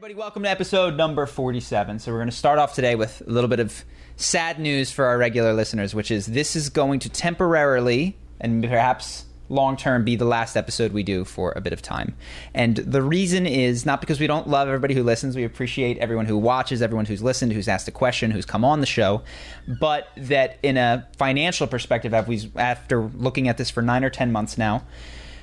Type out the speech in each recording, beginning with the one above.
everybody. Welcome to episode number 47. So, we're going to start off today with a little bit of sad news for our regular listeners, which is this is going to temporarily and perhaps long term be the last episode we do for a bit of time. And the reason is not because we don't love everybody who listens, we appreciate everyone who watches, everyone who's listened, who's asked a question, who's come on the show, but that in a financial perspective, after looking at this for nine or 10 months now,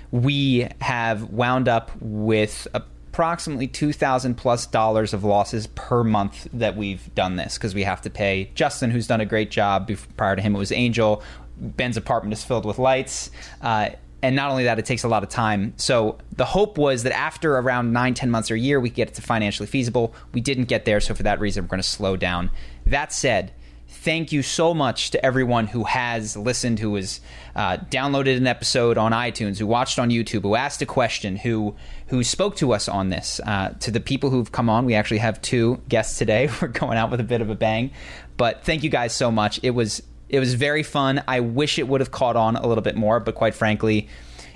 we have wound up with a approximately 2000 plus dollars of losses per month that we've done this because we have to pay Justin, who's done a great job. Prior to him, it was Angel. Ben's apartment is filled with lights. Uh, and not only that, it takes a lot of time. So the hope was that after around nine, 10 months or a year, we get it to financially feasible. We didn't get there. So for that reason, we're going to slow down. That said, thank you so much to everyone who has listened, who has uh, downloaded an episode on iTunes, who watched on YouTube, who asked a question, who who spoke to us on this. Uh, to the people who've come on, we actually have two guests today. We're going out with a bit of a bang, but thank you guys so much. It was it was very fun. I wish it would have caught on a little bit more, but quite frankly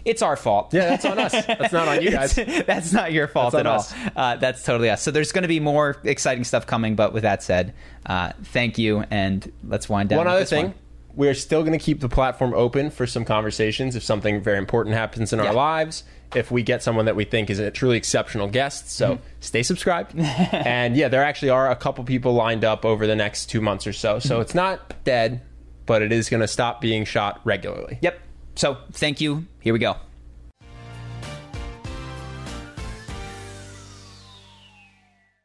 it's our fault. Yeah, that's on us. That's not on you guys. that's not your fault at all. Uh, that's totally us. So there's going to be more exciting stuff coming. But with that said, uh, thank you, and let's wind down. One other thing. One. We're still going to keep the platform open for some conversations if something very important happens in yeah. our lives. If we get someone that we think is a truly exceptional guest, so mm-hmm. stay subscribed. and yeah, there actually are a couple people lined up over the next two months or so. So mm-hmm. it's not dead, but it is going to stop being shot regularly. Yep. So thank you. Here we go.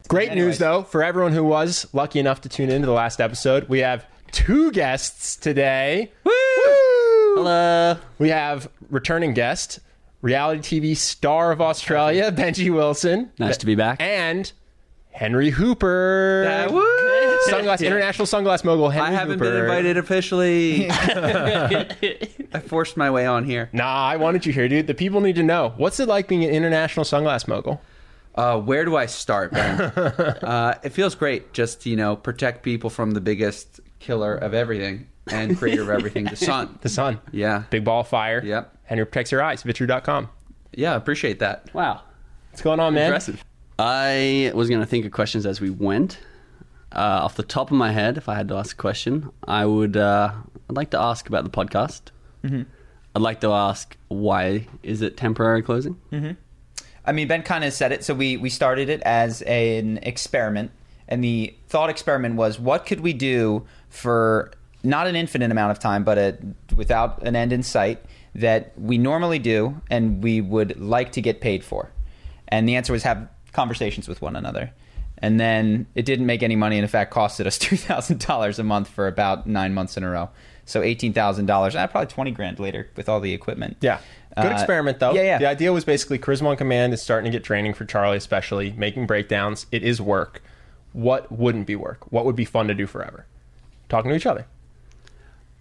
Great Anyways. news, though, for everyone who was lucky enough to tune into the last episode. We have two guests today. Woo! Woo! Hello. We have returning guest, reality TV star of Australia, Benji Wilson. Nice to be back. And Henry Hooper. Woo! Sunglass International Sunglass Mogul. Henry I haven't Hooper. been invited officially. I forced my way on here. Nah, I wanted you here, dude. The people need to know. What's it like being an international sunglass mogul? Uh, where do I start, man? uh, it feels great just to, you know, protect people from the biggest killer of everything and creator of everything, the sun. The sun. Yeah. Big ball of fire. Yep. Henry protects your eyes. Vitru.com. Yeah, appreciate that. Wow. What's going on, man? Impressive. I was going to think of questions as we went. Uh, off the top of my head, if I had to ask a question, I would. Uh, I'd like to ask about the podcast. Mm-hmm. I'd like to ask why is it temporary closing? Mm-hmm. I mean, Ben kind of said it. So we we started it as an experiment, and the thought experiment was, what could we do for not an infinite amount of time, but a, without an end in sight that we normally do, and we would like to get paid for. And the answer was have conversations with one another. And then it didn't make any money. And in fact costed us $2000 a month for about nine months in a row. So $18000 uh, probably 20 grand later with all the equipment. Yeah. Good uh, experiment though. yeah, yeah. The idea was basically charisma on command is starting to get training for charlie especially making breakdowns. It is work. What wouldn't be work? What would be fun to do forever? Talking to each other.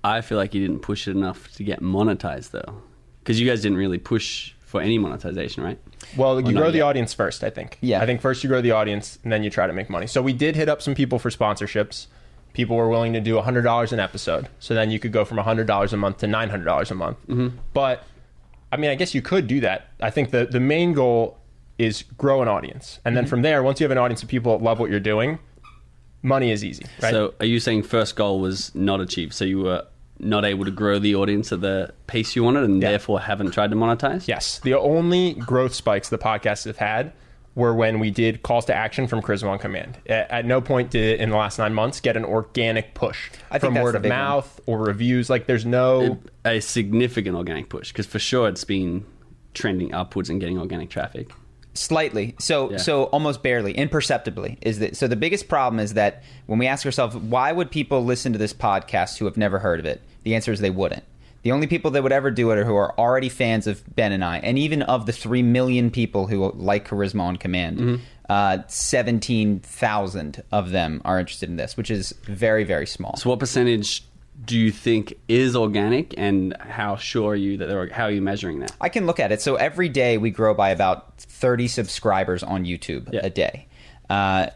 I feel like you didn't push it enough to get monetized though. Because you guys didn't really push for any monetization, right? Well, you grow the yet? audience first, I think. Yeah. I think first you grow the audience and then you try to make money. So we did hit up some people for sponsorships. People were willing to do $100 an episode. So then you could go from $100 a month to $900 a month. Mm-hmm. But I mean, I guess you could do that. I think the, the main goal is grow an audience. And then mm-hmm. from there, once you have an audience of people that love what you're doing, money is easy, right? So are you saying first goal was not achieved? So you were not able to grow the audience at the pace you wanted and yeah. therefore haven't tried to monetize? Yes. The only growth spikes the podcast have had were when we did calls to action from Charisma on Command. At, at no point did it in the last nine months get an organic push I from word of big one. mouth or reviews. Like there's no. a significant organic push because for sure it's been trending upwards and getting organic traffic. Slightly. So Yeah. so almost barely, imperceptibly. Is that so the biggest problem is that when we ask ourselves why would people listen to this podcast who have never heard of it? The answer is they wouldn't. The only people that would ever do it are who are already fans of Ben and I, and even of the three million people who like Charisma on Command, Mm-hmm. uh, seventeen thousand of them are interested in this, which is very very small. So what percentage do you think is organic, and how sure are you that they're how are you measuring that? I can look at it. So every day we grow by about 30 subscribers on YouTube Yeah. a day. Uh,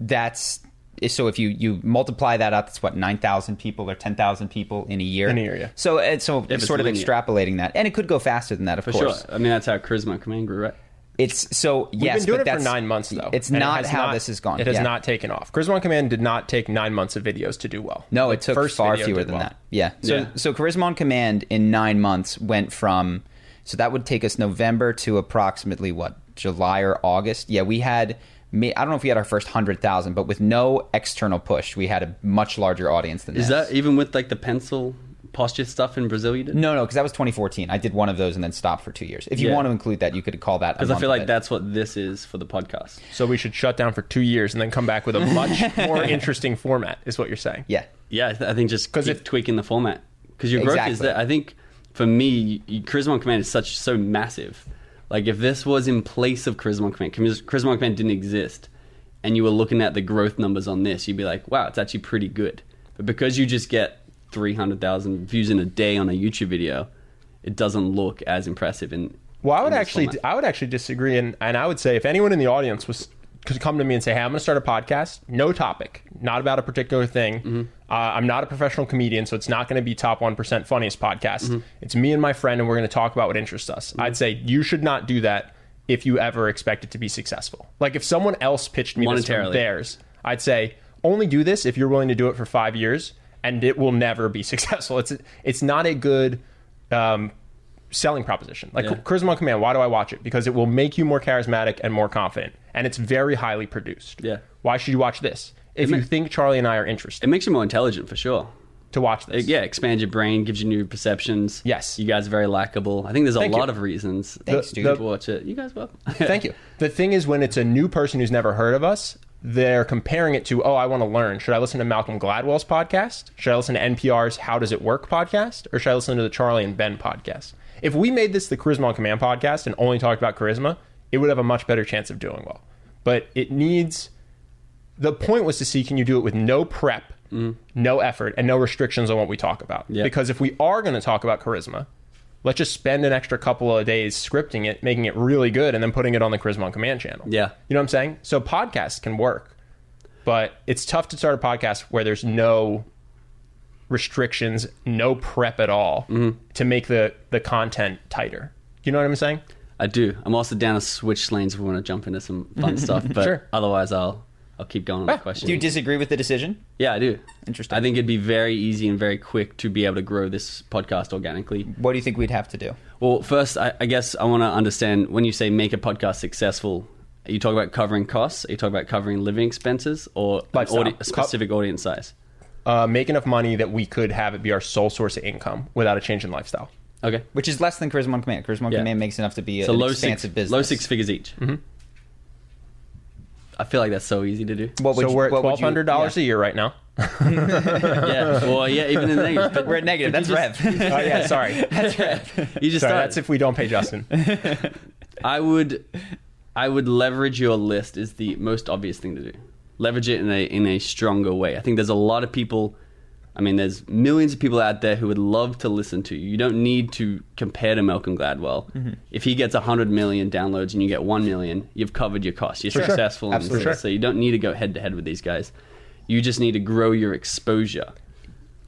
that's so if you you multiply that out, that's what 9,000 people or 10,000 people in a year. In a year, yeah. So so it's sort of linear. extrapolating that, and it could go faster than that, of For course. sure. I mean that's how Charisma Command grew, right? It's so We've yes, been doing but it for that's- nine months though. It's and it not has how not- this has gone. It has Yeah. not taken off. Charisma on Command did not take nine months of videos to do well. No, The it took first far video fewer did than well. that. Yeah. So Yeah. so Charisma on Command in nine months went from so that would take us November to approximately what July or August. Yeah, we had. me- I don't know if we had our first hundred thousand, but with no external push, we had a much larger audience than Is this. that even with like the pencil posture stuff in Brazil you did? no, no, because that was 2014. I did one of those and then stopped for two years. If you Yeah. want to include that, you could call that. Because I feel like that's what this is for the podcast. So we should shut down for two years and then come back with a much more interesting format. Is what you're saying? Yeah. Yeah, I, th- I think just 'Cause keep if- tweaking the format because your growth is Exactly. there. I think for me, y- Charisma on Command is such so massive. Like if this was in place of Charisma on Command, Charis- Charisma on Command didn't exist, and you were looking at the growth numbers on this, you'd be like, wow, it's actually pretty good. But because you just get three hundred thousand views in a day on a YouTube video, it doesn't look as impressive. In Well, I would actually, format. I would actually disagree, and, and I would say if anyone in the audience was could come to me and say, "Hey, I'm going to start a podcast, no topic, not about a particular thing. Mm-hmm. Uh, I'm not a professional comedian, so it's not going to be top one percent funniest podcast. Mm-hmm. It's me and my friend, and we're going to talk about what interests us." I'd say you should not do that if you ever expect it to be successful. Like if someone else pitched me this from theirs, I'd say only do this if you're willing to do it for five years, and it will never be successful. It's it's not a good. Um, selling proposition. Like Yeah. Charisma on Command, why do I watch it? Because it will make you more charismatic and more confident. And it's very highly produced. Yeah. Why should you watch this? If ma- you think Charlie and I are interested it makes you more intelligent for sure. to watch this. It, yeah, expands your brain, gives you new perceptions. Yes. you guys are very likable. I think there's a Thank lot you. of reasons Thanks, to dude. to watch it. You guys welcome. Thank you. The thing is, when it's a new person who's never heard of us, they're comparing it to, oh, I want to learn. Should I listen to Malcolm Gladwell's podcast? Should I listen to NPR's How Does It Work podcast? Or should I listen to the Charlie and Ben podcast? If we made this the Charisma on Command podcast and only talked about charisma, it would have a much better chance of doing well. But it needs. The point was to see can you do it with no prep, mm. no effort, and no restrictions on what we talk about. Yeah. Because if we are going to talk about charisma, let's just spend an extra couple of days scripting it, making it really good, and then putting it on the Charisma on Command channel. Yeah. You know what I'm saying? So podcasts can work, but it's tough to start a podcast where there's no restrictions, no prep at all Mm-hmm. to make the, the content tighter. You know what I'm saying? I do. I'm also down to switch lanes if we want to jump into some fun stuff. But Sure. otherwise, I'll I'll keep going on the question. Do you disagree with the decision? yeah, I do. Interesting. I think it'd be very easy and very quick to be able to grow this podcast organically. What do you think we'd have to do? Well, first, I, I guess I want to understand when you say make a podcast successful. Are you talking about covering costs? Are you talking about covering living expenses or audi- a specific audience size? Uh, make enough money that we could have it be our sole source of income without a change in lifestyle. Okay. Which is less than Charisma on Command. Charisma on Yeah. Command makes enough to be a, So an low expansive six, business. low six figures each. Mm-hmm. I feel like that's so easy to do. What would so you- we're at what would twelve you- hundred dollars yeah. a year right now. yeah. Well, yeah, even in the negatives. But We're at negative. That's you Rev. Oh yeah, sorry. You just sorry, that's if we don't pay Justin. I would, I would leverage your list is the most obvious thing to do. Leverage it in a in a stronger way. I think there's a lot of people. I mean, there's millions of people out there who would love to listen to you. You don't need to compare to Malcolm Gladwell. Mm-hmm. If he gets 100 million downloads and you get 1 million, you've covered your costs. You're sure. successful. in this. For So you don't need to go head to head with these guys. You just need to grow your exposure.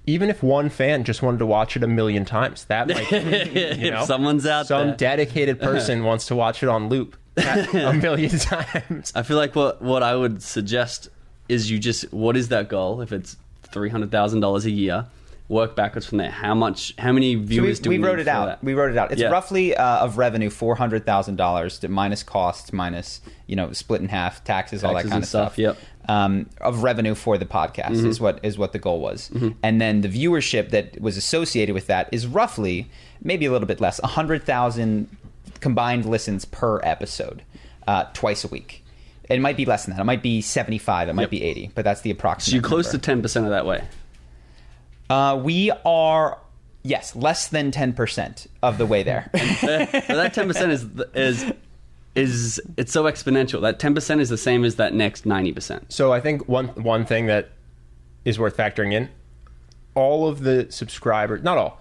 Even if one fan just wanted to watch it a million times, that might you if someone's out some there. dedicated person wants to watch it on loop a million times. I feel like what what I would suggest is you just what is that goal? If it's three hundred thousand dollars a year, work backwards from there. How much? How many So we, viewers do we, we wrote it out. that? We wrote it out. It's Yeah. roughly uh, of revenue four hundred thousand dollars minus costs, minus you know split in half, taxes, all that kind of stuff. stuff, yep. Um, of revenue for the podcast Mm-hmm. is what is what the goal was, and then the viewership that was associated with that is roughly maybe a little bit less, hundred thousand combined listens per episode, uh, twice a week. It might be less than that. It might be seventy-five. It might Yep. be eighty, but that's the approximate. So you're close number. to ten percent of that way. Uh, we are yes, less than ten percent of the way there. but that ten percent is is is it's so exponential. That ten percent is the same as that next ninety percent. So I think one one thing that is worth factoring in, all of the subscribers, not all,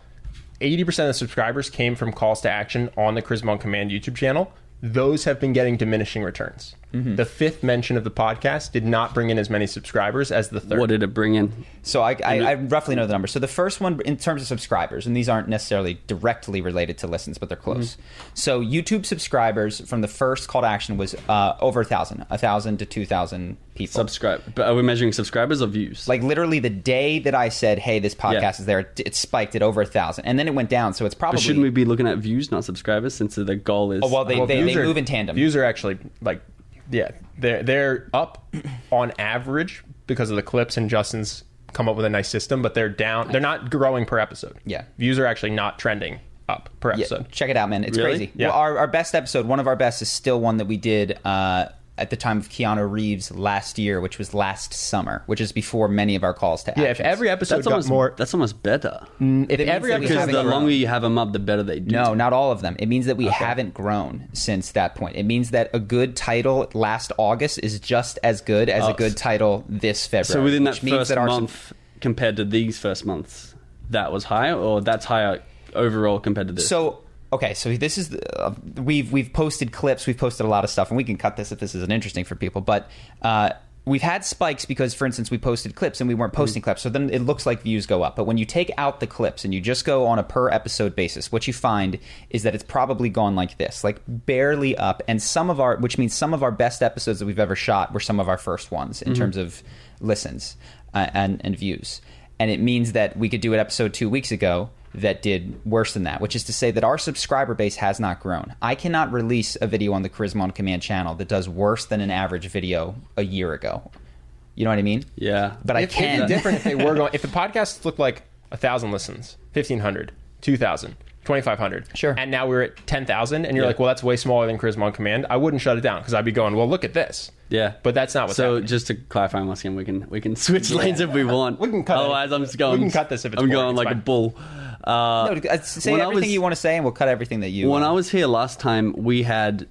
eighty percent of the subscribers came from calls to action on the Charisma on Command YouTube channel. Those have been getting diminishing returns. Mm-hmm. The fifth mention of the podcast did not bring in as many subscribers as the third. What did it bring in? So I, I, I roughly know the numbers. So the first one, in terms of subscribers, and these aren't necessarily directly related to listens, but they're close. So YouTube subscribers from the first call to action was uh, over a thousand, a thousand to two thousand people. Subscribe. But are we measuring subscribers or views? like literally the day that I said, "Hey, this podcast Yeah. is there," it, it spiked at over a thousand, and then it went down. So it's probably but shouldn't we be looking at views, not subscribers, since the goal is? Oh, well, they, Well, they, they are- move in tandem. Views are actually like, yeah, they're they're up on average because of the clips and Justin's come up with a nice system, but they're down. They're not growing per episode. Yeah. views are actually not trending up per Yeah, episode. check it out, man. It's Really? crazy. Yeah. Well, our, our best episode, one of our best, is still one that we did uh, at the time of Keanu Reeves last year, which was last summer, which is before many of our calls to action. Yeah, if every episode that's got almost more, That's almost better. Mm, if every episode Because haven't the grown. longer you have them up, the better they do. No, not all of them. It means that we haven't grown since that point. It means that a good title last August is just as good as a good title this February. So within that which first that our month compared to these first months, that was higher, or that's higher overall compared to this. So okay, so this is the, uh, we've we've posted clips, we've posted a lot of stuff, and we can cut this if this isn't interesting for people. But uh, we've had spikes because, for instance, we posted clips and we weren't posting clips, so then it looks like views go up. But when you take out the clips and you just go on a per episode basis, what you find is that it's probably gone like this, like barely up. And some of our, which means some of our best episodes that we've ever shot were some of our first ones in terms of listens uh, and and views. And it means that we could do an episode two weeks ago that did worse than that, which is to say that our subscriber base has not grown. I cannot release a video on the Charisma on Command channel that does worse than an average video a year ago. You know what I mean? yeah, But I can. It'd be different if they were going. If the podcast looked like a thousand listens, 1,500, 2,000, 2,500, Sure. and now we're at ten thousand, and you're Yeah. like, well, that's way smaller than Charisma on Command. I wouldn't shut it down because I'd be going, well, look at this. yeah. But that's not what's so. happening. Just to clarify once again, we can we can switch lanes if we want. We can cut it. Otherwise, I'm just going. We can cut this if it's I'm boring, going it's like a bull. Uh, No, uh, say everything was- you want to say, and we'll cut everything that you. when uh, I was here last time, we had.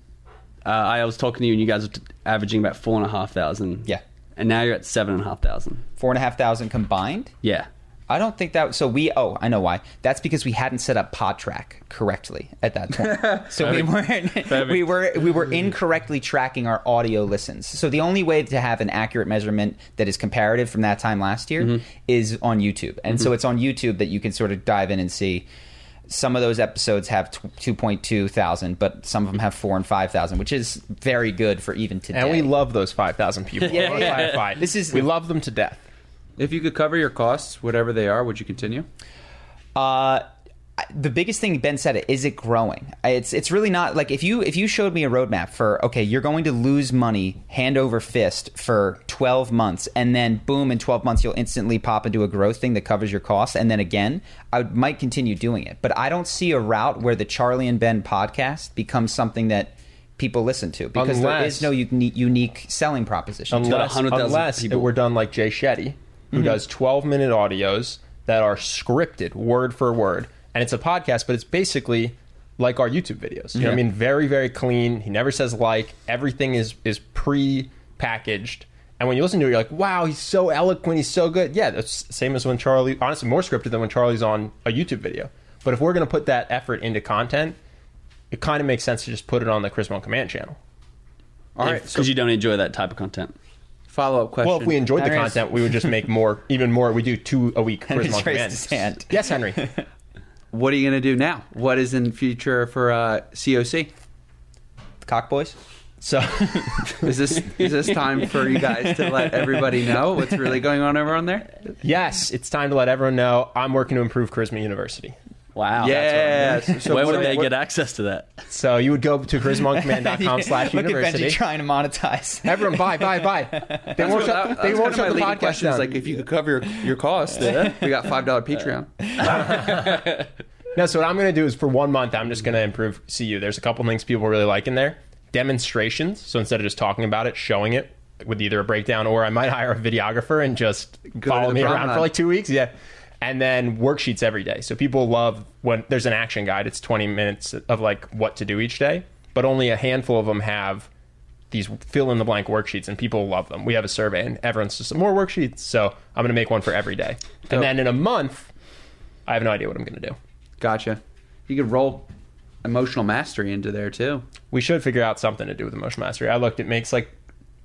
Uh, I was talking to you, and you guys were t- averaging about four and a half thousand. Yeah. And now you're at seven and a half thousand. four and a half thousand combined. Yeah. I don't think that. So we. Oh, I know why. That's because we hadn't set up Podtrac correctly at that point. so we weren't. we were we were incorrectly tracking our audio listens. So the only way to have an accurate measurement that is comparative from that time last year Mm-hmm. is on YouTube, and so it's on YouTube that you can sort of dive in and see. Some of those episodes have two point two thousand, but some of them have four and five thousand, which is very good for even today. and we love those five thousand people. Yeah, yeah. This is- we love them to death. If you could cover your costs, whatever they are, would you continue? Uh, the biggest thing Ben said is it growing. It's it's really not like if you if you showed me a roadmap for okay you're going to lose money hand over fist for 12 months and then boom in 12 months you'll instantly pop into a growth thing that covers your costs and then again I might continue doing it but I don't see a route where the Charlie and Ben podcast becomes something that people listen to because there Unless- is no unique, unique selling proposition. Unless, 100,000 unless people. it were done like Jay Shetty, who mm-hmm. does 12 minute audios that are scripted word for word. And it's a podcast, but it's basically like our YouTube videos. You know what I mean? Very, very clean. He never says like. Everything is is pre packaged. And when you listen to it, you're like, wow, he's so eloquent. He's so good. Yeah, that's the same as when Charlie, honestly, more scripted than when Charlie's on a YouTube video. But if we're going to put that effort into content, it kind of makes sense to just put it on the Charisma on Command channel. All right. Because So you don't enjoy that type of content. Follow up question. Well, if we enjoyed the Henry- content, we would just make more, even more. We do two a week. Henry's Charisma on raised his hand. Yes, Henry. what are you going to do now? What is in future for uh, COC? Cock boys. So Is this is this time for you guys to let everybody know what's really going on over on there? yes, it's time to let everyone know I'm working to improve Charisma University. Wow. yeah. So, so Where would they get access to that? So you would go to charismaoncommand.com slash Look at university. Benji trying to monetize. Everyone buy, buy, buy. They won't what- shut, that- they won't shut the podcast question down. like if you could cover your, your costs, we got five dollar Patreon. No, so what I'm going to do is for one month, I'm just going to improve CU. There's a couple things people really like in there. Demonstrations. So instead of just talking about it, showing it with either a breakdown or I might hire a videographer and just to follow the me around promenade. for like two weeks. Yeah. And then worksheets every day. So people love when there's an action guide. It's 20 minutes of like what to do each day, but only a handful of them have these fill in the blank worksheets and people love them. We have a survey and everyone's just more worksheets. So I'm going to make one for every day. Dope. And then in a month, I have no idea what I'm going to do. Gotcha. You could roll emotional mastery into there too. We should figure out something to do with emotional mastery. I looked; it makes like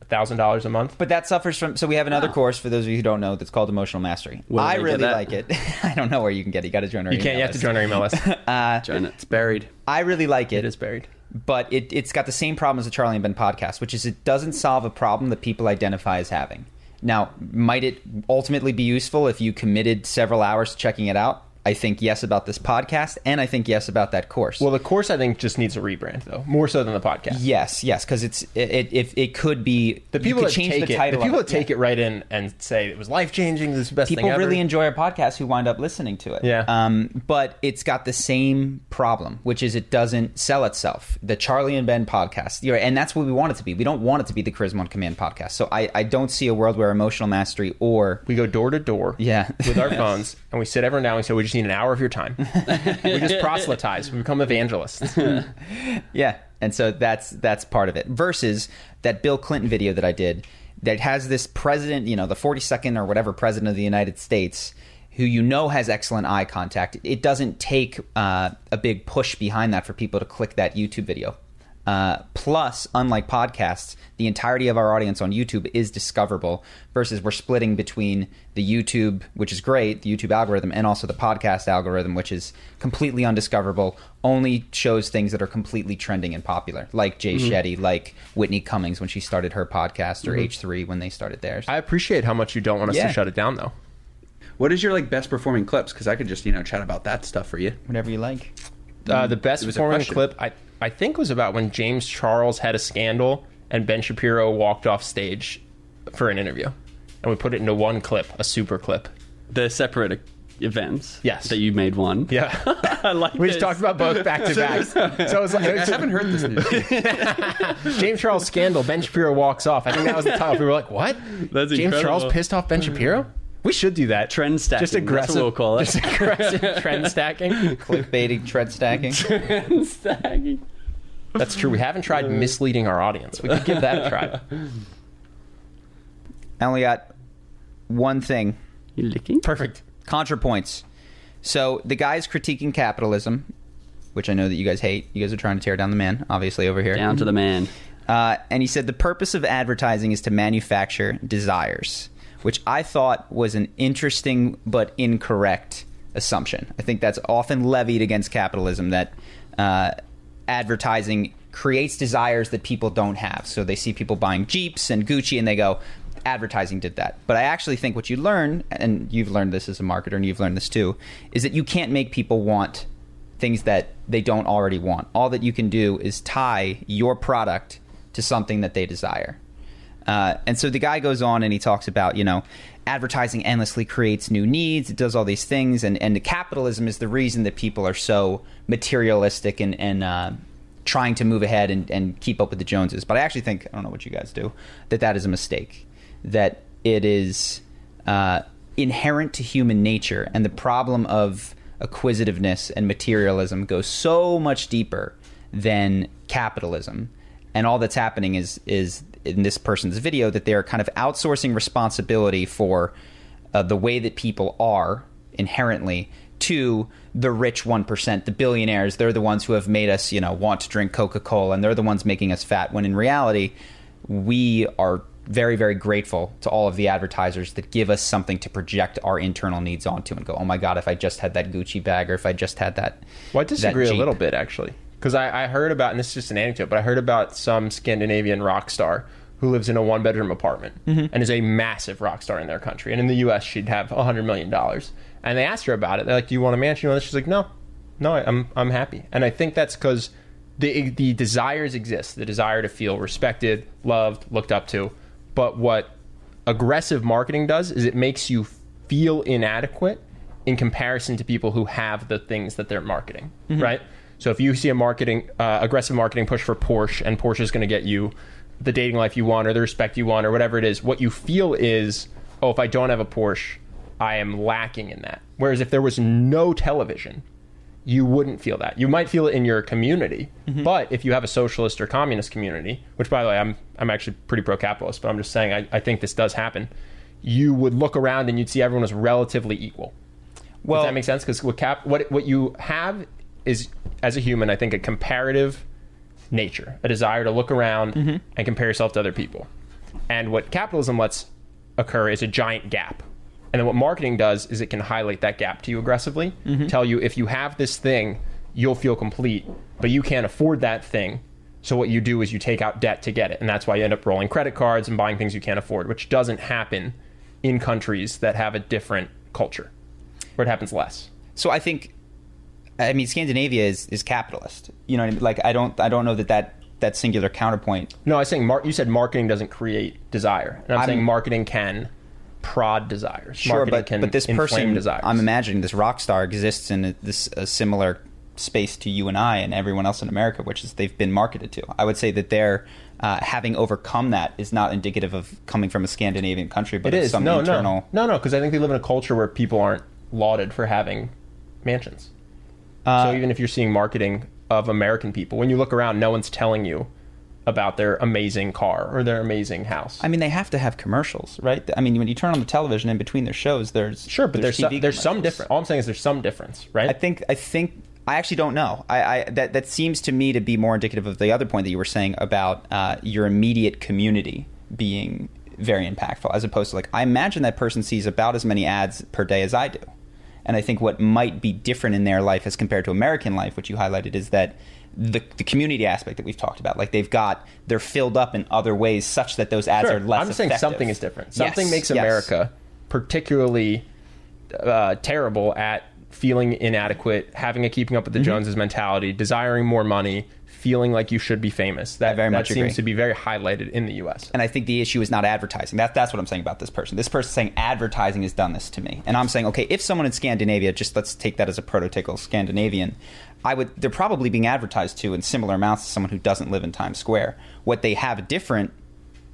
thousand dollars a month. But that suffers from. So we have another course for those of you who don't know that's called Emotional Mastery. Where do I get really that? like it. I don't know where you can get it. You got to join our. You can't. You email have to join our email list. Uh, join it. It's buried. I really like it. it is buried. but it, it's got the same problem as the Charlie and Ben podcast, which is it doesn't solve a problem that people identify as having. Now, might it ultimately be useful if you committed several hours to checking it out? I think yes about this podcast, and I think yes about that course. Well, the course I think just needs a rebrand, though, more so than the podcast. yes, yes, because it's it, it, it could be The people that change take the it, title. the people that take it right in and say it was life changing. This is the best people thing ever. really enjoy our podcast who wind up listening to it. Yeah. Um, but it's got the same problem, which is it doesn't sell itself. The Charlie and Ben podcast, you know, and that's what we want it to be. We don't want it to be the Charisma on Command podcast. So I, I don't see a world where emotional mastery or we go door to door. Yeah. with our phones, and we sit everyone down. and say, "We just need an hour of your time." we just proselytize. We become evangelists. Yeah, and so that's that's part of it. Versus that Bill Clinton video that I did that has this president, you know, the 42nd or whatever president of the United States, who you know has excellent eye contact. It doesn't take uh, a big push behind that for people to click that YouTube video. Uh, plus, unlike podcasts, the entirety of our audience on YouTube is discoverable. Versus, we're splitting between the YouTube, which is great, the YouTube algorithm, and also the podcast algorithm, which is completely undiscoverable. Only shows things that are completely trending and popular, like Jay Shetty, like Whitney Cummings when she started her podcast, or H3 when they started theirs. I appreciate how much you don't want us Yeah. to shut it down, though. What is your like best performing clips? Because I could just you know chat about that stuff for you. Whatever you like. Uh, the best was a performing clip I I think was about when James Charles had a scandal and Ben Shapiro walked off stage for an interview, and we put it into one clip, a super clip. They're separate events. Yes. That you made one. Yeah, I like we this. just talked about both back to back. So it was like I haven't heard this news. James Charles scandal. Ben Shapiro walks off. I think that was the title. We were like, "What? That's James incredible. Charles pissed off Ben Shapiro? We should do that. Trend stacking, Just that's what aggressive. we'll call it. Just aggressive trend stacking. Clickbaiting, tread stacking. Trend stacking. That's true. We haven't tried misleading our audience. We could give that a try. I only got one thing You licking? Perfect. ContraPoints. So the guy's critiquing capitalism, which I know that you guys hate. You guys are trying to tear down the man, obviously, over here. Down to the man. Uh, and he said the purpose of advertising is to manufacture desires, which I thought was an interesting but incorrect assumption. I think that's often levied against capitalism that uh, advertising creates desires that people don't have. So they see people buying Jeeps and Gucci and they go, advertising did that. But I actually think what you learn, and you've learned this as a marketer and you've learned this too, is that you can't make people want things that they don't already want. All that you can do is tie your product to something that they desire. Uh, and so the guy goes on and he talks about, you know, advertising endlessly creates new needs. It does all these things. And, and capitalism is the reason that people are so materialistic and, and uh, trying to move ahead and, and keep up with the Joneses. But I actually think, I don't know what you guys do, that that is a mistake. That it is uh, inherent to human nature. And the problem of acquisitiveness and materialism goes so much deeper than capitalism. And all that's happening is is in this person's video that they're kind of outsourcing responsibility for uh, the way that people are inherently to the rich 1%, the billionaires. They're the ones who have made us, you know, want to drink Coca-Cola and they're the ones making us fat when in reality we are very very grateful to all of the advertisers that give us something to project our internal needs onto and go, "Oh my god, if I just had that Gucci bag or if I just had that Well, I disagree a little bit actually because I, I heard about, and this is just an anecdote, but I heard about some Scandinavian rock star who lives in a one bedroom apartment and is a massive rock star in their country. And in the U.S., she'd have a hundred million dollars. And they asked her about it. They're like, "Do you want a mansion?" And she's like, "No, no, I- I'm I'm happy." And I think that's because the the desires exist, the desire to feel respected, loved, looked up to. But what aggressive marketing does is it makes you feel inadequate in comparison to people who have the things that they're marketing, right? So if you see a marketing uh, aggressive marketing push for Porsche and Porsche is going to get you the dating life you want or the respect you want or whatever it is, what you feel is, oh, if I don't have a Porsche, I am lacking in that. Whereas if there was no television, you wouldn't feel that. You might feel it in your community, mm-hmm. but if you have a socialist or communist community, which by the way, I'm I'm actually pretty pro-capitalist, but I'm just saying I, I think this does happen. You would look around and you'd see everyone was relatively equal. Well, Does that make sense? Because what cap what what you have is as a human, I think a comparative nature, a desire to look around mm-hmm. and compare yourself to other people. And what capitalism lets occur is a giant gap. And then what marketing does is it can highlight that gap to you aggressively, mm-hmm. tell you if you have this thing, you'll feel complete, but you can't afford that thing. So what you do is you take out debt to get it, and that's why you end up rolling credit cards and buying things you can't afford, which doesn't happen in countries that have a different culture, where it happens less. so I think, I mean, Scandinavia is, is capitalist. You know, what I mean? like I don't I don't know that that, that singular counterpoint. No, I was saying mar- you said marketing doesn't create desire, and I'm, I'm- saying marketing can prod desires. Sure, marketing but can but this person, desires. I'm imagining this rock star exists in a, this a similar space to you and I and everyone else in America, which is they've been marketed to. I would say that they're uh, having overcome that is not indicative of coming from a Scandinavian country, but it is some no, internal. no, no, no, because I think they live in a culture where people aren't lauded for having mansions. Uh, so even if you're seeing marketing of American people, when you look around, no one's telling you about their amazing car or their amazing house. I mean, they have to have commercials, right? I mean, when you turn on the television in between their shows, there's sure, but there's TV some, there's some difference. All I'm saying is there's some difference, right? I think I think I actually don't know. I, I that that seems to me to be more indicative of the other point that you were saying about uh, your immediate community being very impactful, as opposed to like I imagine that person sees about as many ads per day as I do, and I think what might be different in their life as compared to American life, which you highlighted, is that. The, the community aspect that we've talked about, like they've got, they're filled up in other ways such that those ads Sure. are less. I'm saying effective. something is different. Something Yes, makes yes. America particularly uh, terrible at feeling inadequate, having a keeping up with the Mm-hmm. Joneses mentality, desiring more money, feeling like you should be famous. That, very that much seems agree. to be very highlighted in the U.S. And I think the issue is not advertising. That, that's what I'm saying about this person. This person saying advertising has done this to me. And I'm saying, okay, if someone in Scandinavia, just let's take that as a prototypical Scandinavian, I would they're probably being advertised to in similar amounts to someone who doesn't live in Times Square. What they have different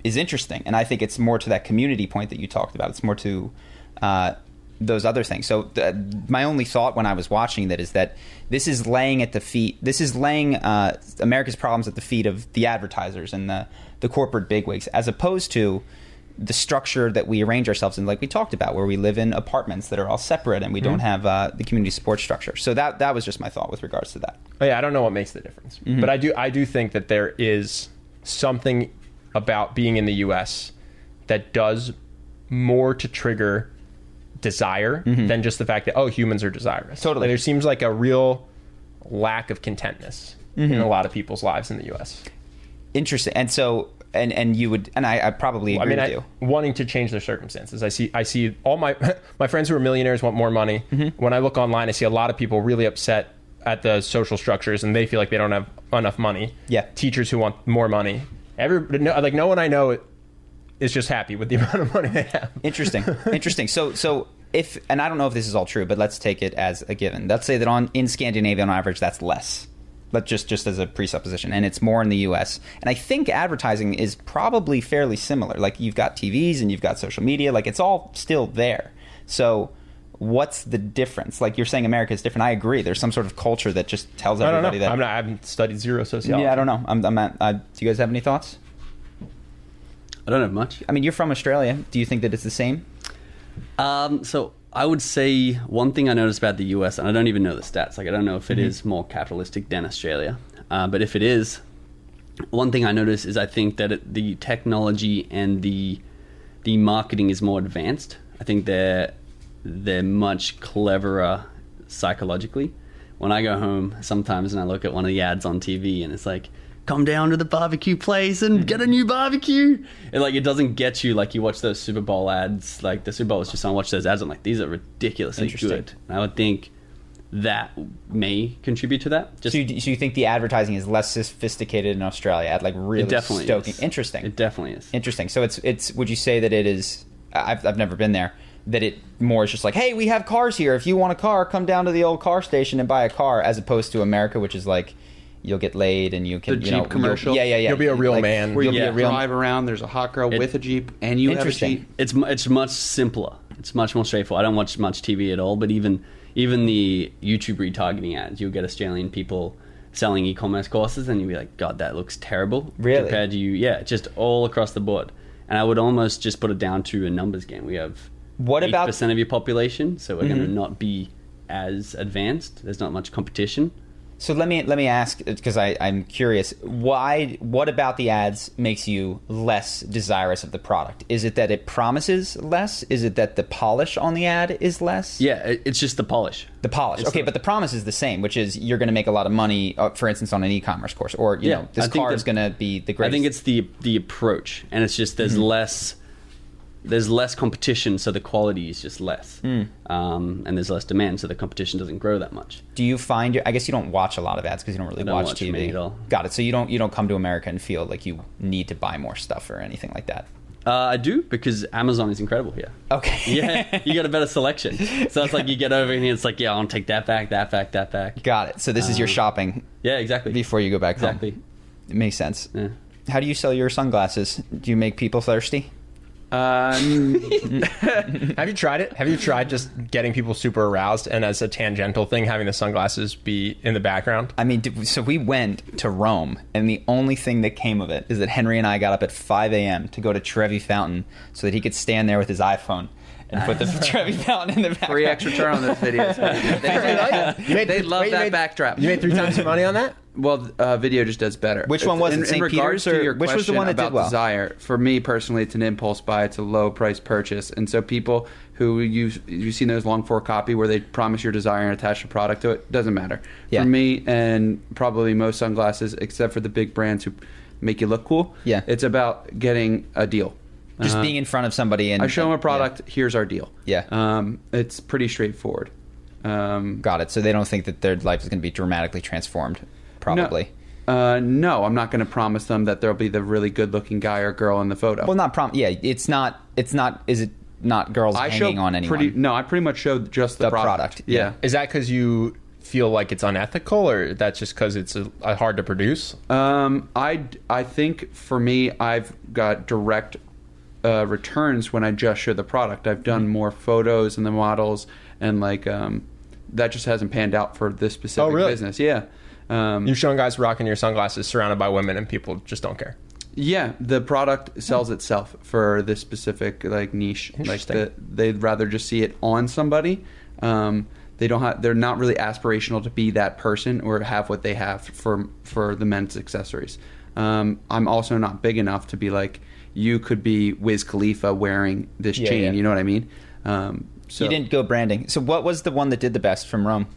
is interesting. And I think it's more to that community point that you talked about. It's more to uh, those other things. So th- my only thought when I was watching that is that this is laying at the feet. This is laying uh, America's problems at the feet of the advertisers and the the corporate bigwigs, as opposed to the structure that we arrange ourselves in, like we talked about, where we live in apartments that are all separate and we don't have uh, the community support structure. So that that was just my thought with regards to that. Oh, yeah, I don't know what makes the difference, Mm-hmm. but I do. I do think that there is something about being in the U.S. that does more to trigger desire than just the fact that oh humans are desirous. Mm-hmm. Totally. Like, there seems like a real lack of contentness Mm-hmm. in a lot of people's lives in the U.S. Interesting. And so and and you would and I, I probably I agree mean, with I, you. wanting to change their circumstances. I see. I see all my my friends who are millionaires want more money. Mm-hmm. When I look online, I see a lot of people really upset at the social structures, and they feel like they don't have enough money. Yeah. teachers who want more money. Every no, like no one I know is just happy with the amount of money they have. Interesting. Interesting. So so if and I don't know if this is all true, but let's take it as a given. Let's say that on in Scandinavia on average that's less. But just just as a presupposition, and it's more in the U.S. And I think advertising is probably fairly similar. Like you've got TVs and you've got social media. Like it's all still there. So what's the difference? Like you're saying, America is different. I agree. There's some sort of culture that just tells I don't know. everybody that. I'm not, I haven't studied zero sociology. yeah, I don't know. I'm, I'm at, uh, do you guys have any thoughts? I don't have much. I mean, you're from Australia. Do you think that it's the same? Um, so I would say one thing I noticed about the US, and I don't even know the stats. Like I don't know if it is more capitalistic than Australia, uh, but if it is, one thing I notice is I think that it, the technology and the the marketing is more advanced. I think they're they're much cleverer psychologically. when I go home sometimes and I look at one of the ads on TV and it's like, come down to the barbecue place and get a mm-hmm. new barbecue. And like, it doesn't get you like you watch those Super Bowl ads, like the Super Bowl was just on, watch those ads. I'm like, these are ridiculously good. And I would think that may contribute to that. Just So you, so you think the advertising is less sophisticated in Australia at like really it definitely stoking? is. Interesting. It definitely is. Interesting. So it's it's. Would you say that it is? I've I've never been there. That it more is just like, hey, we have cars here. If you want a car, come down to the old car station and buy a car, as opposed to America, which is like, you'll get laid and you can The you know, commercial? Yeah, yeah, yeah. You'll be a real Like, man. Where You'll you be a real drive around, there's a hot girl It- with a Jeep, and you have a Interesting. Jeep. it's it's much simpler. It's much more straightforward. I don't watch much TV at all, but even even the YouTube retargeting ads, you'll get Australian people selling e-commerce courses, and you'll be like, God, that looks terrible. Really? Compared to you, yeah, just all across the board. And I would almost just put it down to a numbers game. We have What about- percent of your population, so we're going Mm-hmm. to not be as advanced. There's not much competition. So let me let me ask because I I'm curious why what about the ads makes you less desirous of the product? Is it that it promises less? Is it that the polish on the ad is less? Yeah, it's just the polish. The polish. It's okay, the- but the promise is the same, which is you're going to make a lot of money, uh, for instance, on an e-commerce course, or you Yeah, know, this car is going to be the greatest. I think it's the the approach, and it's just Mm-hmm. there's less there's less competition, so the quality is just less, Mm. um, and there's less demand, so the competition doesn't grow that much. Do you find? Your, I guess you don't watch a lot of ads because you don't really don't watch, watch TV. at all. Got it. So you don't you don't come to America and feel like you need to buy more stuff or anything like that. Uh, I do because Amazon is incredible here. Okay. yeah, you got a better selection. So it's like you get over here and it's like, yeah, I'll take that back, that back, that back. Got it. So this is your Um, shopping Yeah, exactly. before you go back exactly. home. It makes sense. Yeah. How do you sell your sunglasses? Do you make people thirsty? Uh, Have you tried it? Have you tried just getting people super aroused and as a tangential thing, having the sunglasses be in the background? I mean, did- so we went to Rome, and the only thing that came of it is that Henry and I got up at 5 a.m. to go to Trevi Fountain so that he could stand there with his iPhone and put the Trevi Fountain in the background. free extra turn on those videos. They, You they love wait, that made- backdrop. You made three times the money on that? Well, uh, video just does better. Which one was in, it, St. in regards Peter's or- to your which was the one that did about well? desire? For me personally, it's an impulse buy. It's a low price purchase, and so people who you you've seen those long for copy where they promise your desire and attach a product to it doesn't matter. Yeah. For me and probably most sunglasses, except for the big brands who make you look cool. Yeah. it's about getting a deal. Just Uh, being in front of somebody and I show them a product. Here's our deal. Yeah. um, it's pretty straightforward. Um. Got it. So they don't think that their life is going to be dramatically transformed. Probably. No, uh, no I'm not going to promise them that there'll be the really good-looking guy or girl in the photo. Well, not prom. Yeah, it's not. It's not. Is it not girls I show hanging on anyone? pretty. No, I pretty much showed just the, The product, Yeah. yeah. Is that because you feel like it's unethical or that's just because it's uh hard to produce? Um, I I think for me, I've got direct uh, returns when I just show the product. I've done more photos and the models, and like um, that just hasn't panned out for this specific Oh, really? business. Yeah. Um, You've shown guys rocking your sunglasses surrounded by women and people just don't care. Yeah, the product sells itself for this specific like niche. Like the, they'd rather just see it on somebody. Um, they don't have. They're not really aspirational to be that person or have what they have for for the men's accessories. Um, I'm also not big enough to be like you could be Wiz Khalifa wearing this Yeah, chain. yeah. You know what I mean? Um, so you didn't go branding. So what was the one that did the best from Rome?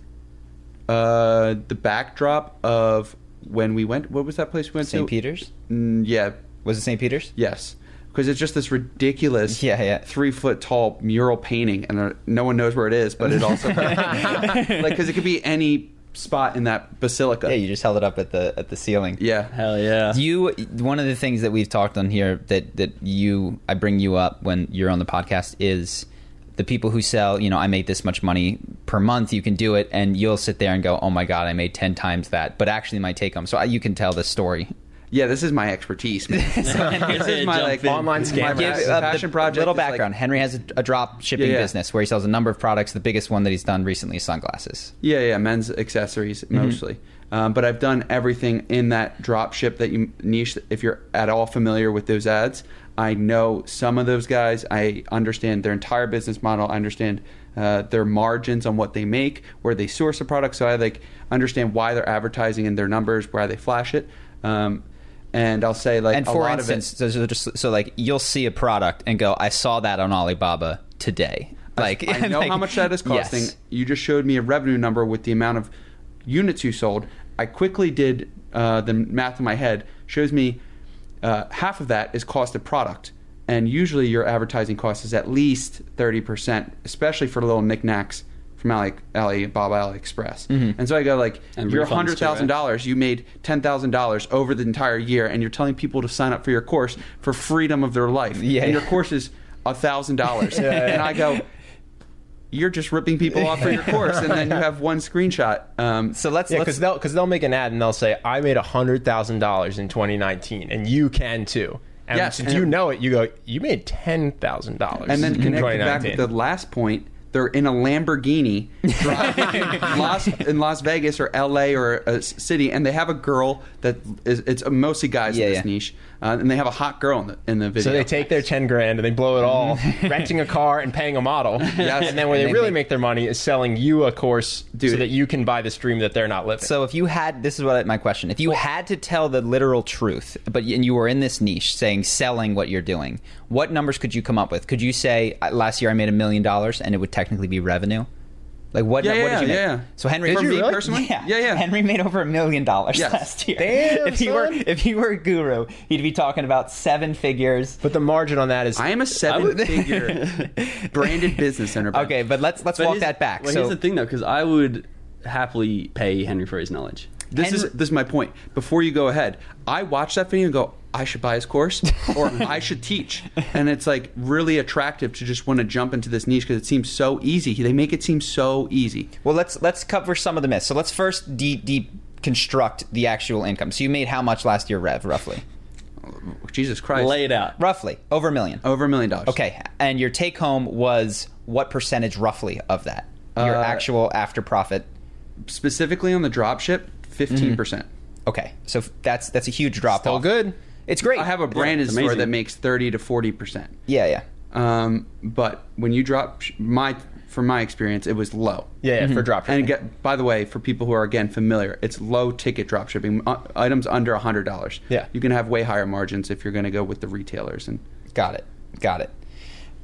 uh, the backdrop of when we went. What was that place we went St. to? St. Peter's. Mm, yeah, Was it St. Peter's? Yes, because it's just this ridiculous, Yeah, yeah. three foot tall mural painting, and there, no one knows where it is. But it also like because it could be any spot in that basilica. Yeah, you just held it up at the at the ceiling. yeah. Hell yeah. You one of the things that we've talked on here that that you I bring you up when you're on the podcast is the people who sell, you know, I made this much money per month, you can do it and you'll sit there and go, "Oh my god, I made 10 times that." But actually my take home. So I- you can tell this story. Yeah, this is my expertise. Man. this is my like in. Online my scam. Give, passion, uh, passion the- project. Little is, like- background. Henry has a, a drop shipping Yeah, yeah. business where he sells a number of products. The biggest one that he's done recently is sunglasses. Yeah, yeah, men's accessories Mm-hmm. mostly. Um, but I've done everything in that drop ship that you niche. If you're at all familiar with those ads, I know some of those guys. I understand their entire business model. I understand uh, their margins on what they make, where they source the product. So I like understand why they're advertising in their numbers, why they flash it. Um, and I'll say like and a for lot instance, of it, so, just, so like you'll see a product and go, "I saw that on Alibaba today." Like I know like- how much that is costing. Yes. You just showed me a revenue number with the amount of units you sold, I quickly did uh, the math in my head. Shows me uh, half of that is cost of product, and usually your advertising cost is at least thirty percent, especially for little knickknacks from Ali, Alibaba AliExpress. And so I go like, And you're refunds hundred thousand dollars. You made ten thousand dollars over the entire year, and you're telling people to sign up for your course for freedom of their life. Yeah. and your course is thousand dollars. And I go, you're just ripping people off for your course, and then you have one screenshot. Um, So let's Yeah, because they'll because they'll make an ad and they'll say, "I made hundred thousand dollars in 2019, and you can too." And Yes, since and- you know it, you go, "You made ten thousand dollars." and then in connect back 2019. with the last point. They're in a Lamborghini Las, in Las Vegas or L.A. or a city, and they have a girl that is it's mostly guys Yeah, in this yeah. niche, uh, and they have a hot girl in the in the video. So they take their ten grand and they blow it all, renting a car and paying a model. Yes. And then where And they they really make- make their money is selling you a course so that you can buy the stream that they're not living. So if you had this is what I- my question. If you had to tell the literal truth, but y- and you were in this niche saying selling what you're doing, what numbers could you come up with? Could you say "Uh, last year I made a million dollars and it would technically be revenue? Like what? Yeah, what yeah, did you make? yeah. So Henry, Did for me really? personally? yeah, Yeah, yeah. Henry made over a million dollars last year. Damn, if he were if he were a guru, he'd be talking about seven figures. but the margin on that is I am a seven-figure branded business owner. Okay, but let's let's But walk that back. Well, so here's the thing, though, because I would happily pay Henry for his knowledge. This is this is my point. Before you go ahead, I watch that video and go, I should buy his course or I should teach, and it's like really attractive to just want to jump into this niche because it seems so easy. They make it seem so easy. Well, let's let's cover some of the myths. So let's first de- deconstruct the actual income. So you made how much last year, Rev? Roughly, Jesus Christ, Lay it out. roughly over a million. over a million dollars. Okay, and your take home was what percentage roughly of that? Your Uh, actual after profit. specifically on the drop ship, 15 percent. Okay, so that's that's a huge drop still off. good. It's great. I have a branded it's store amazing. that makes 30 to 40 percent. yeah, yeah. Um, but when you drop sh- my, from my experience, it was low. Yeah, yeah for drop Mm-hmm. And shipping. get, by the way, for people who are again familiar, it's low ticket drop shipping. Uh, items under hundred dollars. Yeah. you can have way higher margins if you're going to go with the retailers. And Got it. Got it.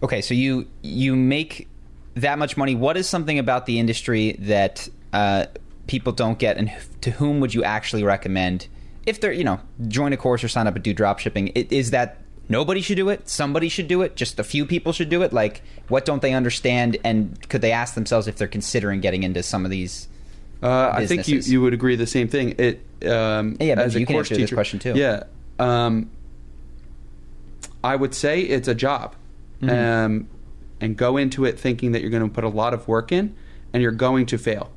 Okay, so you you make that much money. What is something about the industry that uh, people don't get, and to whom would you actually recommend if they're you know join a course or sign up and do drop shipping? i- Is that nobody should do it? Somebody should do it. Just a few people should do it. Like, what don't they understand? And could they ask themselves if they're considering getting into some of these? uh, I think you, you would agree the same thing. It um, Yeah, as a you can course teacher- question, too. Yeah, um, I would say it's a job, Mm-hmm. um, and go into it thinking that you're going to put a lot of work in, and you're going to fail.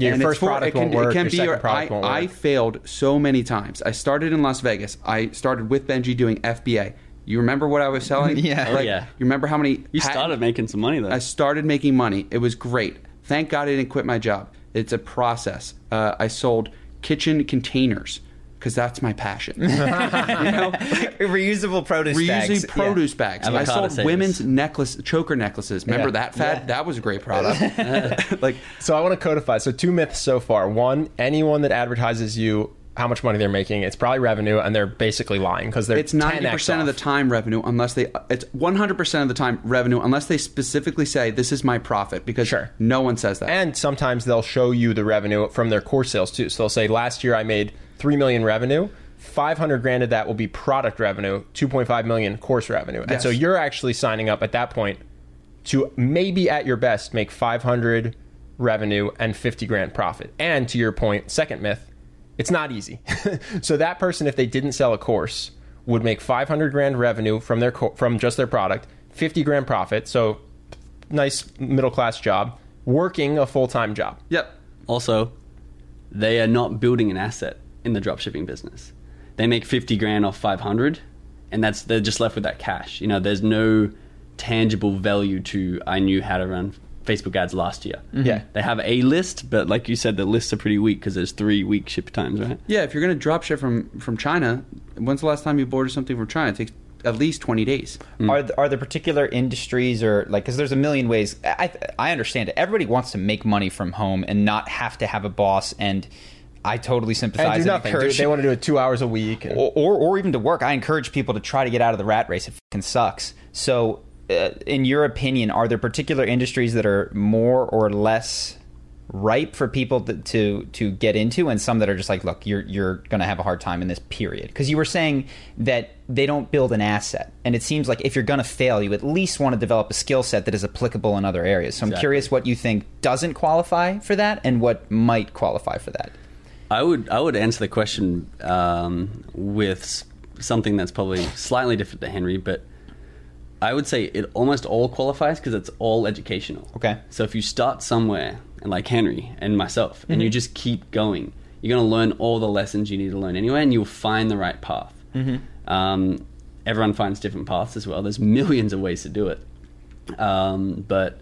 Yeah, And it's first for- product can, won't work. It can your be second your, product I, won't work. I failed so many times. I started in Las Vegas. I started with Benji doing FBA. You remember what I was selling? Yeah. Oh, Like, yeah. You remember how many? You patent- started making some money, though. I started making money. It was great. Thank God I didn't quit my job. It's a process. Uh, I sold kitchen containers because that's my passion. you know, reusable produce reusing bags. produce Yeah. bags. I sold savers. women's necklace choker necklaces. Remember Yeah. that fad? Yeah. That was a great product. like So I want to codify. So two myths so far. One, anyone that advertises you how much money they're making, it's probably revenue, and they're basically lying because they're it's ninety percent of the time revenue unless they it's one hundred percent of the time revenue unless they specifically say this is my profit because Sure. no one says that. And sometimes they'll show you the revenue from their course sales too. So they'll say last year I made three million revenue. 500 grand of that will be product revenue, 2.5 million course revenue. And so you're actually signing up at that point to maybe at your best make 500 revenue and 50 grand profit. And to your point, second myth, it's not easy. so that person if they didn't sell a course would make 500 grand revenue from their co- from just their product, 50 grand profit. So nice middle class job, working a full-time job. yep. Also, they are not building an asset in the dropshipping business. They make 50 grand off 500 and that's they're just left with that cash. You know, there's no tangible value to I knew how to run Facebook ads last year. Mm-hmm. Yeah. They have a list, but like you said the lists are pretty weak because there's 3 week ship times, right? Yeah, if you're going to drop ship from from China, when's the last time you ordered something from China? It takes at least 20 days. Mm. Are th- are there particular industries or like because there's a million ways? I I understand it. Everybody wants to make money from home and not have to have a boss. And I totally sympathize And do nothing. encourage. They want to do it two hours a week. and- or, or or even to work. I encourage people to try to get out of the rat race. It fucking sucks. So, uh, in your opinion, are there particular industries that are more or less ripe for people to, to to get into, and some that are just like, look, you're you're going to have a hard time in this period? Because you were saying that they don't build an asset, and it seems like if you're going to fail, you at least want to develop a skill set that is applicable in other areas. So I'm curious what you think doesn't qualify for that, and what might qualify for that. I would I would answer the question um, with something that's probably slightly different to Henry, but I would say it almost all qualifies because it's all educational. Okay. So if you start somewhere, and like Henry and myself, and you Mm-hmm. just keep going, you're going to learn all the lessons you need to learn anyway, and you'll find the right path. Mm-hmm. Um, everyone finds different paths as well. There's millions of ways to do it. Um, but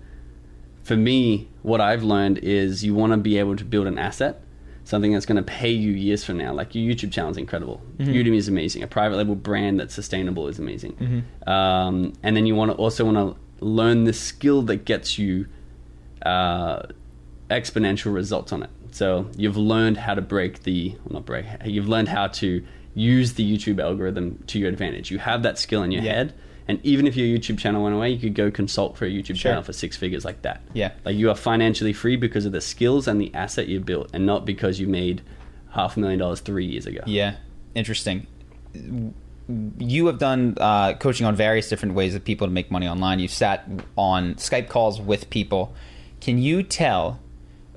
for me, what I've learned is you want to be able to build an asset, something that's going to pay you years from now. Like your YouTube channel is incredible, Udemy is amazing, a private label brand that's sustainable is amazing, um, and then you want to also want to learn the skill that gets you uh, exponential results on it. So you've learned how to break the well, not break. You've learned how to use the YouTube algorithm to your advantage. You have that skill in your Yeah. head, and even if your YouTube channel went away, you could go consult for a YouTube Sure. channel for six figures like that. Yeah. like you are financially free because of the skills and the asset you built, and not because you made half a million dollars three years ago. Yeah, interesting. You have done uh, coaching on various different ways of people to make money online. You've sat on Skype calls with people. Can you tell?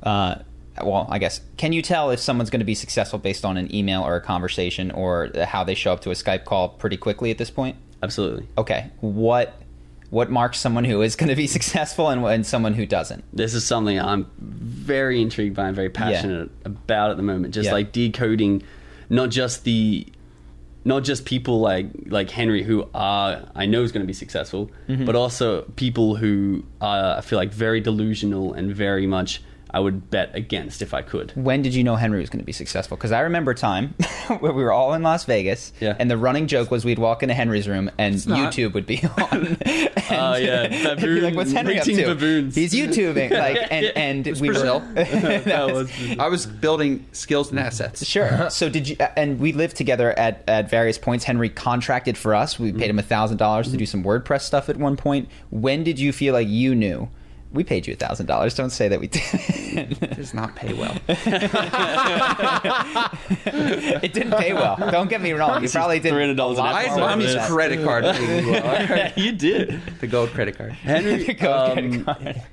Uh, well, I guess can you tell if someone's going to be successful based on an email or a conversation or how they show up to a Skype call pretty quickly at this point? Absolutely. Okay, what what marks someone who is going to be successful and, and someone who doesn't? this is something I'm very intrigued by and very passionate about at the moment. Just Yeah. like decoding not just the not just people like like Henry who are I know is going to be successful, Mm-hmm. but also people who are I feel like very delusional and very much I would bet against if I could. When did you know Henry was going to be successful? Because I remember a time where we were all in Las Vegas, Yeah. and the running joke was we'd walk into Henry's room and. YouTube would be on. Oh, yeah. And be like, what's Henry up to? baboons. He's YouTubing, like, and and we Brazil. were. That was- I was building skills and assets. Sure. So did you? And we lived together at, at various points. Henry contracted for us. We paid him mm-hmm. a thousand dollars to do some WordPress stuff at one point. When did you feel like you knew? We paid you a thousand dollars. Don't say that we didn't. It does not pay well. it didn't pay well. Don't get me wrong. You probably did $300 a lot I more had work mommy's credit card. well. you did. the gold credit card. Henry, Go um, get a card.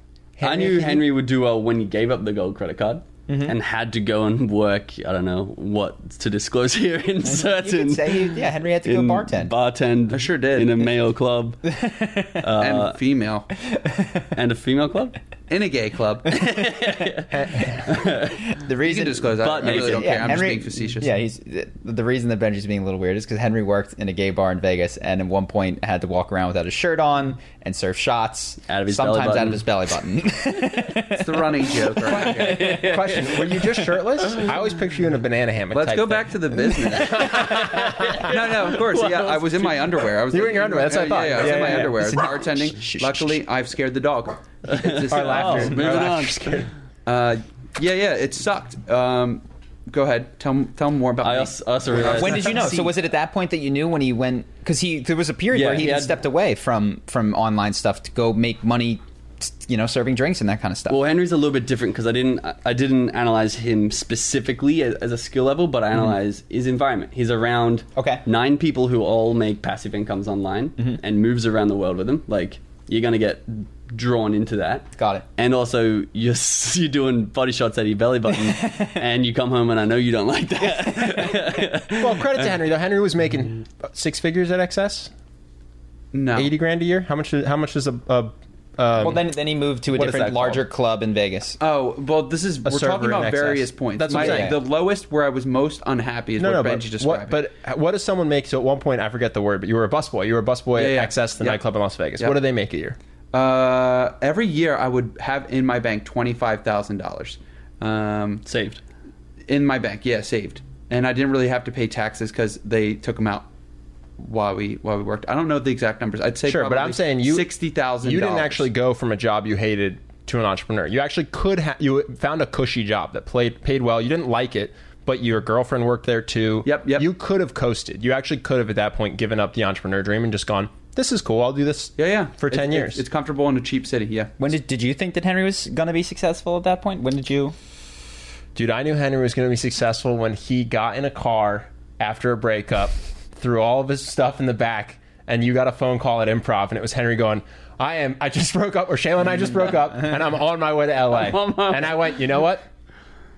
I knew Henry would do well when he gave up the gold credit card Mm-hmm. and had to go and work. I don't know what to disclose here in You certain. could say, he- yeah, Henry had to go in bartend. Bartend. I sure did. in a male club and female and a female club. in a gay club. The reason can disclose that. Butt I really don't Yeah, care. I'm Henry- just being facetious. Yeah, he's the reason that Benji's being a little weird is because Henry worked in a gay bar in Vegas, and at one point had to walk around without his shirt on and serve shots Out of his belly sometimes out button. of his belly button. It's the running joke right. Question: Were you just shirtless? I always picture you in a banana hammock. Let's type go thing. back to the business. no, no, of course. Yeah, I was in my underwear. I was You were in your underwear, that's what I Yeah, thought. Yeah, I was Yeah, in my yeah, yeah. underwear. I was Listen, bartending. Luckily, I've scared the dog. It's just- Our laughter. moving our on. Uh, yeah, yeah, it sucked. Um, go ahead. Tell tell more about I me. also, also realized when did you know? So was it at that point that you knew when he went? Because he there was a period Yeah, where he, he had- stepped away from from online stuff to go make money, you know, serving drinks and that kind of stuff. Well, Henry's a little bit different because I didn't I didn't analyze him specifically as, as a skill level, but I analyze his environment. He's around Mm-hmm. Okay. Mm-hmm. nine people who all make passive incomes online and moves around the world with them. Like you're gonna get drawn into that. Got it. And also you're you're doing body shots at your belly button, and you come home and I know you don't like that. Well, credit to Henry though. Henry was making six figures at XS, no. eighty grand a year. How much? How much is a? a um, well, then then he moved to a what is different, that larger club in Vegas. Oh well, this is we're server talking in about XS. various points. That's what I'm My- saying. The lowest where I was most unhappy is no, no, what but Benji described. what? But what does someone make? So at one point, I forget the word, but you were a busboy. You were a busboy Yeah, yeah. at XS, the Yep. nightclub in Las Vegas. Yep. What do they make a year? uh, every year I would have in my bank twenty five thousand dollars. Um, Saved. in my bank, yeah, saved, and I didn't really have to pay taxes because they took them out while we while we worked. I don't know the exact numbers. I'd say Sure, but probably I'm saying you sixty thousand. You didn't actually go from a job you hated to an entrepreneur. You actually could have. You found a cushy job that played paid well. You didn't like it, but your girlfriend worked there too. Yep, yep. You could have coasted. You actually could have at that point given up the entrepreneur dream and just gone. this is cool. I'll do this. Yeah, yeah. For 10 it's- years. It's, comfortable in a cheap city. Yeah. When did did you think that Henry was going to be successful at that point? When did you? Dude, I knew Henry was going to be successful when he got in a car after a breakup, threw all of his stuff in the back, and you got a phone call at improv, and it was Henry going, I am, I just broke up, or Shayla and I just broke up, and I'm on my way to LA. And I went, you know what?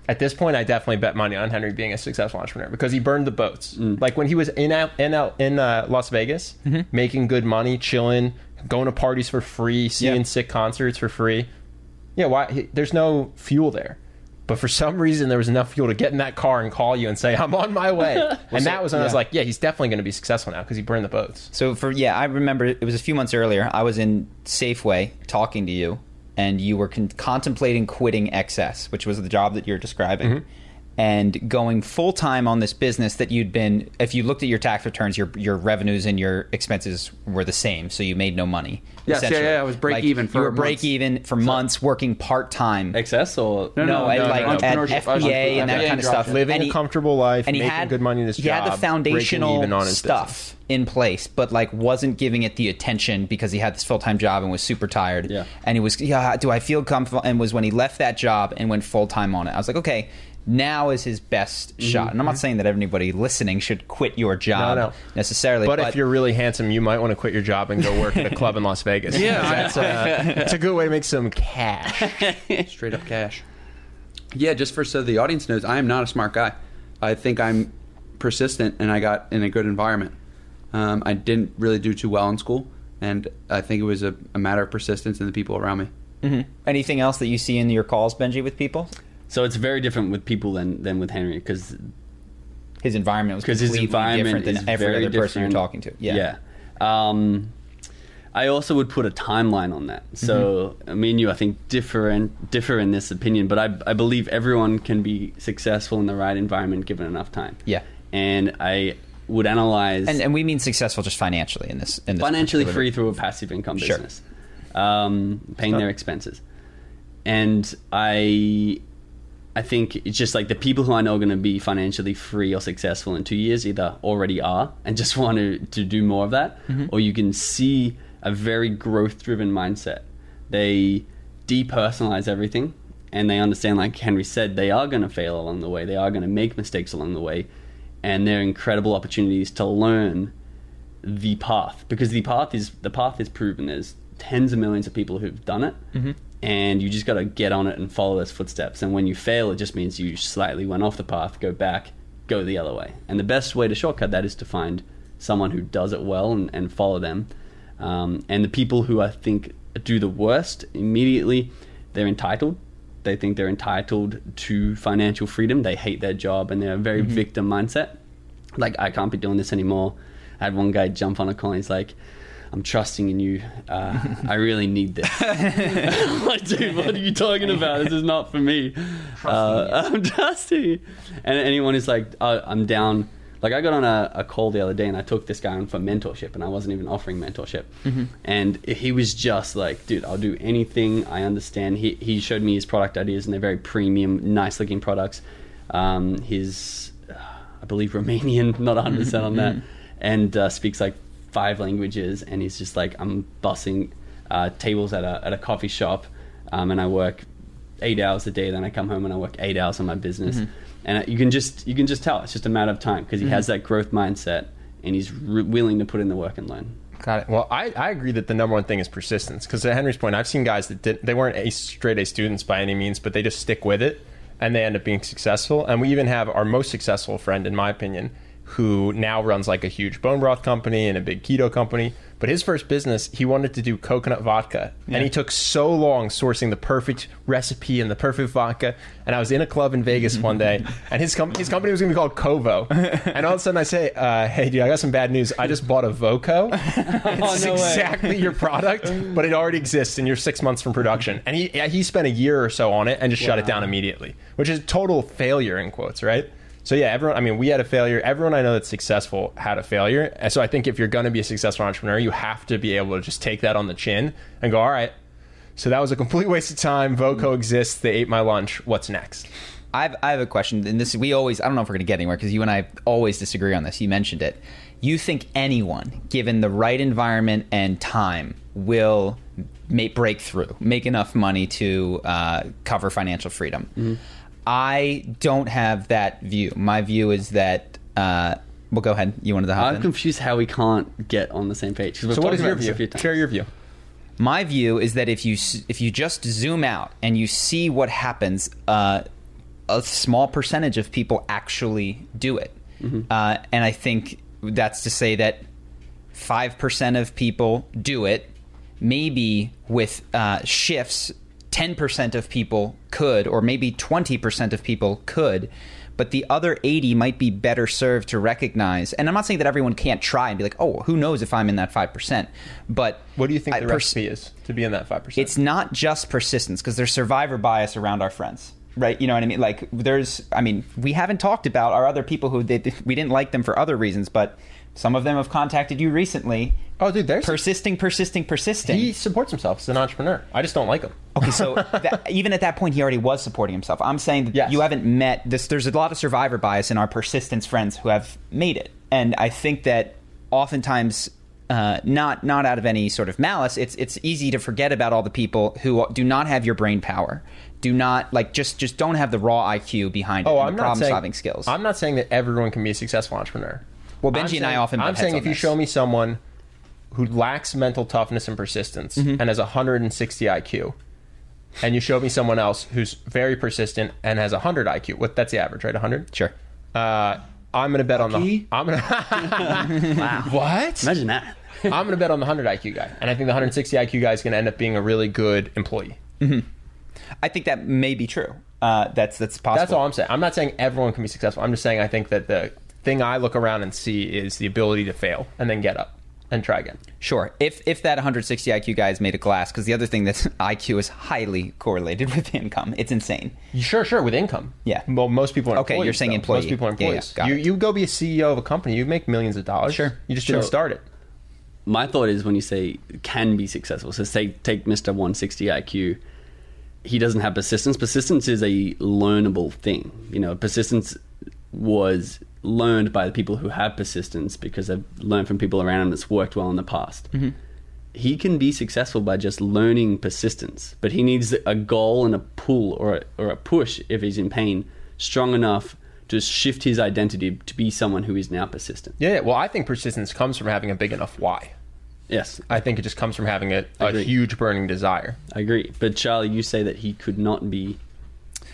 At this point, I definitely bet money on Henry being a successful entrepreneur because he burned the boats. Like when he was in in in uh, Las Vegas, making good money, chilling, going to parties for free, seeing Yeah. sick concerts for free. Yeah, why? He, there's no fuel there. But for some reason, there was enough fuel to get in that car and call you and say, "I'm on my way." and that was when I was like, "Yeah, he's definitely going to be successful now because he burned the boats." So for yeah, I remember it was a few months earlier. I was in Safeway talking to you, and you were con- contemplating quitting XS, which was the job that you're describing, mm-hmm. And going full time on this business that you'd been. If you looked at your tax returns, your your revenues and your expenses were the same, so you made no money. Yes, yeah, yeah, I was break even for you were months. break even for months, working part time. XS or No, No, no, at, no, like no, at. FBA and that FBA kind of stuff. Living And a comfortable life, and he making had good money in his he had the job, breaking foundational even on his stuff business. in place, but like wasn't giving it the attention because he had this full time job and was super tired. Yeah. and he was yeah. Do I feel comfortable? And was when he left that job and went full time on it. I was like, okay. Now is his best Mm-hmm. shot, and I'm not saying that everybody listening should quit your job No, no. necessarily. But, if you're really handsome, you might want to quit your job and go work at a club in Las Vegas. Yeah. that's a, that's a good way to make some cash. Straight up cash. Yeah, just for so the audience knows, I am not a smart guy. I think I'm persistent, and I got in a good environment. Um, I didn't really do too well in school, and I think it was a, a matter of persistence and the people around me. Mhm. anything else that you see in your calls, Benji, with people, So it's very different with people than than with Henry because his environment was because his completely environment different than every very other person you're talking to. Yeah, Yeah. Um, I also would put a timeline on that. So me and you, I think, differ in, differ in this opinion, but I, I believe everyone can be successful in the right environment given enough time. Yeah. And I would analyze and and we mean successful just financially in this in this financially free through a passive income Sure. business, um, paying their expenses, and I, I think it's just like the people who I know are going to be financially free or successful in two years either already are and just want to to do more of that, Mm-hmm. or you can see a very growth driven mindset. They depersonalize everything. And they understand, like Henry said, they are going to fail along the way. They are going to make mistakes along the way, and they're incredible opportunities to learn the path because the path is the path is proven. There's tens of millions of people who've done it, and you just got to get on it and follow those footsteps. And when you fail, it just means you slightly went off the path, go back, go the other way. And the best way to shortcut that is to find someone who does it well and, and follow them. Um, and the people who I think do the worst immediately, they're entitled. They think they're entitled to financial freedom. They hate their job and they're a very victim mindset like I can't be doing this anymore. I had one guy jump on a call. And he's like, "I'm trusting in you. Uh, I really need this." Like, dude, what are you talking about? This is not for me. Uh, I'm trusting. And anyone who's like, oh, "I'm down." Like I got on a, a call the other day and I took this guy on for mentorship and I wasn't even offering mentorship. And he was just like, dude, I'll do anything. I understand. He, he showed me his product ideas and they're very premium, nice looking products. Um, his, uh, I believe, Romanian, not 100% on that, and uh, speaks like five languages. And he's just like, I'm bussing uh, tables at a, at a coffee shop um, and I work eight hours a day. Then I come home and I work eight hours on my business, and you can just you can just tell it's just a matter of time because he has that growth mindset and he's re- willing to put in the work and learn. Got it. Well, I, I agree that the number one thing is persistence. Because to Henry's point, I've seen guys that didn't, they weren't a straight A students by any means, but they just stick with it and they end up being successful. And we even have our most successful friend, in my opinion, who now runs like a huge bone broth company and a big keto company. But his first business, he wanted to do coconut vodka. And he took so long sourcing the perfect recipe and the perfect vodka. And I was in a club in Vegas one day, and his, com- his company was going to be called Covo. And all of a sudden I say, uh, hey, dude, I got some bad news. I just bought a Voco. It's no way. exactly your product, but it already exists, and you're six months from production. And he yeah, he spent a year or so on it and just shut it down immediately, which is total failure in quotes, right? So yeah, everyone. I mean, we had a failure. Everyone I know that's successful had a failure. And so I think if you're going to be a successful entrepreneur, you have to be able to just take that on the chin and go, all right. So that was a complete waste of time. Voco exists. They ate my lunch. What's next? I've, I have a question, and this we always I don't know if we're going to get anywhere because you and I always disagree on this. You mentioned it. you think anyone, given the right environment and time, will make breakthrough, make enough money to uh, cover financial freedom. Mm-hmm. I don't have that view. My view is that. Uh, well, go ahead. You wanted to hop I'm in? confused how we can't get on the same page. 'cause we've So what talked is your about this a few view? Share your view. My view is that if you if you just zoom out and you see what happens, uh, a small percentage of people actually do it, uh, and I think that's to say that five percent of people do it. Maybe with uh, shifts, ten percent of people could, or maybe twenty percent of people could. But the other 80 might be better served to recognize. And I'm not saying that everyone can't try and be like, oh, who knows if I'm in that 5%. But What do you think I the pers- recipe is to be in that five percent? it's not just persistence because there's survivor bias around our friends right you know what i mean like there's i mean we haven't talked about our other people who did we didn't like them for other reasons but some of them have contacted you recently Oh, dude, there's persisting persisting persisting he supports himself as an entrepreneur. I just don't like him. Okay, so that, even at that point, he already was supporting himself. I'm saying that Yes. you haven't met this. There's a lot of survivor bias in our persistence friends who have made it, and I think that oftentimes, uh, not not out of any sort of malice, it's it's easy to forget about all the people who do not have your brain power, do not like just just don't have the raw IQ behind it, Oh, and I'm problem saying solving skills. I'm not saying that everyone can be a successful entrepreneur. Well, Benji I'm and saying- I often I'm saying if you this. show me someone who lacks mental toughness and persistence Mm-hmm. and has 160 IQ, and you show me someone else who's very persistent and has 100 IQ, what that's the average, right? 100. sure. Uh, I'm gonna bet on the. I'm gonna. Wow. what? Imagine that. I'm gonna bet on the 100 IQ guy, and I think the 160 IQ guy is gonna end up being a really good employee. I think that may be true. Uh, that's that's possible. That's all I'm saying. I'm not saying everyone can be successful. I'm just saying I think that the thing I look around and see is the ability to fail and then get up and try again. Sure. If if that 160 IQ guy is made of glass, because the other thing that's IQ is highly correlated with income. It's insane. Sure, sure, with income. Yeah. Well, most people are Okay, employees, you're saying though. employee. Most people are Yeah, yeah, employees. you, it. you go be a CEO of a company, you make millions of dollars. Sure. You just Sure. didn't start it. My thought is when you say can be successful, so say take Mr. 160 IQ, he doesn't have persistence. Persistence is a learnable thing. You know, persistence was learned by the people who have persistence because they've learned from people around him that's worked well in the past. Mm-hmm. He can be successful by just learning persistence, but he needs a goal and a pull or a, or a push if he's in pain strong enough to shift his identity to be someone who is now persistent. Yeah, yeah. Well, I think persistence comes from having a big enough why. Yes, I think it just comes from having a, a huge burning desire. I agree. But Charlie, you say that he could not be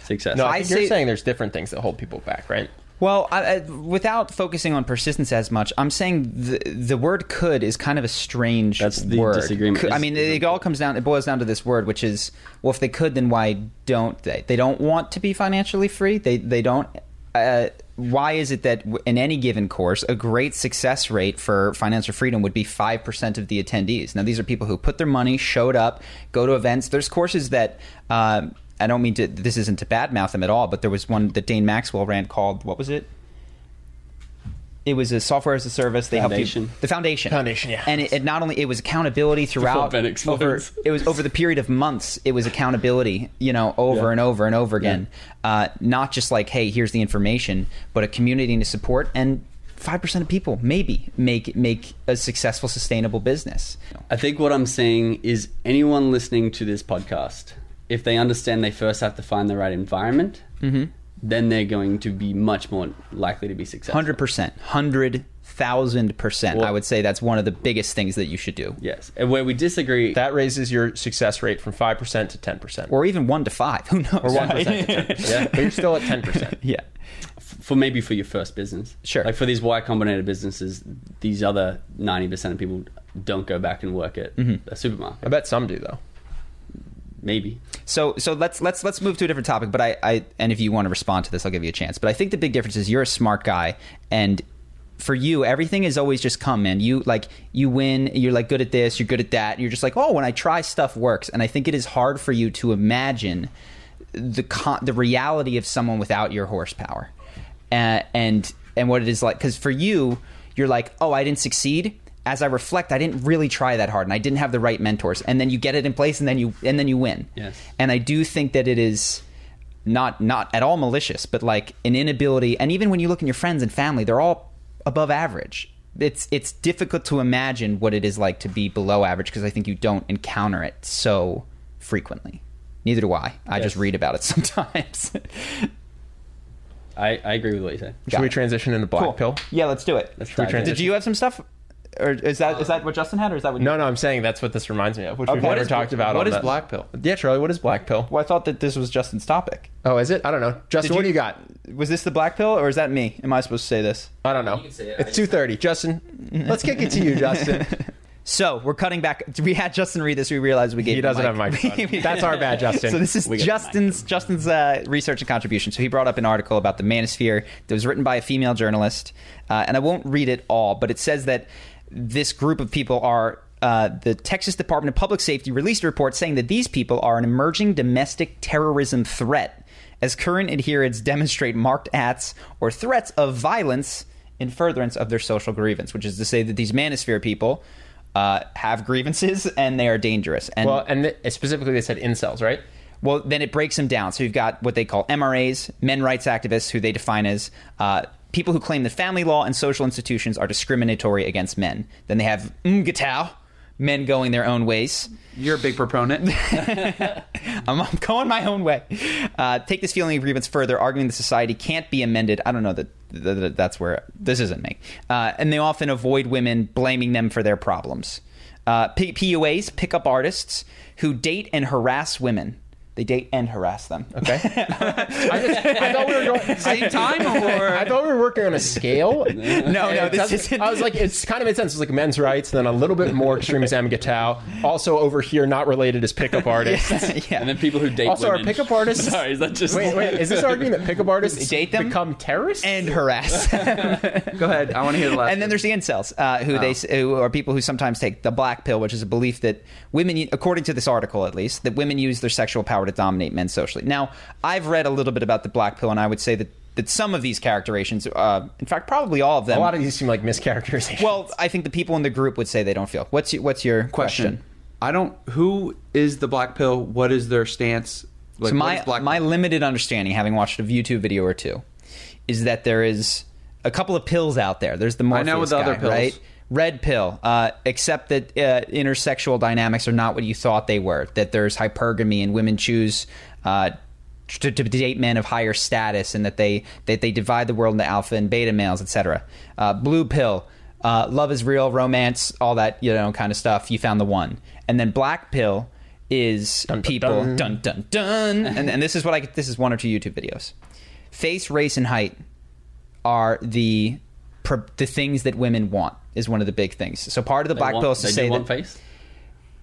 successful. No, I I think you're saying there's different things that hold people back, right? Well, I, I, without focusing on persistence as much, I'm saying the the word "could" is kind of a strange That's the word. disagreement. Could- I mean, it, all comes down. It boils down to this word, which is, well, if they could, then why don't they? They don't want to be financially free. They they don't. Uh, why is it that in any given course, a great success rate for financial freedom would be five percent of the attendees? Now, these are people who put their money, showed up, go to events. There's courses that. Um, I don't mean to. This isn't to badmouth them at all, but there was one that Dane Maxwell ran called what was it? It was a software as a service. They helped Foundation. you, the foundation. Foundation, yeah. And it, it not only it was accountability throughout Ben over it was over the period of months. It was accountability, you know, over Yeah. and over and over again. Uh, not just like, hey, here's the information, but a community to support and. Five percent of people maybe make make a successful, sustainable business. I think what I'm saying is anyone listening to this podcast, if they understand they first have to find the right environment, then they're going to be much more likely to be successful. Hundred percent, hundred thousand percent. Well- I would say that's one of the biggest things that you should do, Yes. And where we disagree, That raises your success rate from 5% to 10%. or even one to five. Who knows? or 1% to 10%. Yeah. But you're still at 10%. yeah. for maybe for your first business. Sure. Like for these Y Combinator businesses, these other 90% of people don't go back and work at Mm-hmm. a supermarket. I bet some do, though. Maybe. So so let's let's let's move to a different topic. But I, I and if you want to respond to this, I'll give you a chance. But I think the big difference is you're a smart guy, and for you, everything is always just come, man. You like you win. You're like good at this. You're good at that. You're just like oh, when I try stuff works. And I think it is hard for you to imagine the con- the reality of someone without your horsepower, uh, and and what it is like. Because for you, you're like oh, I didn't succeed. As I reflect, I didn't really try that hard, and I didn't have the right mentors. And then you get it in place, and then you and then you win. Yes. And I do think that it is not not at all malicious, but like an inability. And even when you look in your friends and family, they're all above average. it's it's difficult to imagine what it is like to be below average because I think you don't encounter it so frequently. Neither do I. I just read about it sometimes. I, I agree with what you said. Should Got we it. transition into black Cool. pill? Yeah, let's do it. Let's Should we transition? Did you have some stuff, or is that is that what Justin had, or is that what? No, no, I'm saying that's what this reminds me of, which Okay. we've What never is- talked about. what on is the- black pill? Yeah, Charlie, what is black pill? Well, I thought that this was Justin's topic. Oh, is it? I don't know. Justin, Did what do you got? Was this the black pill, or is that me? Am I supposed to say this? I don't know. You can say it. I It's just- two thirty. Justin, let's kick it to you, Justin. So we're cutting back. We had Justin read this. We realized we gave He him doesn't mic. have a microphone. That's our bad, Justin. So this is We got the Justin's Justin's uh, research and contribution. So he brought up an article about the manosphere that was written by a female journalist, uh, and I won't read it all, but it says that this group of people are. Uh, the Texas Department of Public Safety released a report saying that these people are an emerging domestic terrorism threat, as current adherents demonstrate marked acts or threats of violence in furtherance of their social grievance, which is to say that these manosphere people uh, have grievances and they are dangerous. And well, and th- specifically, they said incels, right? well, then it breaks them down. So you've got what they call MRAs, men rights activists, who they define as uh, people who claim that family law and social institutions are discriminatory against men. Then they have MGTOW, men going their own ways. You're a big proponent. I'm, I'm going my own way. Uh, take this feeling of grievance further, arguing that society can't be amended. I don't know that, that, that that's where this isn't me. Uh, and they often avoid women, blaming them for their problems. Uh, P- PUAs, pickup artists, who date and harass women. They date and harass them. Okay. I, just, I thought we were going Same time or I thought we were working on a scale. No, no, this isn't. I was like, it's kind of made sense. It's like men's rights, and then a little bit more extreme is MGTOW. Also over here, not related as pickup artists. yeah. And then people who date Also, are pickup artists- Sorry, is that just Wait, wait. Is this arguing that pickup artists Date them? become terrorists? and harass. go ahead. I want to hear the last. and then there's the incels, uh, who they who are people who sometimes take the black pill, which is a belief that women, according to this article at least, that women use their sexual power to dominate men socially. Now, I've read a little bit about the black pill, and I would say that that some of these characterizations, uh, in fact, probably all of them. a lot of these seem like mischaracterizations. well, I think the people in the group would say they don't feel. What's your, what's your question? question. I don't. Who is the black pill? What is their stance? Like, so my black my pill? limited understanding, having watched a YouTube video or two, is that there is a couple of pills out there. There's the I Morpheus know the other pills. right? Red pill, uh, except that uh, intersexual dynamics are not what you thought they were. That there's hypergamy and women choose. Uh, to, to date men of higher status, and that they that they divide the world into alpha and beta males, etc. Uh, blue pill, uh, love is real, romance, all that you know kind of stuff. You found the one, and then black pill is dun, people dun. dun dun dun, and, and this is what I this is one or two YouTube videos. Face, race, and height are the the things that women want is one of the big things. So part of the They black want- pill is to they say do want that face.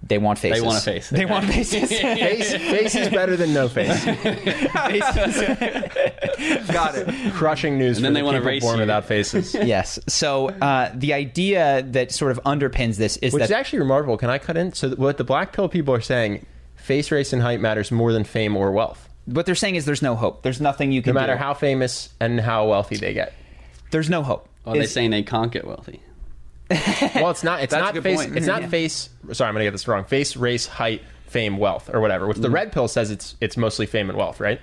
they want faces. They want a face. They want faces. face, face is better than no face. Got it. Crushing news And for then the they wanna race born you. without faces. yes. So uh, the idea that sort of underpins this is Which that is actually remarkable. Can I cut in? So what the black pill people are saying, face, race, and height matters more than fame or wealth. what they're saying is there's no hope. There's nothing you can. No matter do. how famous and how wealthy they get. There's no hope. Are they saying they can't get wealthy? Well, it's not. It's not face. point. It's not face. Sorry, I'm gonna get this wrong. Face, race, height, fame, wealth, or whatever. Which the mm-hmm. red pill says it's it's mostly fame and wealth, right?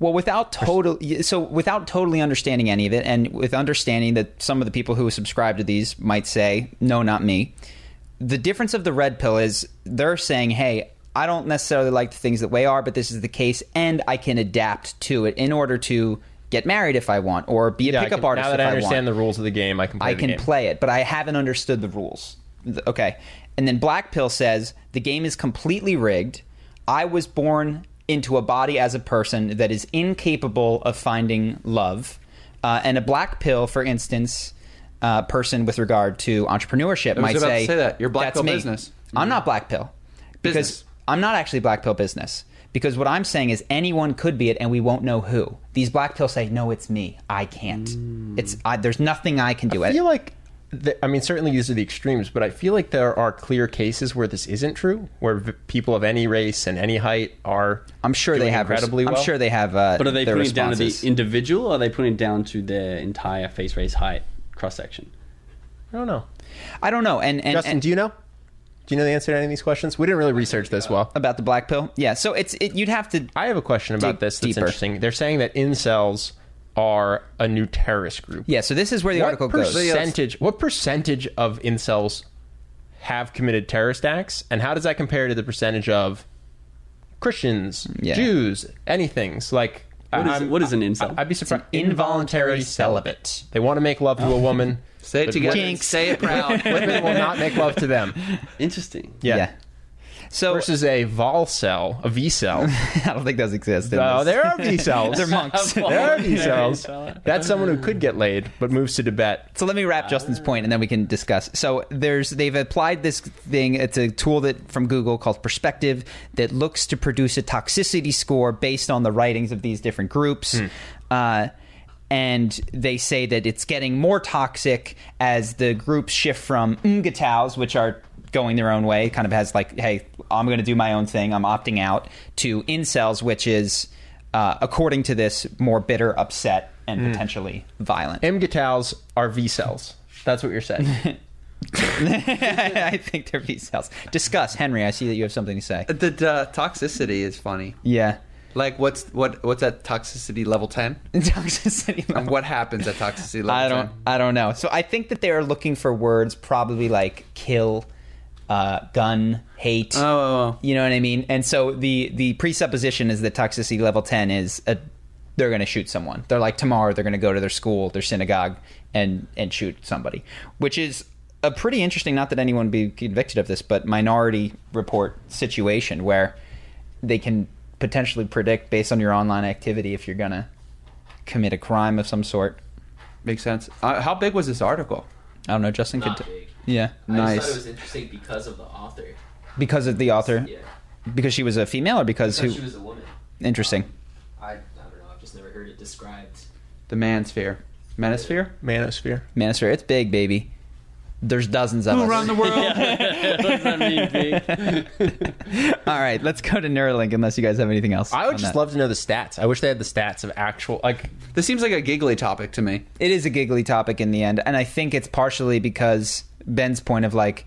Well, without total, so without totally understanding any of it, and with understanding that some of the people who subscribe to these might say, "No, not me." The difference of the red pill is they're saying, "Hey, I don't necessarily like the things that way are, but this is the case, and I can adapt to it in order to get married if I want, or be a Yeah, I pickup can- artist Now that if I I understand want." the rules of the game, I can play I the can game. play it, but I haven't understood the rules. Okay. And then Black Pill says the game is completely rigged. I was born into a body as a person that is incapable of finding love. Uh, and a Black Pill, for instance, uh, person with regard to entrepreneurship was might about to say, say that. You're Black "That's Pill me." business. I'm not Black Pill. Because Business. I'm not actually Black Pill business. Because what I'm saying is anyone could be it, and we won't know who. These black pills say, "No, it's me. I can't. It's I, there's nothing I can do." I feel like, the, I mean, certainly these are the extremes, but I feel like there are clear cases where this isn't true, where v- people of any race and any height are. I'm sure they have incredibly I'm sure they have. Uh, But are they their putting it down to the individual or are they putting it down to their entire face, race, height cross section? I don't know. I don't know. And, and, Justin, and do you know? Do you know the answer to any of these questions? We didn't really research this well. about the black pill? Yeah. So it's it, you'd have to. I have a question about Dig this that's deeper. interesting. They're saying that incels are a new terrorist group. Yeah, so this is where the what article goes. percentage? What percentage of incels have committed terrorist acts, and how does that compare to the percentage of Christians, Yeah. Jews, anything's like? What is- I'm- what is an incel? I'd be surprised. involuntary celibate. They want to make love to a woman. Say it but together. Jinx. Say it proud. Women will not make love to them. Interesting. Yeah. So Versus a vol cell, a V cell. I don't think those exist. in Oh, this. there are V cells. They're monks. there are V cells. That's someone who could get laid but moves to Tibet. So let me wrap Justin's point, and then we can discuss. So there's they've applied this thing. It's a tool that from Google called Perspective that looks to produce a toxicity score based on the writings of these different groups. Uh, and they say that it's getting more toxic as the groups shift from MGTOWs, which are going their own way, kind of has like, hey, I'm going to do my own thing, I'm opting out, to incels, which is, uh, according to this, more bitter, upset, and potentially violent. MGTOWs are V cells. That's what you're saying. I think they're V cells. Discuss, Henry. I see that you have something to say. the uh, toxicity is funny. Yeah. Like what's what what's at toxicity level ten? Toxicity. And what happens at toxicity level I don't. 10? I don't know. So I think that they are looking for words, probably like kill, uh, gun, hate. Oh, oh, oh. You know what I mean? And so the the presupposition is that toxicity level ten is a, they're going to shoot someone. They're like tomorrow they're going to go to their school, their synagogue, and and shoot somebody, which is a pretty interesting. Not that anyone would be convicted of this, but Minority Report situation where they can potentially predict based on your online activity if you're going to commit a crime of some sort. Makes sense. Uh, how big was this article? I don't know. Justin Not could. big. Yeah, I Nice. just thought it was interesting because of the author. because of the author. Yeah. Because she was a female, or because Because who? she was a woman. Interesting. I, I don't know. I've just never heard it described. The manosphere. Manosphere? Manosphere. Manosphere, it's big, baby. There's dozens of us. the world? what does that mean, big? All right, let's go to Neuralink. Unless you guys have anything else. I would on just that. love to know the stats. I wish they had the stats of actual like This seems like a giggly topic to me. It is a giggly topic in the end, and I think it's partially because Ben's point of like.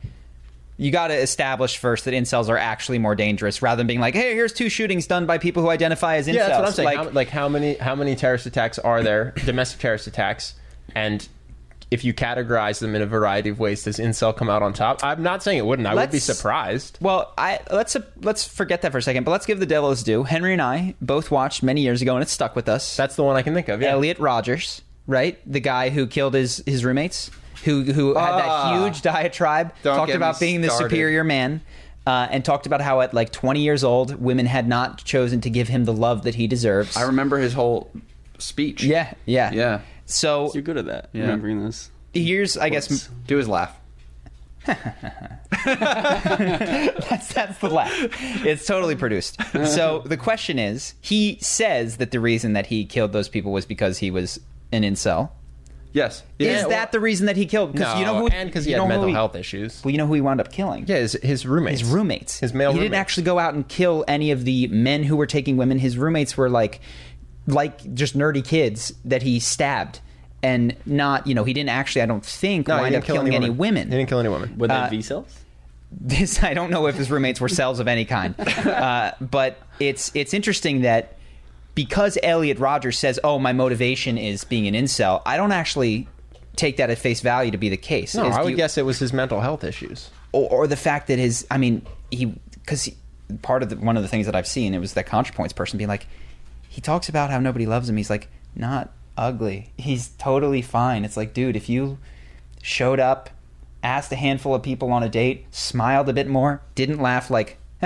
You got to establish first that incels are actually more dangerous, rather than being like, "Hey, here's two shootings done by people who identify as incels." Yeah, that's what I'm saying. Like, how, like how many how many terrorist attacks are there? domestic terrorist attacks, and if you categorize them in a variety of ways, does incel come out on top? I'm not saying it wouldn't. I would be surprised. Well, I let's let's forget that for a second, but let's give the devil his due. Henry and I both watched many years ago, and it stuck with us. That's the one I can think of. Yeah. Elliot Rogers, right? The guy who killed his his roommates, who who had that Ah. huge diatribe, talked about me being the superior man. Uh, and talked about how at like 20 years old, women had not chosen to give him the love that he deserves. I remember his whole speech. yeah, yeah, Yeah. So You're good at that. Yeah. Remembering this. here's, I guess, Do his laugh. that's that's the laugh. It's totally produced. So the question is, he says that the reason that he killed those people was because he was an incel. Yes. is Yeah. that the reason that he killed? no, you know who, and because he had know who mental health issues. Well, you know who he wound up killing? Yeah, his, his roommates. his roommates. His male He didn't actually go out and kill any of the men who were taking women. His roommates were like, like just nerdy kids that he stabbed, and not you know he didn't actually. I don't think No, he wind didn't up kill killing any women. He didn't kill any women. Were they Uh, V cells? this I don't know if his roommates were cells of any kind, uh, but it's it's interesting that because Elliot Rogers says, "Oh, my motivation is being an incel," I don't actually take that at face value to be the case. No, Is- I do would you- guess it was his mental health issues. or, or the fact that his i mean he because part of the, one of the things that i've seen it was that contrapoints person being like he talks about how nobody loves him he's like not ugly he's totally fine it's like dude if you showed up asked a handful of people on a date smiled a bit more didn't laugh like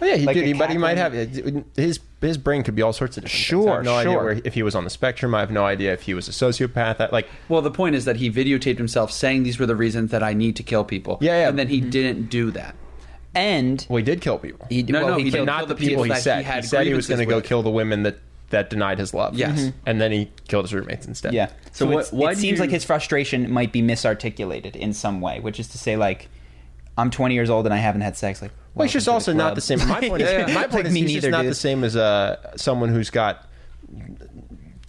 Well, yeah, he Like did, he- but he might have uh, uh, his his brain could be all sorts of different. things. I Sure, have no idea sure. where, if he was on the spectrum. I have no idea if he was a sociopath. I- Like, Well, the point is that he videotaped himself saying these were the reasons that I need to kill people. Yeah, yeah. And then he mm-hmm. didn't do that. And well, he did kill people, he, No, well, no, he he killed- did not kill the the people people he said. he had said he was going to go kill the women that that denied his love. Yes. Mhm. and then he killed his roommates instead. Yeah. So So, what- it's- why it seems you- like his frustration might be misarticulated in some way, which is to say, like, I'm 20 years old and I haven't had sex. Like, Well, he's just also not club. the same. My point is, Yeah, yeah. my Like, point is me he's just neither, not dude. the same as uh, someone who's got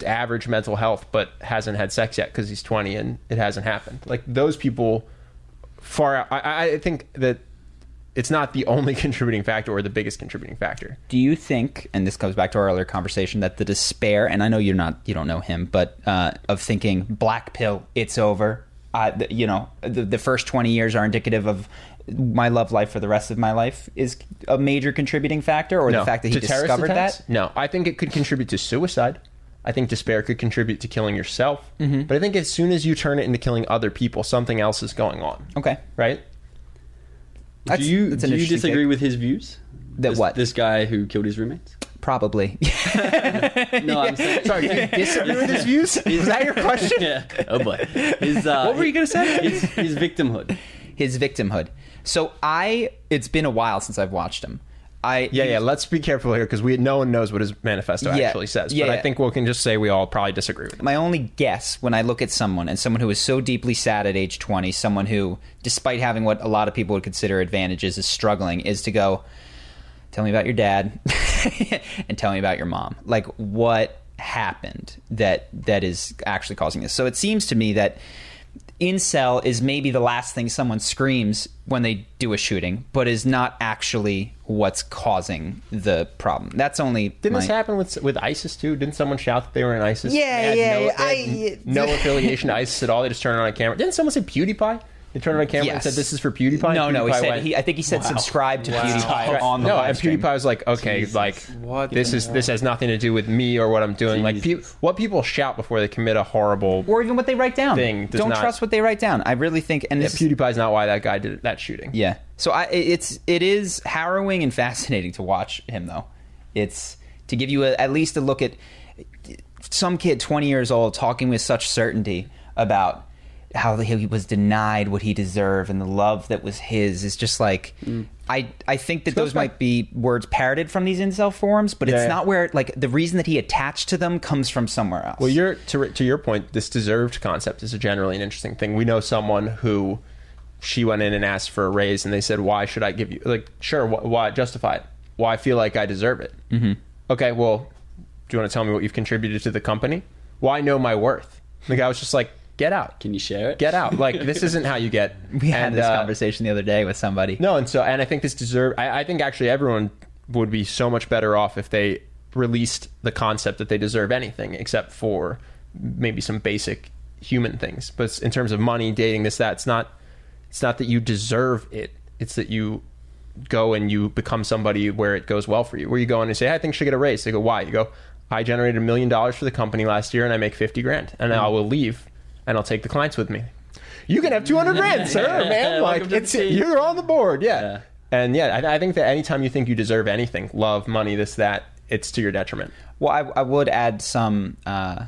average mental health but hasn't had sex yet because he's 20 and it hasn't happened. Like those people, far out. I, I- I think that it's not the only contributing factor or the biggest contributing factor. Do you think, and this comes back to our earlier conversation, that the despair, and I know you're not, you don't know him, but uh, of thinking black pill, it's over. Uh, the, you know, the, the first 20 years are indicative of my love life for the rest of my life is a major contributing factor, or no. the fact that he To discovered attacks? that. No, I think it could contribute to suicide. I think despair could contribute to killing yourself. Mm-hmm. But I think as soon as you turn it into killing other people, something else is going on. Okay, Right? That's- do you that's do you disagree take. with his views? That this, what? This guy who killed his roommates? Probably. No, I'm saying. Sorry, do you disagree with his views? Is that your question? yeah. Oh boy. His, uh, What were you gonna say? His, his victimhood. His victimhood. So I, it's been a while since I've watched him. I Yeah, yeah. Let's be careful here because we no one knows what his manifesto Yeah, actually says. yeah, but yeah. I think we can just say we all probably disagree with him. my only guess when I look at someone and someone who is so deeply sad at age 20, someone who, despite having what a lot of people would consider advantages, is struggling, is to go, tell me about your dad and tell me about your mom. Like, what happened that that is actually causing this? So it seems to me that incel is maybe the last thing someone screams when they do a shooting, but is not actually what's causing the problem. That's only Didn't my- this happen with with ISIS too? Didn't someone shout that they were in ISIS? Yeah, They had yeah, no, yeah, they had I- no affiliation to ISIS at all. They just turned on a camera. Didn't someone say PewDiePie? They turned on a camera and said, "This is for PewDiePie." No, no. He said went- he. I think he said subscribe to PewDiePie on the no, live and stream. PewDiePie was like, "Okay, like What this the is this has nothing to do with me or what I'm doing." Like, pe- what people shout before they commit a horrible. or even what they write down. Thing does Don't not- trust what they write down. I really think, and Yeah, this, PewDiePie's not why that guy did that shooting. yeah. So I, it's it is harrowing and fascinating to watch him though. It's to give you a, at least a look at some kid 20 years old talking with such certainty about how he was denied what he deserved and the love that was his is just like I I think that goes those might be words parroted from these incel forums, but Yeah, it's yeah. not where like the reason that he attached to them comes from somewhere else. Well, you're to to your point. This deserved concept is a generally an interesting thing. We know someone who she went in and asked for a raise, and they said, "Why should I give you?" Like, sure, wh- why justify it? Well, I feel like I deserve it. Mm-hmm. Okay, well, do you want to tell me what you've contributed to the company? Well, I know my worth. The guy was just like, "Get out, Can you share it? get out!" Like, this isn't how you get. we had and, this uh, conversation the other day with somebody. no, and so and I think this deserve. I, I think actually everyone would be so much better off if they released the concept that they deserve anything except for maybe some basic human things. But in terms of money, dating, this, that, it's not. It's not that you deserve it. It's that you go and you become somebody where it goes well for you. Where you go in and say, hey, "I think she should get a raise." They go, "Why?" You go, "I generated a million dollars for the company last year, and I make fifty grand, and I will leave, and I'll take the clients with me." You can have two hundred grand, sir, man. Like Welcome to the it's you're on the board, yeah. Yeah. And yeah, I, I think that anytime you think you deserve anything, love, money, this, that, it's to your detriment. Well, I, I would add some uh,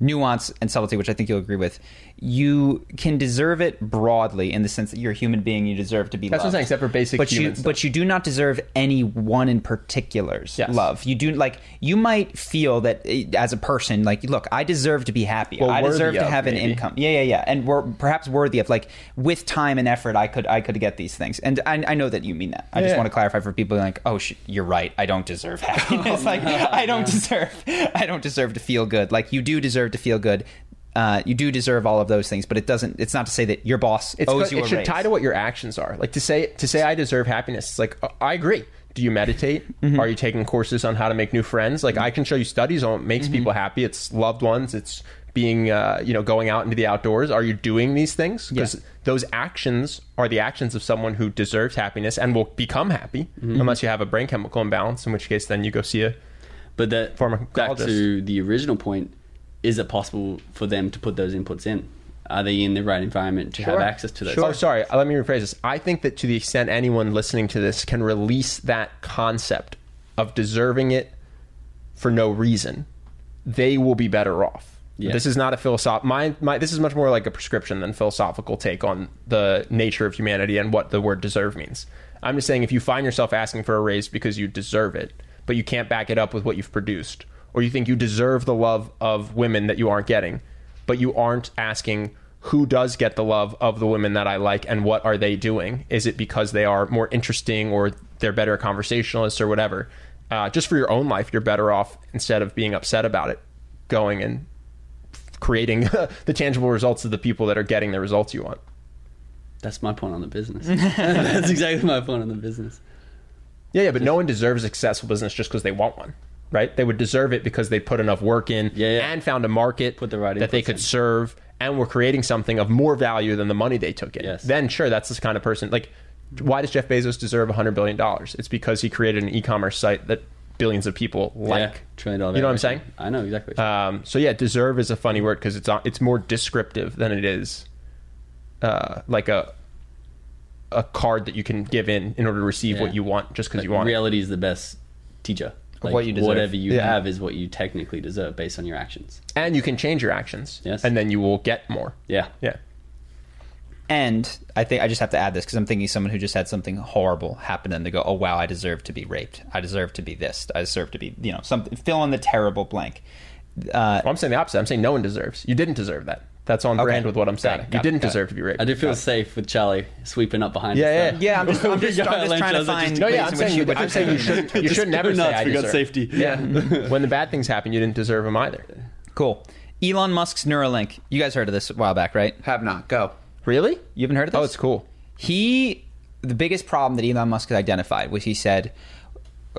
nuance and subtlety, which I think you'll agree with. You can deserve it broadly in the sense that you're a human being. You deserve to be That's what I'm saying, except for basic but you, stuff. But you do not deserve any one in particular's Yes. love. You do like you might feel that eh, as a person, like look, I deserve to be happy. Well, I deserve to of, have an maybe. income. Yeah, yeah, yeah, and we're perhaps worthy of like with time and effort, I could I could get these things. And I, I know that you mean that. I just Yeah. want to clarify for people like, oh, sh- you're right. I don't deserve happiness. like I don't deserve. I don't deserve to feel good. Like you do deserve to feel good. Uh, you do deserve all of those things, but it doesn't. It's not to say that your boss It's owes co- you it a should raise. tie to what your actions are. Like to say to say I deserve happiness. It's like uh, I agree. Do you meditate? Mm-hmm. Are you taking courses on how to make new friends? Like I can show you studies on what makes Mm-hmm. people happy. It's loved ones. It's being uh, you know going out into the outdoors. Are you doing these things? Because Yeah. those actions are the actions of someone who deserves happiness and will become happy Mm-hmm. unless you have a brain chemical imbalance. In which case, then you go see a But that back to the original point, is it possible for them to put those inputs in? Are they in the right environment to have access to those? Sure. Oh, sorry. uh, Let me rephrase this. I think that to the extent anyone listening to this can release that concept of deserving it for no reason, they will be better off. Yeah. This is not a philosoph. My, my this is much more like a prescription than philosophical take on the nature of humanity and what the word deserve means. I'm just saying if you find yourself asking for a raise because you deserve it, but you can't back it up with what you've produced, or you think you deserve the love of women that you aren't getting, but you aren't asking who does get the love of the women that I like and what are they doing? Is it because they are more interesting or they're better conversationalists or whatever? Uh, just for your own life, you're better off instead of being upset about it, going and creating the tangible results of the people that are getting the results you want. That's my point on the business. That's exactly my point on the business. Yeah, yeah, but no one deserves a successful business just because they want one, right? They would deserve it because they put enough work in Yeah, yeah. and found a market Put the right that they could in. serve and were creating something of more value than the money they took in. Yes. Then, sure, that's this kind of person. Like, why does Jeff Bezos deserve $100 billion? It's because he created an e commerce site that billions of people yeah, like. trillion dollar. You know what I'm saying? I know exactly. Um, so yeah, deserve is a funny word because it's it's more descriptive than it is uh, like a a card that you can give in in order to receive Yeah. what you want just because Like, you want. it. reality is the best teacher. Like, what you deserve. Whatever you Yeah. have is what you technically deserve based on your actions. and you can change your actions. Yes. and then you will get more. Yeah. Yeah, And I think I just have to add this because I'm thinking someone who just had something horrible happen and they go, "Oh wow, I deserve to be raped. I deserve to be this. I deserve to be you know something. Fill in the terrible blank." Uh, well, I'm saying the opposite. I'm saying no one deserves. You didn't deserve that. That's on Okay. brand with what I'm saying. it, you it, didn't got it. deserve to be raped. I do feel Got safe with Charlie sweeping up behind Yeah, us. yeah. yeah, I'm just I'm just, I'm just trying to find just- No, yeah, I'm in saying you, would I'm saying you should you should never Go say nuts, I deserve. safety. Yeah, when the bad things happen, you didn't deserve them either. Cool. Elon Musk's Neuralink. You guys heard of this a while back, right? Have not. Go. Really? You haven't heard of this? Oh, it's cool. He, the biggest problem that Elon Musk has identified was he said,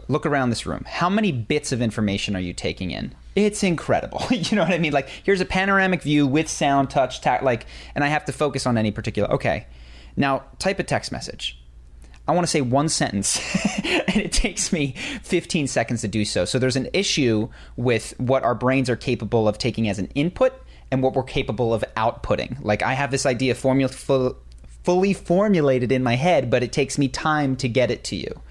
look around this room. How many bits of information are you taking in? It's incredible. you know what I mean? Like, here's a panoramic view with sound, touch, like, and I have to focus on any particular. Okay. Now, type a text message. I want to say one sentence, and it takes me 15 seconds to do so. So there's an issue with what our brains are capable of taking as an input and what we're capable of outputting. Like I have this idea formula full, fully formulated in my head, but it takes me time to get it to you.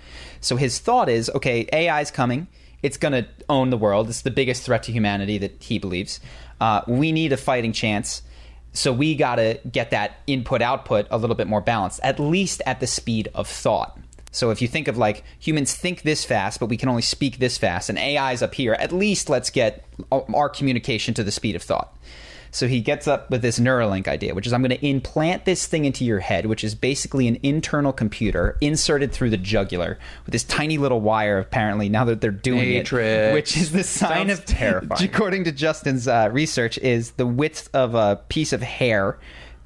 So his thought is, okay, AI is coming. It's going to own the world. It's the biggest threat to humanity that he believes. Uh, we need a fighting chance. So we got to get that input output a little bit more balanced, at least at the speed of thought. So if you think of like humans think this fast, but we can only speak this fast, and AI's up here, at least let's get our communication to the speed of thought. So he gets up with this Neuralink idea, which is I'm going to implant this thing into your head, which is basically an internal computer inserted through the jugular with this tiny little wire. Apparently, now that they're doing Matrix. it, which is the sign Sounds of terrifying. According to Justin's uh, research, is the width of a piece of hair.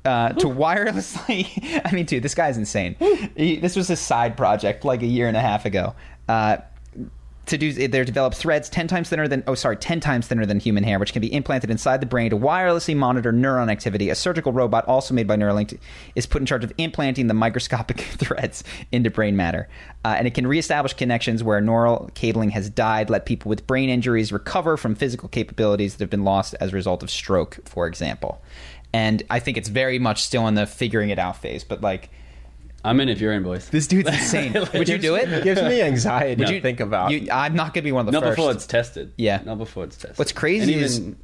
Uh, to wirelessly, I mean, dude, this guy's insane. He, this was a side project like a year and a half ago. Uh, to do they're developed threads 10 times thinner than oh sorry 10 times thinner than human hair which can be implanted inside the brain to wirelessly monitor neuron activity. A surgical robot also made by neuralink is put in charge of implanting the microscopic threads into brain matter. Uh, and it can reestablish connections where neural cabling has died let people with brain injuries recover from physical capabilities that have been lost as a result of stroke for example. And i think it's very much still in the figuring it out phase but like I'm in if you're in, boys. this dude's insane would you do it It Gives me anxiety would to you think about. you, i'm not gonna be one of the Not first before it's tested. Yeah. Not before it's tested. What's crazy And is- even,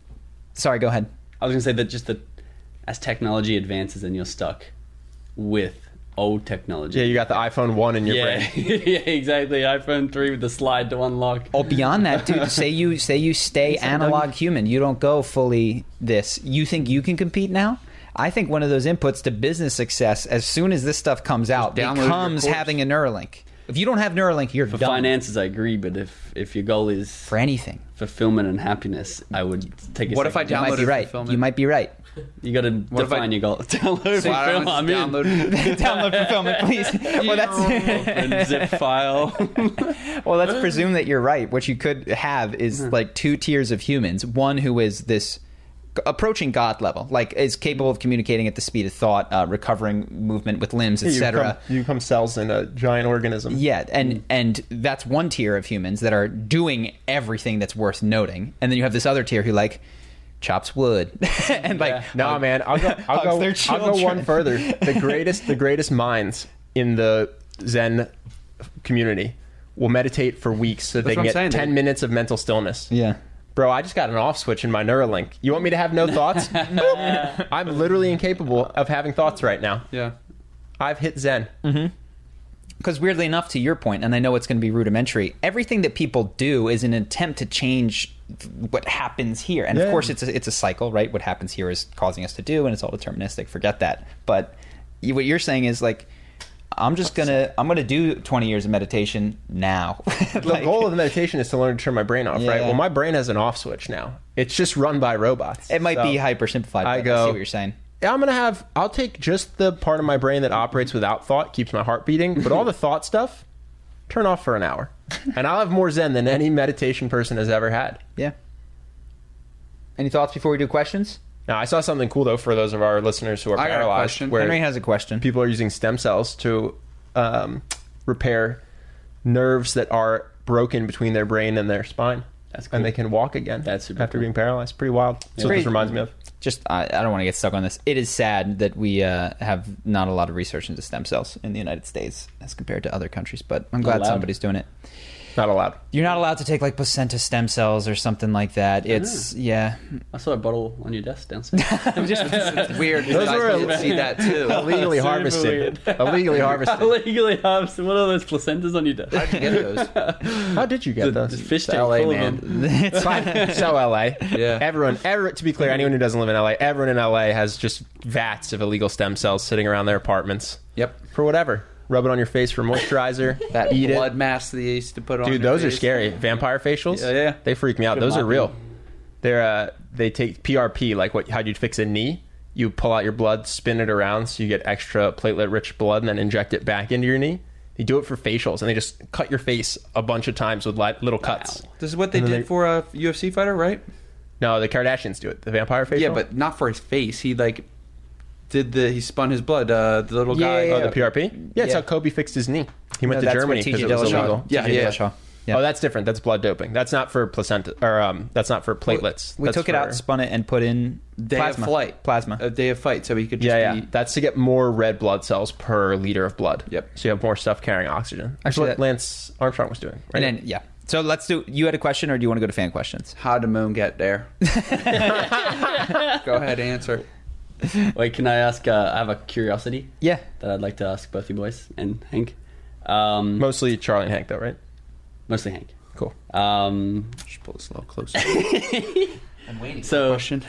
sorry go ahead I was going to say that just that as technology advances and you're stuck with old technology. yeah, you got the iPhone one in your yeah, brain. yeah, exactly. iPhone 3 with the slide to unlock. Oh, beyond that, dude. say you say you stay analog human. You don't go fully this. You think you can compete now? I think one of those inputs to business success, as soon as this stuff comes out, download becomes having a Neuralink. If you don't have Neuralink, you're For done finances, I agree, but if, if your goal is for anything. fulfillment and happiness, I would take a What if I second. You might be right. You might be right. You got to What if I- define your goal. Download Why don't fulfillment. I I'm just in. download Download fulfillment, please. Well, that's And zip file. well, let's presume that you're right. What you could have is like two tiers of humans. One who is this approaching God level, like is capable of communicating at the speed of thought, uh, recovering movement with limbs, etc. become, you become cells in a giant organism. Yeah, and and that's one tier of humans that are doing everything that's worth noting, and then you have this other tier who like chops wood and like No, man, I'll go. I'll Hugs go. their I'll go one further. The greatest, the greatest minds in the Zen community will meditate for weeks so they can get saying, ten dude. minutes of mental stillness. yeah. Bro, I just got an off switch in my Neuralink. You want me to have no thoughts? I'm literally incapable of having thoughts right now. Yeah. I've hit Zen. Mm-hmm. Because weirdly enough, to your point, and I know it's going to be rudimentary, everything that people do is an attempt to change what happens here. And of course, it's a, it's a cycle, right? What happens here is causing us to do, and it's all deterministic. Forget that. But what you're saying is like, I'm just gonna I'm gonna do 20 years of meditation now. The goal of the meditation is to learn to turn my brain off, Yeah, right? Well, my brain has an off switch now. It's just run by robots. it might So be hyper simplified. I I go- see what you're saying. Yeah, I'm gonna have. I'll take just the part of my brain that operates without thought, keeps my heart beating, but all the thought stuff, turn off for an hour, and I'll have more zen than any meditation person has ever had. Yeah. Any thoughts before we do questions? Now, I saw something cool though for those of our listeners who are I got a paralyzed, question. where Henry has a question. people are using stem cells to um, repair nerves that are broken between their brain and their spine. That's And they can walk again That's super after cool. being paralyzed. Pretty wild. So Pretty- this reminds me of. Just, I, I don't want to get stuck on this. It is sad that we uh, have not a lot of research into stem cells in the United States as compared to other countries, but I'm glad allowed. somebody's doing it. Not allowed. You're not allowed to take like placenta stem cells or something like that. It's, yeah. I saw a bottle on your desk downstairs. It's weird. Those I were- didn't see that too. Illegally Super harvested. Illegally harvested. Illegally harvested. What are those placentas on your desk? How'd you get those? How did you get The, those? the fish It's tank LA, full man. of them. it's fine. so LA. Yeah. Everyone, every, to be clear, anyone who doesn't live in LA, everyone in LA has just vats of illegal stem cells sitting around their apartments Yep. for whatever. Rub it on your face for moisturizer. That eat blood it. mask that they used to put on. Dude, your those are scary. Vampire facials. Yeah, yeah. They freak me out. Good those are mopping. real. They're uh, they take PRP like what how you'd fix a knee. You pull out your blood, spin it around so you get extra platelet rich blood, and then inject it back into your knee. They do it for facials, and they just cut your face a bunch of times with li- little cuts. This is what they did they- for a UFC fighter, right? No, the Kardashians do it. The vampire facial. Yeah, but not for his face. He like did the he spun his blood. Uh, the little Yeah, guy. yeah, oh, yeah. the PRP. Yeah, it's Yeah. how Kobe fixed his knee. He went No, to that's Germany what because TJ it was Dillashaw- illegal. Yeah, TJ yeah. Dillashaw. Yeah. Oh, that's different. That's blood doping. That's not for placenta, or um, that's not for platelets. we That's took it for- out, spun it, and put in Day plasma. of flight. Plasma. A day of fight, so he could just Yeah, be. yeah. That's to get more red blood cells per liter of blood. Yep. So you have more stuff carrying oxygen. That's Actually, what that- Lance Armstrong was doing. Right? And then, yeah. So let's do. You had a question, or do you want to go to fan questions? How did Moon get there? Go ahead, answer. Wait, can I ask? Uh, I have a curiosity Yeah. that I'd like to ask both you boys and Hank. Um, Mostly Charlie and Hank, though, right? mostly Hank. Cool. Um, Just pull this a little closer. I'm waiting. so, Question.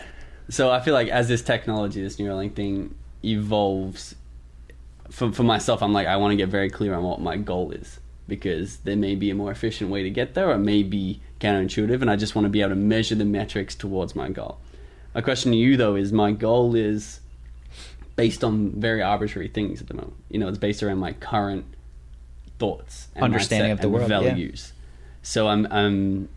so I feel like as this technology, this Neuralink thing evolves, for for myself, I'm like I want to get very clear on what my goal is because there may be a more efficient way to get there, or it may be counterintuitive, and I just want to be able to measure the metrics towards my goal. My question to you though is: my goal is based on very arbitrary things at the moment. You know, it's based around my current thoughts, and Understanding of the world, yeah. values. So I'm, I'm.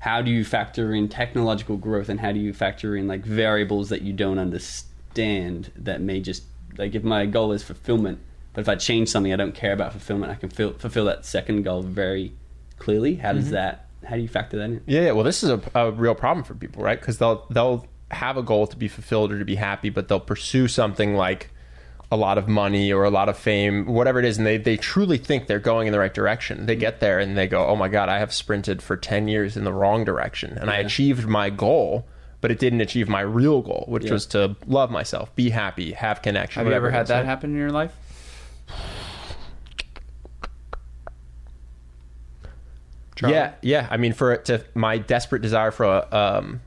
How do you factor in technological growth, and how do you factor in like variables that you don't understand that may just like if my goal is fulfillment, but if I change something I don't care about fulfillment, I can feel, fulfill that second goal very clearly. How Mm-hmm. does that? How do you factor that in? Yeah, yeah. Well, this is a, a real problem for people, right? Because they'll they'll have a goal to be fulfilled or to be happy, but they'll pursue something like a lot of money or a lot of fame, whatever it is, and they, they truly think they're going in the right direction. They get there and they go, "Oh my god, I have sprinted for ten years in the wrong direction, and I achieved my goal." But it didn't achieve my real goal, which Yeah. was to love myself, be happy, have connection. Have you ever had that happen in your life? Charlie? Yeah, yeah. I mean, for it to my desperate desire for a um,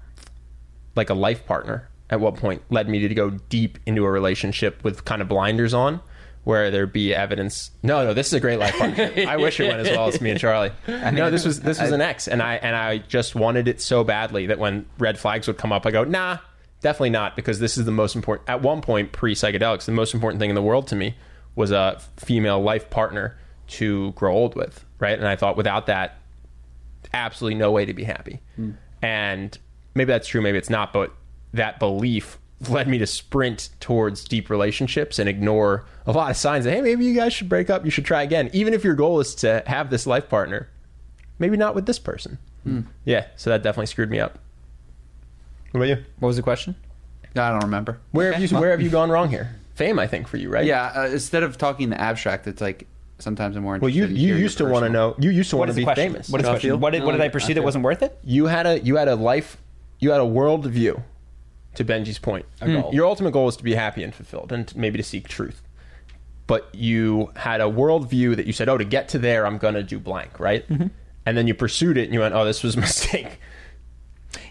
like a life partner at what point led me to go deep into a relationship with kind of blinders on, where there'd be evidence. No, no, this is a great life partner. I wish it went as well as me and Charlie. no, this was this was an ex, and I and I just wanted it so badly that when red flags would come up, I go, nah, definitely not, because this is the most important. At one point, pre psychedelics, the most important thing in the world to me was a female life partner to grow old with, right? And I thought without that, absolutely no way to be happy. And maybe that's true, maybe it's not, but that belief led me to sprint towards deep relationships and ignore a lot of signs that, hey, maybe you guys should break up, you should try again. Even if your goal is to have this life partner, maybe not with this person. Yeah, so that definitely screwed me up. What about you? What was the question? I don't remember. Where have you where have you gone wrong here? Fame, I think, for you, right? Yeah, uh, instead of talking the abstract, it's like sometimes I'm more Well, interested. you in you hearing used to your want to personal- know. You used to What want is to the be question? famous. What is the I question? What did, what did I I pursue that wasn't worth it? you had a you had a life you had a world view to benji's point goal. your ultimate goal is to be happy and fulfilled and maybe to seek truth but you had a world view that you said oh to get to there i'm gonna do blank right and then you pursued it and you went oh this was a mistake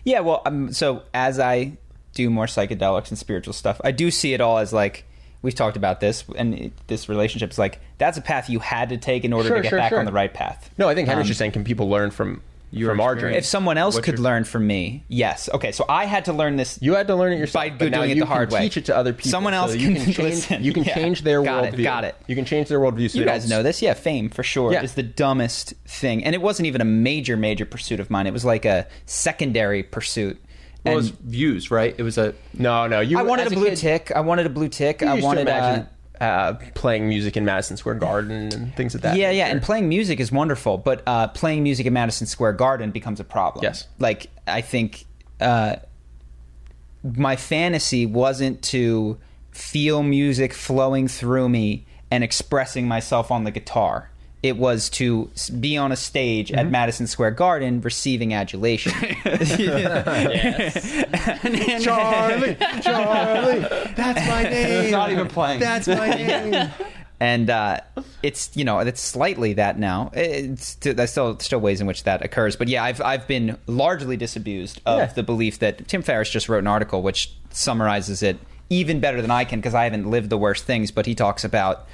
Yeah, well, um, so as I do more psychedelics and spiritual stuff, I do see it all as like we've talked about this, and it, this relationship's like that's a path you had to take in order Sure, to get sure, back sure. on the right path. no i think henry's Um, just saying can people learn from Your from our experience. If someone else What's could your- learn from me, yes. Okay, so I had to learn this. You had to learn it yourself By but now doing it the hard can way. Teach it to other people. Someone else you can can change. listen. You can Yeah. change their Got it, worldview. got it. You can change their worldview. So You guys don't- know this, yeah? Fame for sure Yeah. is the dumbest thing, and it wasn't even a major, major pursuit of mine. It was like a secondary pursuit. Well, it was views, right? It was a No, no. You. I wanted a blue kid, tick. I wanted a blue tick. You I used wanted to uh, imagine uh, playing music in Madison Square Garden and things of that. yeah, yeah, and playing music is wonderful, but uh, playing music in Madison Square Garden becomes a problem. Yes. like I think uh, my fantasy wasn't to feel music flowing through me and expressing myself on the guitar. It was to be on a stage Mm-hmm. at Madison Square Garden receiving adulation. Charlie, Charlie, that's my name. not even playing. That's my name. and uh, it's you know it's slightly that now. It's there's still still ways in which that occurs, but yeah, I've I've been largely disabused of Yeah. the belief that Tim Ferriss just wrote an article which summarizes it even better than I can because I haven't lived the worst things. But he talks about.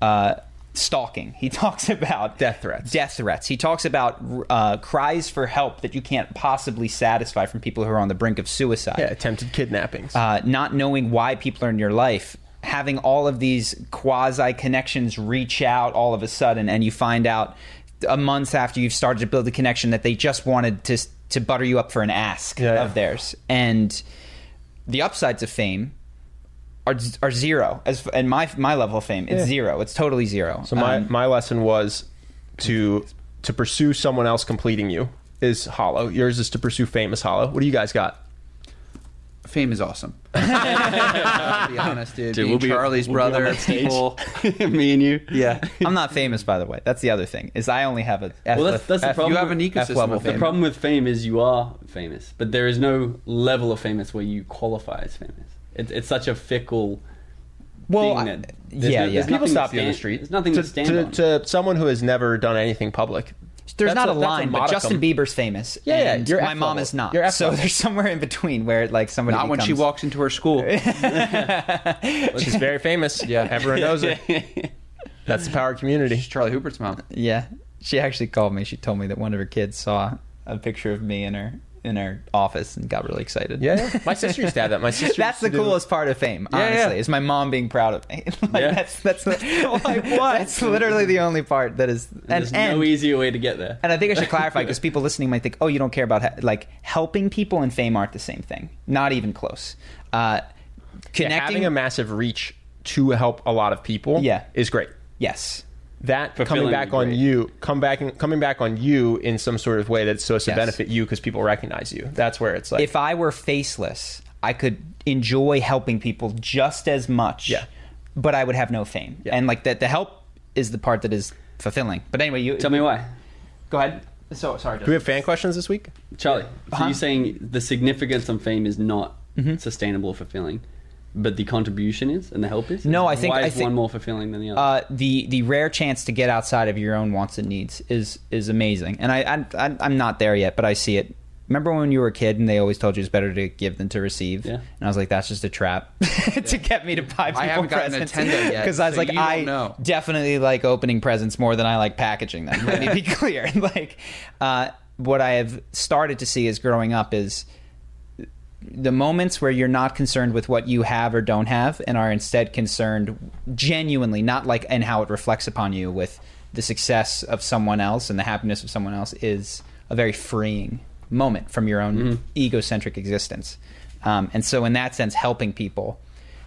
Uh, Stalking. He talks about Death threats. Death threats. He talks about uh, cries for help that you can't possibly satisfy from people who are on the brink of suicide Yeah, attempted kidnappings. uh, not knowing why people are in your life, having all of these quasi connections reach out all of a sudden, and you find out a month after you've started to build a connection that they just wanted to to butter you up for an ask Yeah, yeah. of theirs, and the upsides of fame. Are, are zero as and my my level of fame it's Yeah. zero it's totally zero So my, Um, my lesson was to to pursue someone else completing you is hollow. Yours is to pursue fame is hollow. What do you guys got? fame is awesome. I'll be honest, dude. Dude, Being we'll be Charlie's we'll be on brother. that stage. me and you. yeah. I'm not famous by the way that's the other thing is I only have a F Well, that's, that's the problem. you have an with- ecosystem level of fame. The problem with fame is you are famous, but there is no level of famous where you qualify as famous. It, it's such a fickle well thing I- that there's yeah no- yeah People stop you on the street. There's nothing to, to stand to, on. to someone who has never done anything public. There's That's not a, that's line, but. Justin Bieber's famous. Yeah, yeah, and my F mom is not. So there's somewhere in between where like somebody Not when she walks into her school. She's very famous. Yeah. everyone knows her. That's the power of community. She's Charlie Houpert's mom. Yeah, she actually called me. She told me that one of her kids saw a picture of me in her in our office and got really excited. Yeah, yeah. my sister used to have that. My sister. That's the to do- coolest part of fame, Yeah, honestly, yeah. is my mom being proud of me. like Yeah. that's that's like what? That's literally the only part that is and, There's and no easier way to get there. And I think I should clarify because people listening might think, "Oh, you don't care about he- like helping people and fame aren't the same thing. Not even close." Uh, Yeah, connecting, having a massive reach to help a lot of people. Yeah. is great. yes, That coming back on great. you, come back coming back on you in some sort of way that's supposed to Yes. benefit you because people recognize you. That's where it's like if I were faceless, I could enjoy helping people just as much. Yeah. but I would have no fame, Yeah. and like that, the help is the part that is fulfilling. But anyway, you Tell me why. Go ahead. So sorry. Do we have fan questions this week? Charlie, so Uh-huh. you're saying the significance of fame is not Mm-hmm. sustainable or fulfilling, but the contribution is and the help is? No, I think- Why I is think- one more fulfilling than the other? uh, the the rare chance to get outside of your own wants and needs is is amazing, and I, I I I'm not there yet, but I see it. Remember when you were a kid and they always told you it's better to give than to receive? Yeah. And I was like, that's just a trap to get me to buy people I haven't gotten a presents. Nintendo yet, Because I was so like, I know. definitely like opening presents more than I like packaging them. Let me be clear. like, uh, what I have started to see as growing up is the moments where you're not concerned with what you have or don't have and are instead concerned genuinely not like and how it reflects upon you with the success of someone else and the happiness of someone else is a very freeing moment from your own egocentric existence um, and so in that sense helping people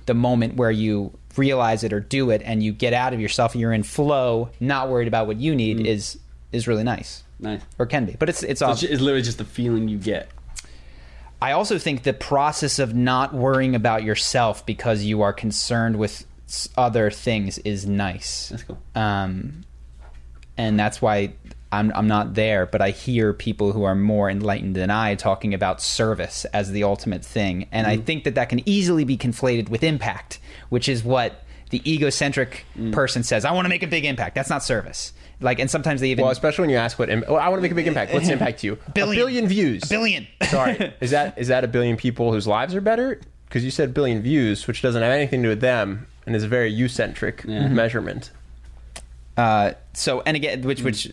the moment where you realize it or do it and you get out of yourself and you're in flow not worried about what you need is is really nice nice. or can be but it's it's, So all, it's, it's literally just the feeling you get. I also think the process of not worrying about yourself because you are concerned with other things is nice. That's cool. Um, and that's why I'm I'm not there, but I hear people who are more enlightened than I talking about service as the ultimate thing, and Mm. I think that that can easily be conflated with impact, which is what the egocentric Mm. person says. I want to make a big impact. That's not service. Like, and sometimes they even Well, especially when you ask what Im- well, I want to make a big impact. What's impact to you? Billion. A billion views. a billion. Sorry, is that is that a billion people whose lives are better? Because you said billion views, which doesn't have anything to do with them, and is a very you centric Yeah. measurement. Uh, so and again, which which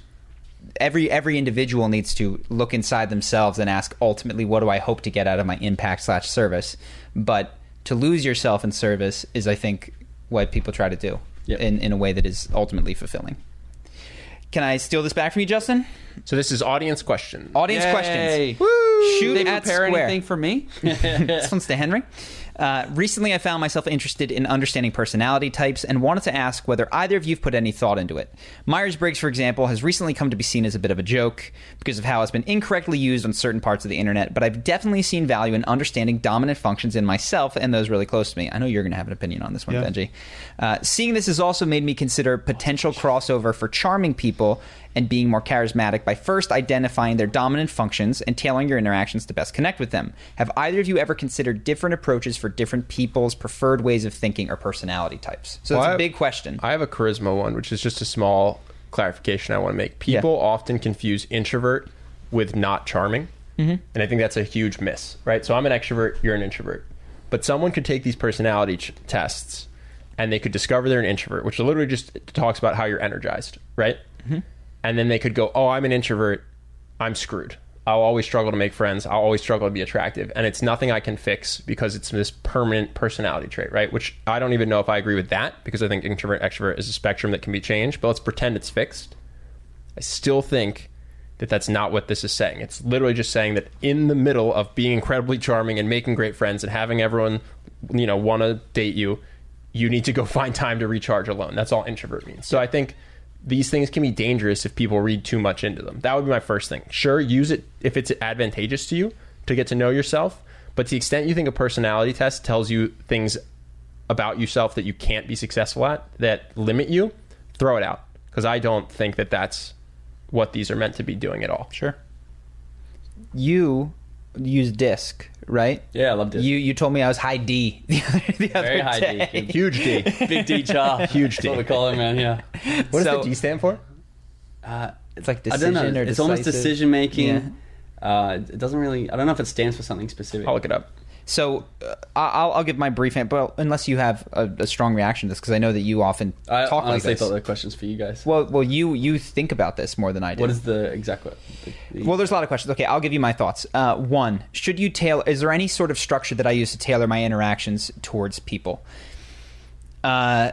every every individual needs to look inside themselves and ask ultimately what do I hope to get out of my impact slash service. But to lose yourself in service is, I think, what people try to do Yep. in in a way that is ultimately fulfilling. Can I steal this back from you, Justin? So this is audience question. Audience Yay. questions. Did Shoot they at prepare square. anything for me? this one's to Henry. Uh, recently, I found myself interested in understanding personality types and wanted to ask whether either of you have put any thought into it. Myers Briggs, for example, has recently come to be seen as a bit of a joke because of how it's been incorrectly used on certain parts of the internet, but I've definitely seen value in understanding dominant functions in myself and those really close to me. I know you're going to have an opinion on this one, Yeah. Benji. Uh, seeing this has also made me consider potential crossover for charming people and being more charismatic by first identifying their dominant functions and tailoring your interactions to best connect with them. Have either of you ever considered different approaches for different people's preferred ways of thinking or personality types? So Well, that's a big question. I have a charisma one, which is just a small clarification I want to make. People often confuse introvert with not charming, mm-hmm. and I think that's a huge miss. Right? So I'm an extrovert, you're an introvert, but someone could take these personality ch- tests and they could discover they're an introvert, which literally just talks about how you're energized, right? And then they could go, "Oh, I'm an introvert. I'm screwed. I'll always struggle to make friends. I'll always struggle to be attractive, and it's nothing I can fix because it's this permanent personality trait, right? Which I don't even know if I agree with that because I think introvert extrovert is a spectrum that can be changed. But let's pretend it's fixed. I still think that that's not what this is saying. It's literally just saying that in the middle of being incredibly charming and making great friends and having everyone, you know, want to date you, you need to go find time to recharge alone. That's all introvert means. So I think these things can be dangerous if people read too much into them. That would be my first thing. Sure, use it if it's advantageous to you to get to know yourself, but to the extent you think a personality test tells you things about yourself that you can't be successful at that limit you, throw it out because I don't think that that's what these are meant to be doing at all. Sure. You use disc, right? Yeah, I love disc. You you told me I was high D the other, the Very other high D, day. kid. Huge D. Big D char. Huge That's what D. we call him, man. Yeah. What does the D stand for? Uh, It's like I decision don't know. or It's almost decision making. Yeah. Uh, it doesn't really. I don't know if it stands for something specific. I'll look it up. So uh, I'll, I'll give my brief answer, but unless you have a, a strong reaction to this, because I know that you often I talk like honestly this. thought the questions for you guys. well, well, you you think about this more than I do. what is the exact? The, the, Well, there's a lot of questions. Okay, I'll give you my thoughts. Uh, one, should you tailor? Is there any sort of structure that I use to tailor my interactions towards people? Uh,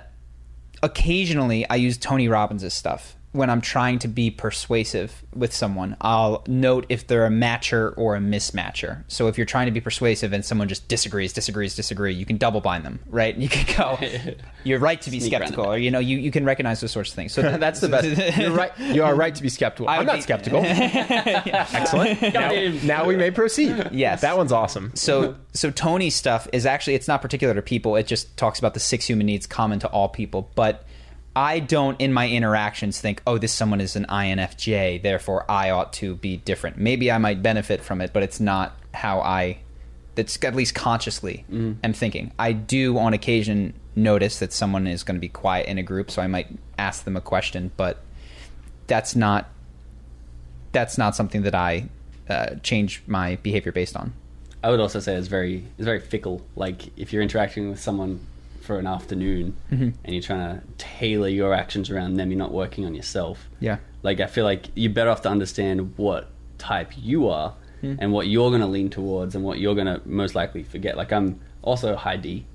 occasionally, I use Tony Robbins' stuff when I'm trying to be persuasive with someone. I'll note if they're a matcher or a mismatcher. So if you're trying to be persuasive and someone just disagrees, disagrees, disagree, you can double bind them, right? You can go. You're right to be Sneak skeptical, or you know, you, you can recognize those sorts of things. So th- That's the best. You're right. You are right to be skeptical. I I'm not be- skeptical. Excellent. Now, now we may proceed. Yes. That one's awesome. So so Tony's stuff is actually it's not particular to people. It just talks about the six human needs common to all people. But I don't in my interactions think, oh, this someone is an INFJ, therefore I ought to be different. Maybe I might benefit from it, but it's not how I that's at least consciously am thinking. I do on occasion notice that someone is going to be quiet in a group, so I might ask them a question, but that's not that's not something that I uh, change my behavior based on. I would also say it's very it's very fickle. Like if you're interacting with someone for an afternoon Mm-hmm. and you're trying to tailor your actions around them, you're not working on yourself. Yeah. Like I feel like you're better off to understand what type you are Hmm. and what you're going to lean towards and what you're going to most likely forget. Like I'm also high D,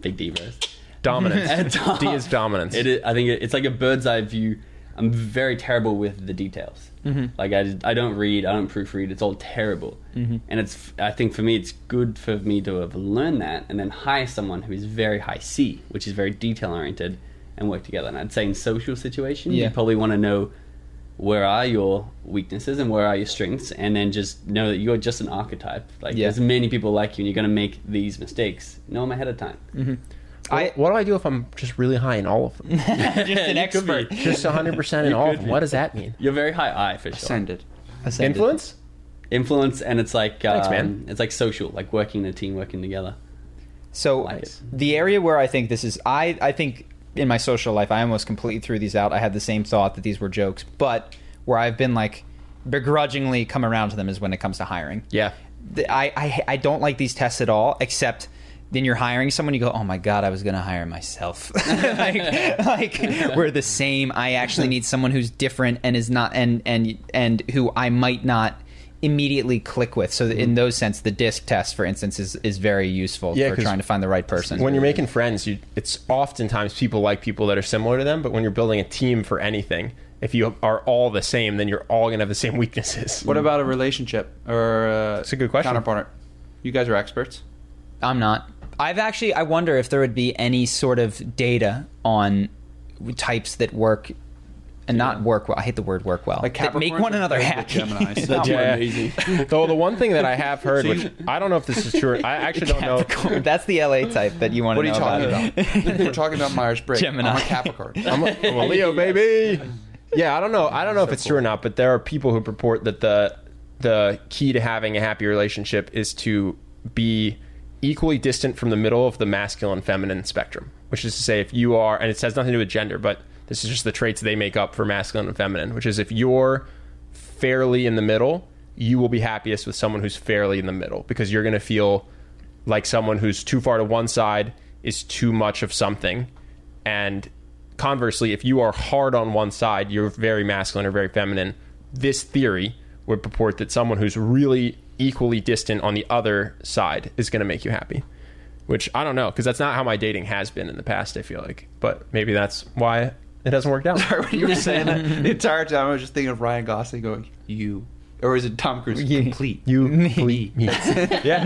big D bros. Dominance. D is dominance. It is, I think it, it's like a bird's eye view. I'm very terrible with the details. Mm-hmm. Like I, I don't read, I don't proofread. It's all terrible. Mm-hmm. And it's I think for me it's good for me to have learned that and then hire someone who is very high C, which is very detail oriented, and work together. And I'd say in social situations, Yeah. you probably want to know where are your weaknesses and where are your strengths, and then just know that you're just an archetype. Like Yeah. there's many people like you, and you're going to make these mistakes. Know them ahead of time. Mm-hmm. I, what do I do if I'm just really high in all of them? just an You could be. expert. just 100% in all of them. What does that mean? You're very high I for sure. Ascended. Ascended. Influence? influence and it's like Thanks, um, man. it's like social like working in a team working together So Like the area where I think this is, I I think in my social life, I almost completely threw these out. I had the same thought that these were jokes, but where I've been like begrudgingly come around to them is when it comes to hiring. Yeah. I, I I don't like these tests at all, except then you're hiring someone, you go, "Oh my god, I was going to hire myself." like, like we're the same. I actually need someone who's different and is not and and and who I might not immediately click with. So in those sense, the disc test, for instance, is is very useful Yeah, for 'cause trying to find the right person. when you're making friends, you, it's oftentimes people like people that are similar to them. But when you're building a team for anything, if you are all the same, then you're all gonna have the same weaknesses. What about a relationship or uh, That's a good question. counterpart? You guys are experts. I'm not. I've actually. I wonder if there would be any sort of data on types that work and not work well. I hate the word work well. Like that make one another happy. Geminis. It's That's Yeah. amazing. Though the one thing that I have heard, which I don't know if this is true, I actually don't know. Capricorn. That's the LA type that you want What to know. What are you know talking about? We're talking about Myers Briggs. Gemini. I'm a Capricorn. I'm a, I'm a Leo, baby. Yeah, I don't know. I don't know if it's true or not, but there are people who purport that the the key to having a happy relationship is to be equally distant from the middle of the masculine feminine spectrum. Which is to say, if you are, and it has nothing to do with gender, but this is just the traits they make up for masculine and feminine. Which is if you're fairly in the middle, you will be happiest with someone who's fairly in the middle because you're going to feel like someone who's too far to one side is too much of something. And conversely, if you are hard on one side, you're very masculine or very feminine. This theory would purport that someone who's really equally distant on the other side is going to make you happy. Which I don't know because that's not how my dating has been in the past. I feel like, but maybe that's why it hasn't worked out. Sorry, when you were saying that the entire time, I was just thinking of Ryan Gosling going, "You," or is it Tom Cruise? You. Complete. You, Me. me. yeah.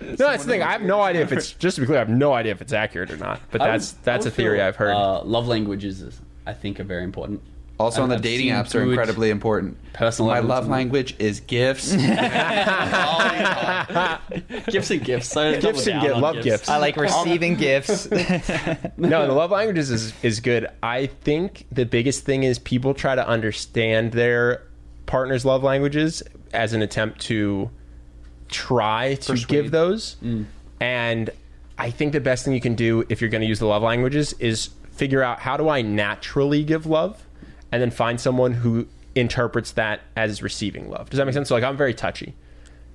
no, that's the thing. I have no idea if it's just to be clear. I have no idea if it's accurate or not. But that's would- that's a theory feel, I've heard. Uh, love languages, I think, are very important. Also, on the I've dating seen apps are good incredibly important. personal My love language is gifts. gifts and gifts. So Gifts and down gi- on love gifts. I like receiving gifts. no, the love languages is is good. I think the biggest thing is people try to understand their partner's love languages as an attempt to try to Persuade. give those. Mm. And I think the best thing you can do if you're going to use the love languages is figure out how do I naturally give love and then find someone who interprets that as receiving love. Does that make sense? So like I'm very touchy.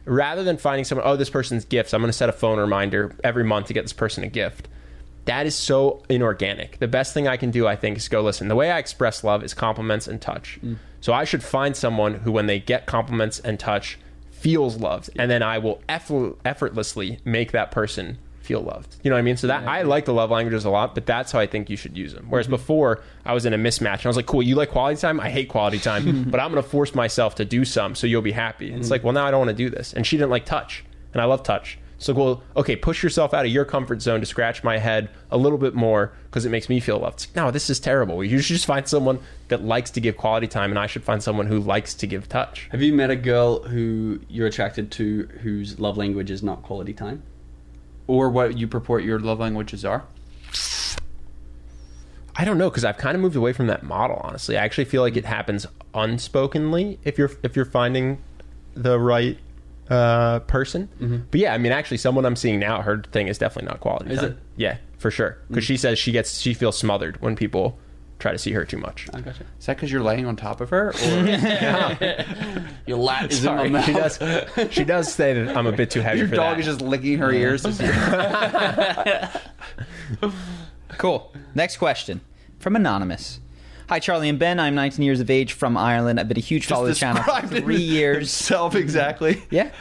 Rather than finding someone, oh, this person's gifts, I'm going to set a phone reminder every month to get this person a gift that is so inorganic. The best thing I can do, I think, is go listen. The way I express love is compliments and touch. Mm. So I should find someone who, when they get compliments and touch, feels loved, and then I will effortlessly make that person feel loved. You know what I mean? So that I like the love languages a lot, but that's how I think you should use them. Whereas mm-hmm. before, I was in a mismatch, and I was like, "Cool, you like quality time? I hate quality time, but I'm going to force myself to do some, so you'll be happy." And it's like, well, now I don't want to do this, and she didn't like touch, and I love touch. So, well, okay, push yourself out of your comfort zone to scratch my head a little bit more because it makes me feel loved. It's like, no, this is terrible. You should just find someone that likes to give quality time, and I should find someone who likes to give touch. Have you met a girl who you're attracted to whose love language is not quality time? Or what you purport your love languages are. I don't know because I've kind of moved away from that model. Honestly, I actually feel like it happens unspokenly if you're if you're finding the right uh, person. But yeah, I mean, actually, someone I'm seeing now, her thing is definitely not quality. Is time. it? Yeah, for sure. Because she says she gets she feels smothered when people try to see her too much. I gotcha. Is that because you're laying on top of her? Or Your lat is Sorry, in my mouth. she does. She does say that I'm a bit too heavy your for dog that. is just licking her ears? Cool. Next question from Anonymous. Hi, Charlie and Ben. I'm 19 years of age from Ireland. I've been a huge follower of the channel for three years. Himself mm-hmm. exactly. Yeah,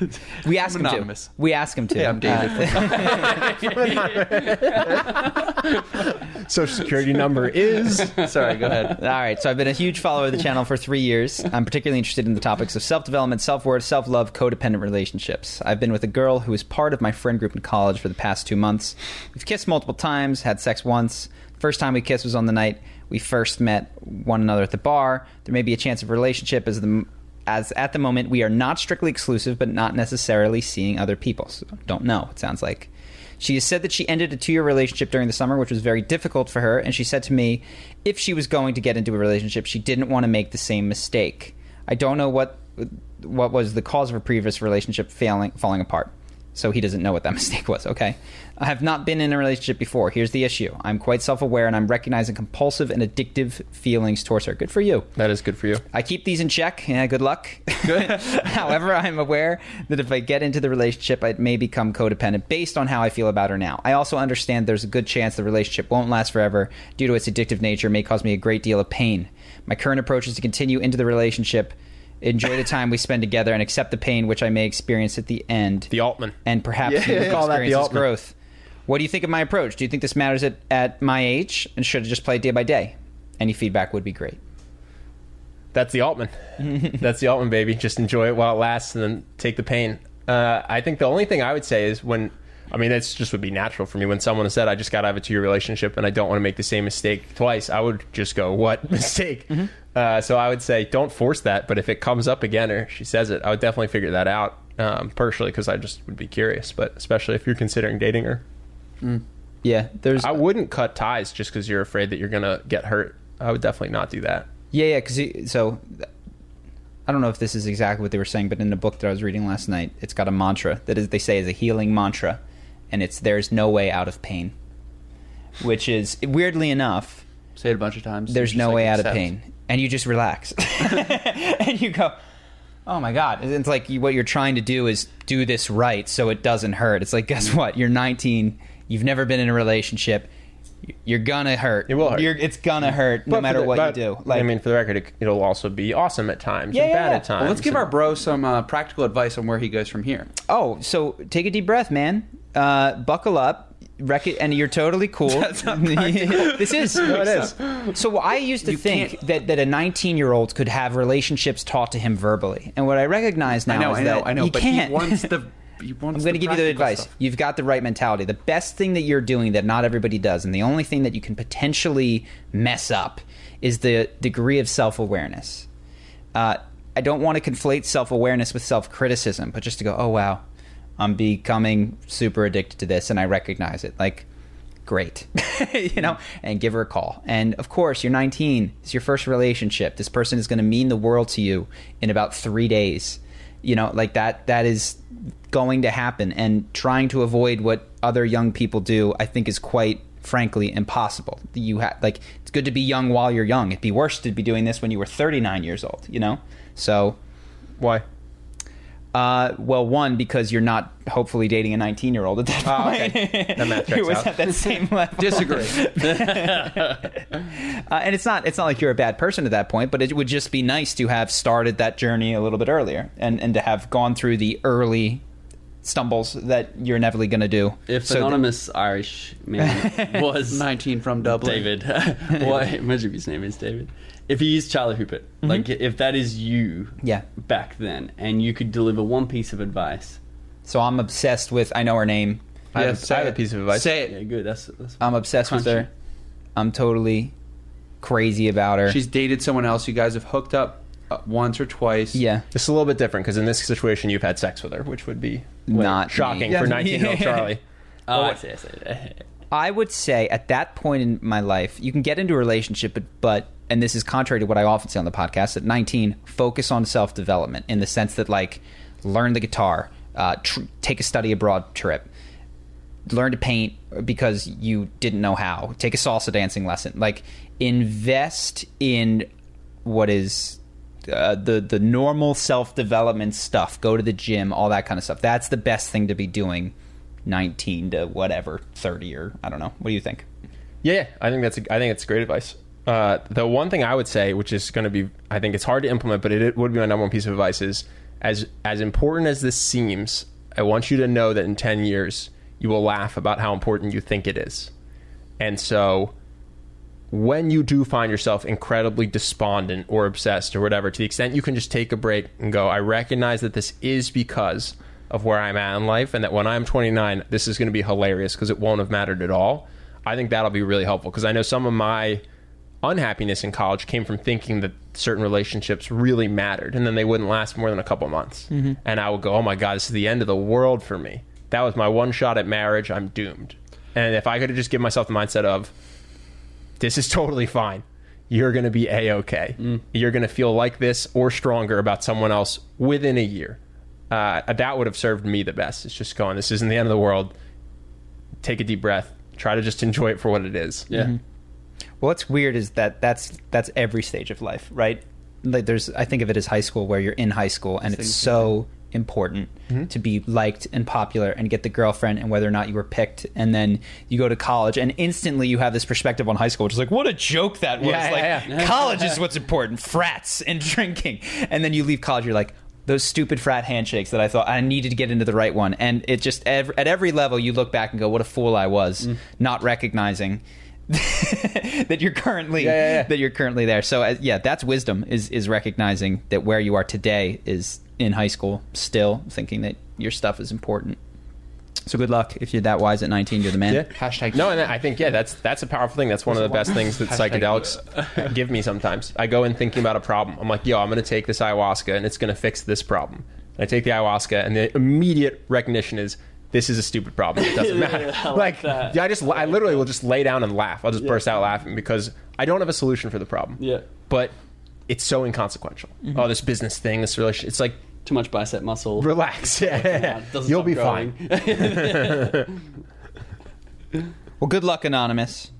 we ask him anonymous. to. We ask him to. Hey, I'm David. Uh, Social security number is. Sorry, go ahead. All right, so I've been a huge follower of the channel for three years. I'm particularly interested in the topics of self development, self worth, self love, codependent relationships. I've been with a girl who is part of my friend group in college for the past two months. We've kissed multiple times, had sex once. First time we kissed was on the night we first met one another at the bar. There may be a chance of relationship as the as at the moment we are not strictly exclusive, but not necessarily seeing other people. So don't know. It sounds like. She has said that she ended a two year relationship during the summer, which was very difficult for her. And she said to me, if she was going to get into a relationship, she didn't want to make the same mistake. I don't know what what was the cause of her previous relationship failing falling apart. So he doesn't know what that mistake was, okay? I have not been in a relationship before. Here's the issue I'm quite self aware and I'm recognizing compulsive and addictive feelings towards her. Good for you. That is good for you. I keep these in check. Yeah, good luck. Good. However, I'm aware that if I get into the relationship, I may become codependent based on how I feel about her now. I also understand there's a good chance the relationship won't last forever due to its addictive nature, may cause me a great deal of pain. My current approach is to continue into the relationship, enjoy the time we spend together, and accept the pain which I may experience at the end. The Altman. and perhaps Yeah, yeah, yeah. Call that the Altman. growth. What do you think of my approach? Do you think this matters at, at my age, and should I just play it day by day? Any feedback would be great. That's the Altman. That's the Altman, baby. Just enjoy it while it lasts and then take the pain. Uh, I think the only thing I would say is when, I mean, it's just would be natural for me when someone said, I just got out of a two year relationship and I don't want to make the same mistake twice, I would just go, What mistake? Uh, so I would say, don't force that. But if it comes up again or she says it, I would definitely figure that out um, personally because I just would be curious. But especially if you're considering dating her, Yeah, there's I wouldn't cut ties just because you're afraid that you're going to get hurt. I would definitely not do that. Yeah, yeah. Because so, I don't know if this is exactly what they were saying, but in the book that I was reading last night, it's got a mantra that is they say is a healing mantra, and it's "There's no way out of pain," which is weirdly enough, Say it a bunch of times. there's no like way out of pain, and you just relax, and you go. Oh my God! It's like what you're trying to do is do this right, so it doesn't hurt. It's like, guess what? You're 19. You've never been in a relationship. You're gonna hurt. It will hurt. You're, it's gonna hurt no But for matter the- what but, you do. Like, I mean, for the record, it, it'll also be awesome at times Yeah, and yeah, bad yeah. at times. Well, let's give and- our bro some uh, practical advice on where he goes from here. Oh, so take a deep breath, man. Uh, buckle up. Wreck it, and you're totally cool. this is. No, it is. So I used to You think can't- that, that a 19 year old could have relationships taught to him verbally, and what I recognize now I know, is I know, that I know, he but can't. he wants the. I'm going to give you the advice. stuff. You've got the right mentality. The best thing that you're doing that not everybody does, and the only thing that you can potentially mess up, is the degree of self awareness. Uh, I don't want to conflate self awareness with self criticism, but just to go, oh wow, I'm becoming super addicted to this, and I recognize it. Like, great, you know, and give her a call. And of course, you're 19. It's your first relationship. This person is going to mean the world to you in about three days. You know, like that. That is going to happen. And trying to avoid what other young people do, I think, is quite frankly impossible. You have like it's good to be young while you're young. It'd be worse to be doing this when you were 39 years old. You know, so. Why? Uh, well, one because you're not hopefully dating a 19 year old at that Oh, point. okay. That math Who checks was out. at that same level. Disagree. Uh, and it's not it's not like you're a bad person at that point, but it would just be nice to have started that journey a little bit earlier and and to have gone through the early stumbles that you're inevitably going to do. If So th- anonymous Irish man was 19 from Dublin. David, what? Imagine his name is David. If he is Charlie Houpert, like if that is you, Yeah. back then, and you could deliver one piece of advice, so I'm obsessed with I know her name. I have, Yeah, a- say I have a piece of advice. Say it. yeah, good. That's that's. I'm obsessed with her. I'm totally crazy about her. She's dated someone else. You guys have hooked up uh, once or twice. yeah. it's a little bit different because in this situation, you've had sex with her, which would be Not shocking me. for 19 year old Charlie. Oh, I see. I see. I would say at that point in my life, you can get into a relationship, but, but and this is contrary to what I often say on the podcast, at 19, focus on self development in the sense that, like, learn the guitar, uh, tr- take a study abroad trip, learn to paint because you didn't know how, take a salsa dancing lesson. Like, invest in what is uh, the the normal self development stuff. Go to the gym, all that kind of stuff. That's the best thing to be doing. 19 to whatever 30 or I don't know. What do you think? Yeah, I think that's a, I think it's great advice. Uh, the one thing I would say, which is going to be, I think it's hard to implement, but it, it would be my number one piece of advice is, as as important as this seems, I want you to know that in ten years you will laugh about how important you think it is, and so when you do find yourself incredibly despondent or obsessed or whatever, to the extent you can just take a break and go, I recognize that this is because of where I'm at in life, and that when I'm 29, this is going to be hilarious because it won't have mattered at all. I think that'll be really helpful because I know some of my unhappiness in college came from thinking that certain relationships really mattered and then they wouldn't last more than a couple months. And I would go, oh my God, this is the end of the world for me. That was my one shot at marriage. I'm doomed. And if I could have just given myself the mindset of, this is totally fine. You're going to be a okay. You're going to feel like this or stronger about someone else within a year. uh, that would have served me the best. It's just going, this isn't the end of the world. Take a deep breath. Try to just enjoy it for what it is. Yeah. Mm-hmm. Well, what's weird is that that's that's every stage of life, right? Like there's, I think of it as high school, where you're in high school, and it's so important mm-hmm. to be liked and popular and get the girlfriend, and whether or not you were picked, and then you go to college, and instantly you have this perspective on high school, which is like, what a joke that was! Yeah, like yeah, yeah. college is what's important, frats and drinking, and then you leave college, you're like. Those stupid frat handshakes that I thought I needed to get into the right one, and it just at every level you look back and go, "What a fool I was," mm. not recognizing that you're currently Yeah, yeah, yeah. that you're currently there. So uh, yeah, that's wisdom is is recognizing that where you are today is in high school still thinking that your stuff is important. So good luck if you're that wise at 19. You're the man. Yeah. Hashtag No, and I think yeah, that's that's a powerful thing. That's one of the best things that psychedelics give me. Sometimes I go in thinking about a problem. I'm like, yo, I'm going to take this ayahuasca and it's going to fix this problem. And I take the ayahuasca, and the immediate recognition is this is a stupid problem. It doesn't matter. I like like, that. yeah, I just I literally will just lay down and laugh. I'll just burst out laughing because I don't have a solution for the problem. Yeah. but it's so inconsequential. Mm-hmm. Oh, this business thing, this relationship. It's like Too much bicep muscle. relax. Yeah, It doesn't you'll be growing. fine. Well, good luck, anonymous.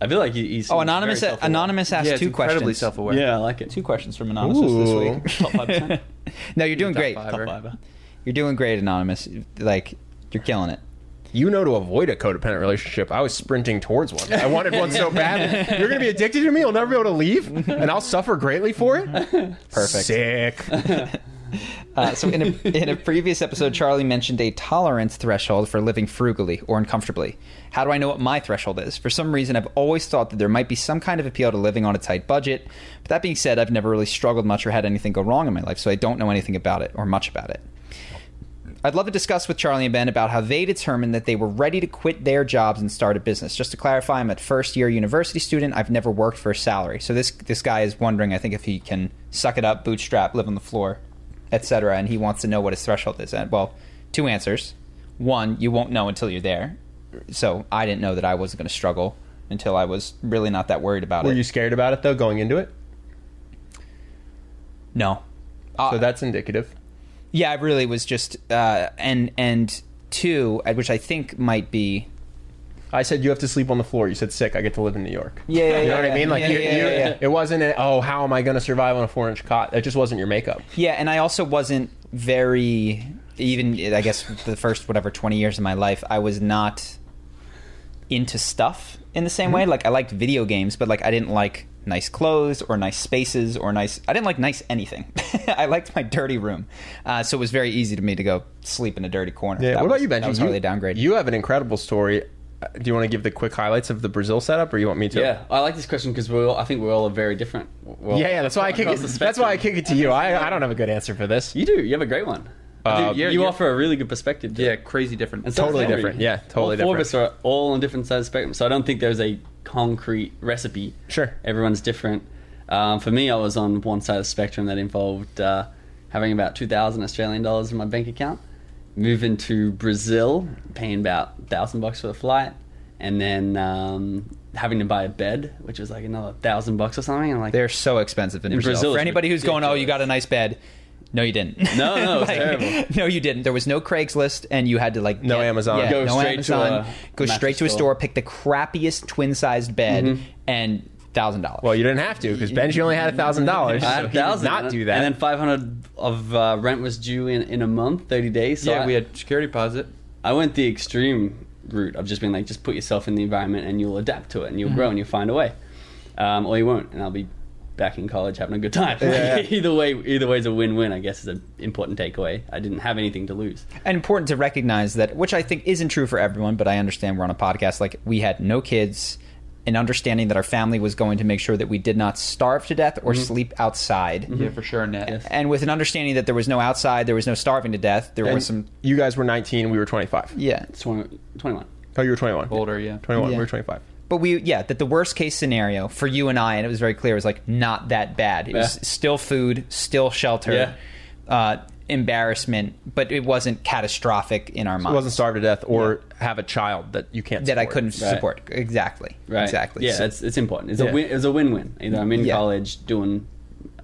I feel like he, he's Oh, anonymous. very. Anonymous asked yeah, it's two incredibly questions. self-aware. Yeah, I like it. Two questions from anonymous this week. Top five. No, you're doing great. Top five. You're doing great, anonymous. Like you're killing it. You know to avoid a codependent relationship. I was sprinting towards one. I wanted one so bad. You're going to be addicted to me. You'll never be able to leave, and I'll suffer greatly for it. Perfect. Sick. Uh, so in a, in a previous episode, Charlie mentioned a tolerance threshold for living frugally or uncomfortably. How do I know what my threshold is? For some reason, I've always thought that there might be some kind of appeal to living on a tight budget. But that being said, I've never really struggled much or had anything go wrong in my life, so I don't know anything about it or much about it. I'd love to discuss with Charlie and Ben about how they determined that they were ready to quit their jobs and start a business. Just to clarify, I'm a first year university student. I've never worked for a salary. So this this guy is wondering, I think, if he can suck it up, bootstrap, live on the floor, etc. And he wants to know what his threshold is. And well, two answers. One, you won't know until you're there. So I didn't know that I wasn't going to struggle until I was really not that worried about Were it. Were you scared about it though, going into it? no. Uh, So that's indicative. Yeah, I really was just uh, and and two, uh, which I think might be. I said you have to sleep on the floor. You said sick. I get to live in New York. Yeah, yeah, You know yeah, what I mean? Like Yeah, you, you, it wasn't. A, oh, how am I going to survive on a four-inch cot? That just wasn't your makeup. Yeah, and I also wasn't very even I guess the first whatever 20 years of my life I was not into stuff in the same way like I liked video games but like I didn't like nice clothes or nice spaces or nice I didn't like nice anything. I liked my dirty room. Uh, so it was very easy to me to go sleep in a dirty corner. Yeah. That what about was- you, Benji? That was you, hardly a downgrade. You have an incredible story. Uh, Do you want to give the quick highlights of the Brazil setup, or you want me to? Yeah, I like this question because we're all, I think we're all very different. We're all Yeah, yeah. That's why I kick it. That's why I kick it to you. I, I don't have a good answer for this. You do. You have a great one. Uh, Dude, you you're- offer a really good perspective. to Yeah, it. crazy different. And so Totally different. Yeah, totally all four different. of us are all on different sides of the spectrum, so I don't think there's a concrete recipe. Sure. Everyone's different. Um, for me, I was on one side of the spectrum that involved uh, having about 2,000 Australian dollars in my bank account, moving to Brazil, paying about 1,000 bucks for the flight, and then um, having to buy a bed, which was like another 1,000 bucks or something. I'm like, They're so expensive in, In Brazil. Brazil, For anybody who's going, "Oh, you got a nice bed." No, you didn't. No, no, it was terrible. No, you didn't. There was no Craigslist, and you had to like No get- Amazon. Yeah, Go no straight to Amazon. a go straight to a store. store, pick the crappiest twin-sized bed, Mm-hmm. and thousand dollars. Well, you didn't have to because Benji only had a thousand dollars. I had so a he did thousand, not do that. and then 500 of uh, rent was due in, in a month, 30 days. So yeah, I, we had security deposit. I went the extreme route of just being like, just put yourself in the environment and you'll adapt to it and you'll grow and you'll find a way, um, or you won't, and I'll be back in college having a good time. Yeah. either way, either way is a win-win. I guess is an important takeaway. I didn't have anything to lose. and important to recognize that, which I think isn't true for everyone, but I understand we're on a podcast. Like we had no kids, an understanding that our family was going to make sure that we did not starve to death or mm-hmm. sleep outside. Yeah, for sure. Net. Yes. And with an understanding that there was no outside, there was no starving to death, there And was some. you guys were 19. We were 25. Yeah, 20, 21. Oh, you were 21. Older, yeah. 21. Yeah. We were 25. But we, yeah, that the worst case scenario for you and I, and it was very clear, was like not that bad. It was Yeah. still food, still shelter, Yeah. uh, embarrassment, but it wasn't catastrophic in our minds. It wasn't starve to death or have a child that you can't that I couldn't Right. support. Exactly. Right. Exactly. Yeah, So- it's, it's important. It's Yeah. a win, it's a win-win. Either I'm in Yeah. college doing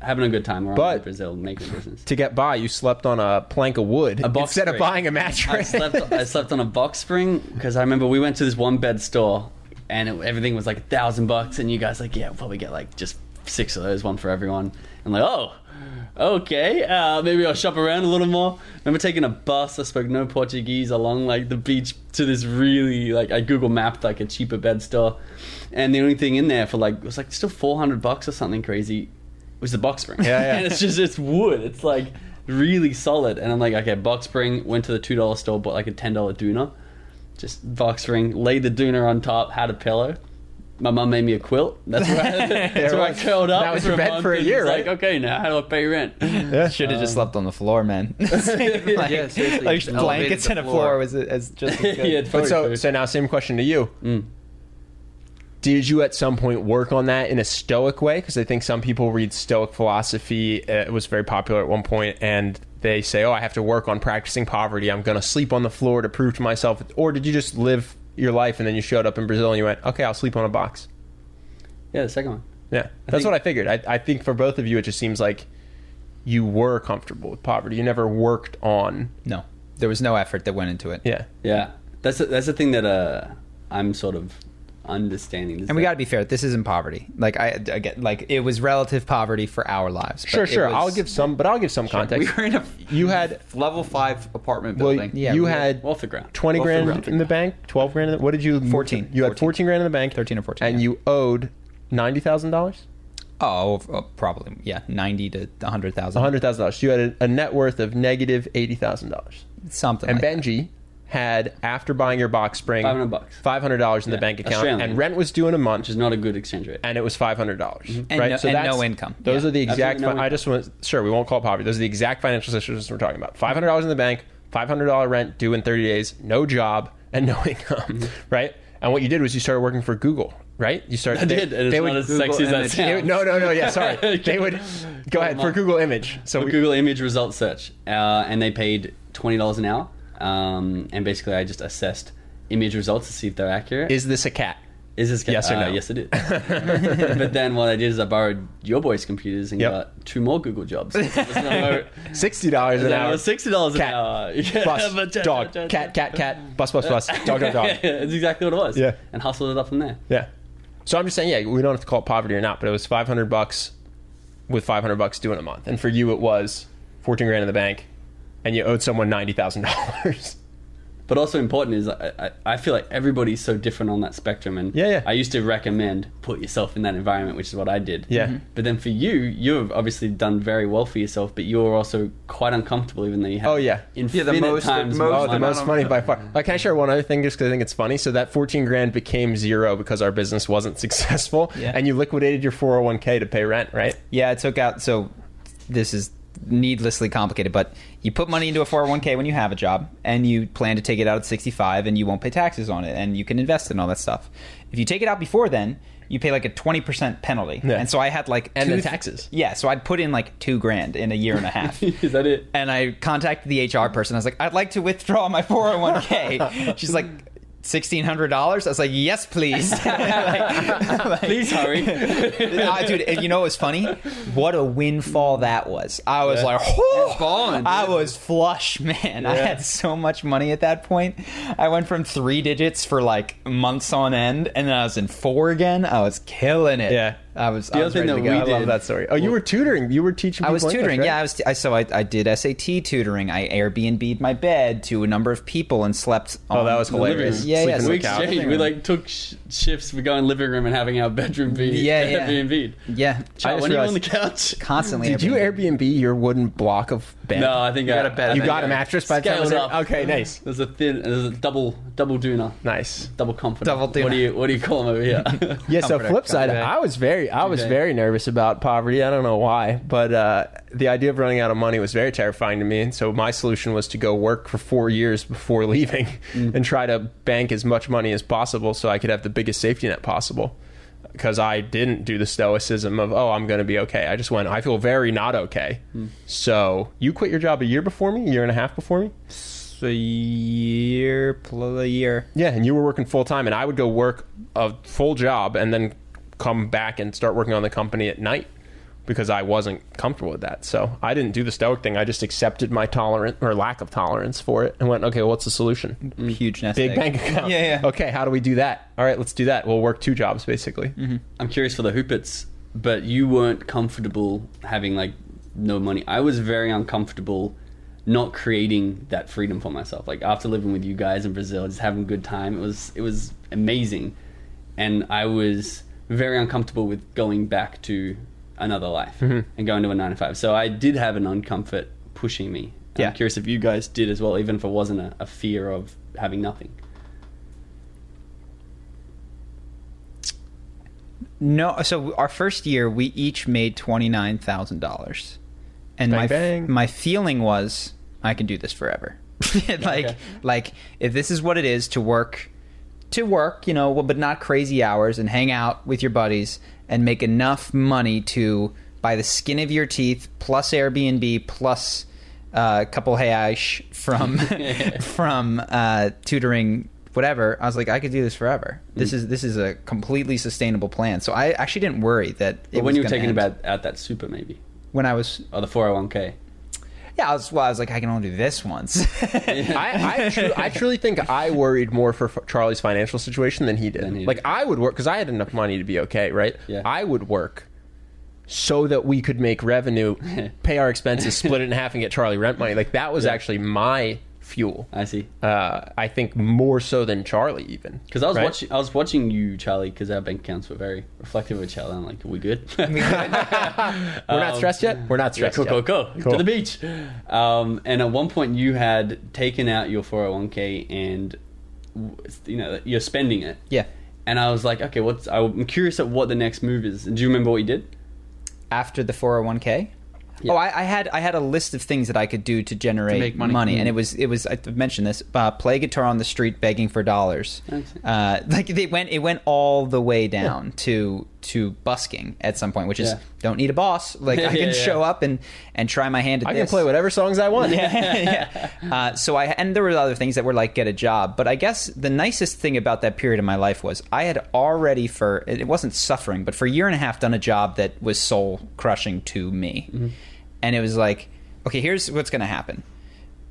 having a good time around But- Brazil, making business. To get by, you slept on a plank of wood instead of buying a mattress. slept. I slept on a box spring because I remember we went to this one bed store and it, everything was like a thousand bucks, and you guys like, yeah, we'll probably get like just six of those, one for everyone. And like, oh, okay, uh, maybe I'll shop around a little more. Remember taking a bus. I spoke no Portuguese along like the beach to this really like I Google mapped like a cheaper bed store, and the only thing in there for like it was like still four hundred bucks or something crazy was the box spring. Yeah, yeah. and it's just it's wood. It's like really solid. And I'm like, okay, box spring. Went to the two dollar store, bought like a ten dollar doona. Just box spring, laid the doona on top, had a pillow. My mum made me a quilt. That's where I, that's where I curled up. That was your bed for a year, right? Like, okay, now how do I pay rent? Yeah. Should have just slept on the floor, man. like, Yeah, seriously, like blankets the and a floor. floor was as just as good. yeah, it's But so, true. so now, same question to you. Mm. Did you at some point work on that in a stoic way? Because I think some people read stoic philosophy. uh, It was very popular at one point, and they say, "Oh, I have to work on practicing poverty. I'm going to sleep on the floor to prove to myself." Or did you just live your life and then you showed up in Brazil and you went, "Okay, I'll sleep on a box." yeah, the second one. Yeah, that's think- what I figured. I, I think for both of you, it just seems like you were comfortable with poverty. You never worked on. No, there was no effort that went into it. Yeah, Yeah, that's the, that's the thing that uh, I'm sort of understanding. is And we that- got to be fair. This isn't poverty. Like I, I get, like it was relative poverty for our lives. but sure, it sure. was- I'll give some, but I'll give some We context. were in a You had level five apartment well, building. Yeah, you we- had off the ground. twenty Off the grand ground. in the bank, twelve grand. In the, what did you? 14. You had 14. fourteen grand in the bank, 13 or 14, and yeah. you owed ninety thousand dollars, Oh, oh, probably yeah, ninety to one hundred thousand. One hundred thousand dollars. You had a, a net worth of negative eighty thousand dollars, something. and like that. Benji had after buying your box spring 500 bucks. five hundred dollars in the Yeah, bank account, Australian. and rent was due in a month. which is not a good exchange rate. and it was five hundred dollars, And right? no- and that's- no income. Those Yeah. are the exact. Absolutely no fi- I income. just want sure we won't call it poverty. Those are the exact financial situations we're talking about. Five hundred dollars in the bank, five hundred dollar rent due in thirty days, no job, and no income, Mm-hmm. right? And what you did was you started working for Google, right? You started. I they- did, and it's not would- as Google sexy as that image. they would- sounds. no, no, no. Yeah, sorry. They would go ahead for Google Image. So So we, Google image result search, uh, and they paid twenty dollars an hour. Um, and basically, I just assessed image results to see if they're accurate. is this a cat? Is this cat? Yes or uh, no? Yes, it is. but then what I did is I borrowed your boys' computers and Yep. got two more Google jobs. Sixty dollars an hour. sixty dollars an hour. Yeah, but- dog, cat, cat, cat, bus, bus, bus, dog, dog, dog. That's exactly what it was. Yeah. and hustled it up from there. Yeah. So I'm just saying, yeah, we don't have to call it poverty or not, but it was 500 bucks with 500 bucks in a month, and for you it was 14 grand in the bank, and you owed someone ninety thousand dollars. But also important is I, I, I feel like everybody's so different on that spectrum, and Yeah, yeah. I used to recommend put yourself in that environment, which is what I did. Yeah. Mhm. But then for you, you've obviously done very well for yourself, but you're also quite uncomfortable, even though you have Oh, yeah. infinite most- the times. most- Oh, the most on- money by far. Uh, can I share one other thing just because I think it's funny? So that 14 grand became zero because our business wasn't successful, Yeah. and you liquidated your 401k to pay rent, right? Yeah, it took out. So this is needlessly complicated, but you put money into a 401k when you have a job, and you plan to take it out at 65, and you won't pay taxes on it, and you can invest in all that stuff. If you take it out before then, you pay like a 20% penalty. Yeah. And so I had like And two- the taxes. Yeah, so I'd put in like two grand in a year and a half. is that it? and I contacted the HR person. I was like, I'd like to withdraw my 401k. She's like, sixteen hundred dollars. I was like, yes, please. Like- like- Please hurry. Ah, dude, and you know what was funny? What a windfall that was. I was Yeah. like, balling, I was flush, man. I had so much money at that point. I went from three digits for like months on end, and then I was in four again. I was killing it. Yeah. I was. The I other was thing that go. we I did- love that story. Oh, you were tutoring. You were teaching. I was tutoring. right? Yeah, I was. I, so I, I did SAT tutoring. I Airbnb'd my bed to a number of people and slept. Oh, on that was hilarious. Yeah, yeah. we exchanged. We like took sh- shifts for going living room and having our bedroom be Yeah, yeah. Airbnb. yeah. Chat, just when you on the couch? Constantly. Did you Airbnb. Your wooden block of bed? No, I think I got a bed. You got a mattress by the time. Up. Okay, nice, There's a thin. There's a double double doona. nice. Double comfort. Double doona. What do you What do you call them over here? Yeah. So flip side. I was very, I was Okay. very nervous about poverty. I don't know why, but uh, the idea of running out of money was very terrifying to me. And so my solution was to go work for four years before leaving, and try to bank as much money as possible so I could have the biggest safety net possible. Because I didn't do the stoicism of oh I'm going to be okay. I just went I feel very not okay. So you quit your job a year before me, a year and a half before me. a year, plus a year. Yeah, and you were working full time, and I would go work a full job and then come back and start working on the company at night because I wasn't comfortable with that. So I didn't do the stoic thing. I just accepted my tolerance or lack of tolerance for it and went, okay, what's the solution? Mm-hmm. Huge nest Big egg. bank account. Yeah, yeah. Okay, how do we do that? All right, let's do that. We'll work two jobs basically. Mm-hmm. I'm curious for the Hoopits, but you weren't comfortable having like no money. I was very uncomfortable not creating that freedom for myself. Like after living with you guys in Brazil, just having a good time. It was it was amazing, and I was very uncomfortable with going back to another life mm-hmm. and going to a nine to five. So I did have an uncomfort pushing me. Yeah. I'm curious if you guys did as well, even if it wasn't a, a fear of having nothing. No, so our first year we each made twenty nine thousand dollars, and Bang, my bang. my feeling was I can do this forever. like Okay. like if this is what it is to work to work, you know, but not crazy hours and hang out with your buddies and make enough money to buy the skin of your teeth plus Airbnb plus uh, a couple reais from from uh, tutoring whatever. I was like, I could do this forever. This is this is a completely sustainable plan. So I actually didn't worry that. It But when you were taking end. about out that super maybe when I was or the 401k. Yeah, I was well, I was like, I can only do this once. I I, tru- I truly think I worried more for F- Charlie's financial situation than he did. Than he like. I would work because I had enough money to be okay, right? Yeah. I would work so that we could make revenue, pay our expenses, split it in half, and get Charlie rent money. Like that was Yeah. actually my fuel. I see. Uh, I think more so than Charlie even Because I was right? watching, I was watching you, Charlie, because our bank accounts were very reflective of each other. I'm like, are we good? We're not stressed yet. We're not Yeah, stressed cool, yet. cool, cool, Cool. To the beach. Um, and at one point, you had taken out your 401k and, you know, you're spending it. yeah. And I was like, okay, what's? I'm curious at what the next move is. Do you remember what you did? after the 401k Yeah. oh I, I had i had a list of things that i could do to generate make money. and it was it was i mentioned this uh, play guitar on the street begging for dollars uh, like they went it went all the way down to to busking at some point which is Yeah. don't need a boss like i can yeah. show up and and try my hand at this. I this can play whatever songs I want. yeah. Uh, so I and there were other things that were like get a job, but I guess the nicest thing about that period of my life was I had already for it wasn't suffering, but for a year and a half done a job that was soul crushing to me, and it was like, okay, here's what's going to happen.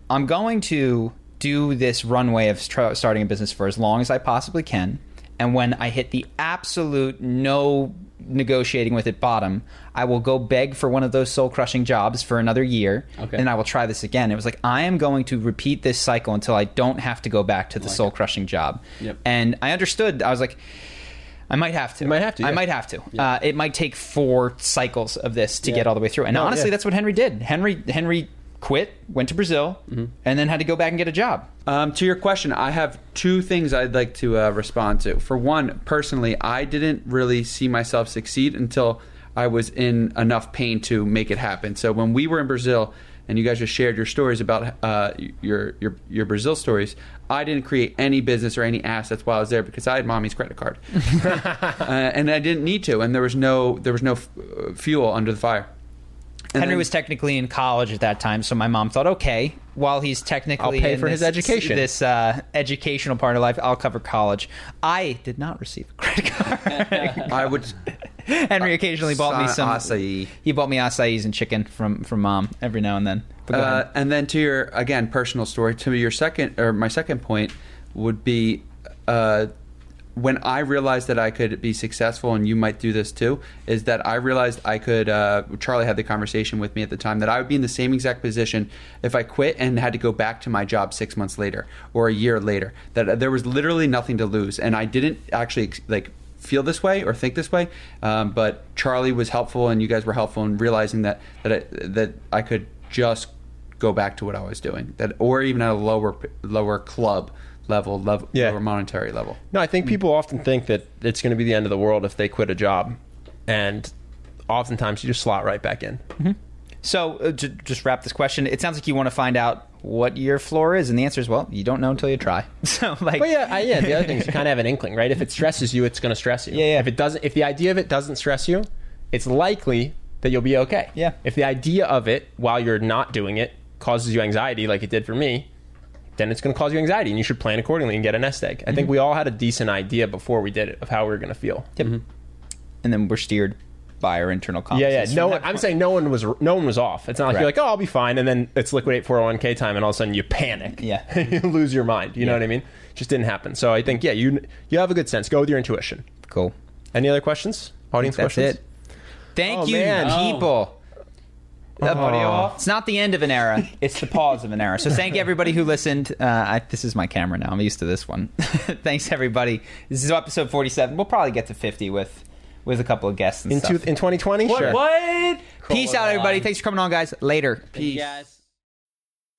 I'm going to do this runway of tr- starting a business for as long as I possibly can. And when I hit the absolute no negotiating with it bottom, I will go beg for one of those soul crushing jobs for another year. Okay. And I will try this again. It was like, I am going to repeat this cycle until I don't have to go back to the soul crushing job. Yep. And I understood. I was like, I might have to. You might have to, I might have to. Uh, it might take four cycles of this to Yeah. get all the way through. And No, honestly, yeah. that's what Henry did. Henry Henry quit, went to Brazil, Mm-hmm. and then had to go back and get a job. Um, to your question, I have two things I'd like to uh, respond to. For one, personally, I didn't really see myself succeed until I was in enough pain to make it happen. So when we were in Brazil, and you guys just shared your stories about uh, your your your Brazil stories, I didn't create any business or any assets while I was there because I had mommy's credit card, uh, and I didn't need to, and there was no there was no f- uh, fuel under the fire. And Henry then- was technically in college at that time, so my mom thought, okay, while he's technically I'll pay for his education. this uh, educational part of life, I'll cover college. I did not receive a credit card. I would Henry occasionally bought me some acai. He bought me acai's and chicken from from mom every now and then. Uh, and then to your again personal story to your second or my second point would be uh, when I realized that I could be successful and you might do this too is that I realized I could uh, Charlie had the conversation with me at the time that I would be in the same exact position if I quit and had to go back to my job 6 months later or a year later that there was literally nothing to lose and I didn't actually like feel this way or think this way, um, but Charlie was helpful and you guys were helpful in realizing that that I, that I could just go back to what I was doing, that or even at a lower lower club level, level Yeah. lower monetary level. No, I think people often think that it's going to be the end of the world if they quit a job, and oftentimes you just slot right back in. So, uh, to just wrap this question, it sounds like you want to find out what your floor is, and the answer is, well, you don't know until you try. So, like, But yeah, I, yeah. The other thing is you kind of have an inkling, right? If it stresses you, it's going to stress you. Yeah, yeah. If it doesn't, if the idea of it doesn't stress you, it's likely that you'll be okay. Yeah. If the idea of it while you're not doing it causes you anxiety, like it did for me, then it's going to cause you anxiety, and you should plan accordingly and get a nest egg. I think mm-hmm. we all had a decent idea before we did it of how we were going to feel. Yep. Mm-hmm. and then we're steered. By our internal Yeah, yeah. No, one, I'm saying no one was no one was off. It's not like you're like, oh, I'll be fine, and then it's liquidate 401k time, and all of a sudden you panic. Yeah. you lose your mind. You know what I mean? Just didn't happen. So I think yeah, you you have a good sense. Go with your intuition. Cool. Any other questions? Audience That's questions? it. Thank Oh, you, man. people. That- Audio? It's not the end of an era; it's the pause of an era. So thank you everybody who listened. Uh, I, this is my camera now. I'm used to this one. Thanks everybody. This is episode 47. We'll probably get to 50 with with a couple of guests and In, stuff. two, in 2020? Sure. What? Peace out, everybody. Thanks for coming on, guys. Later. Peace. guys.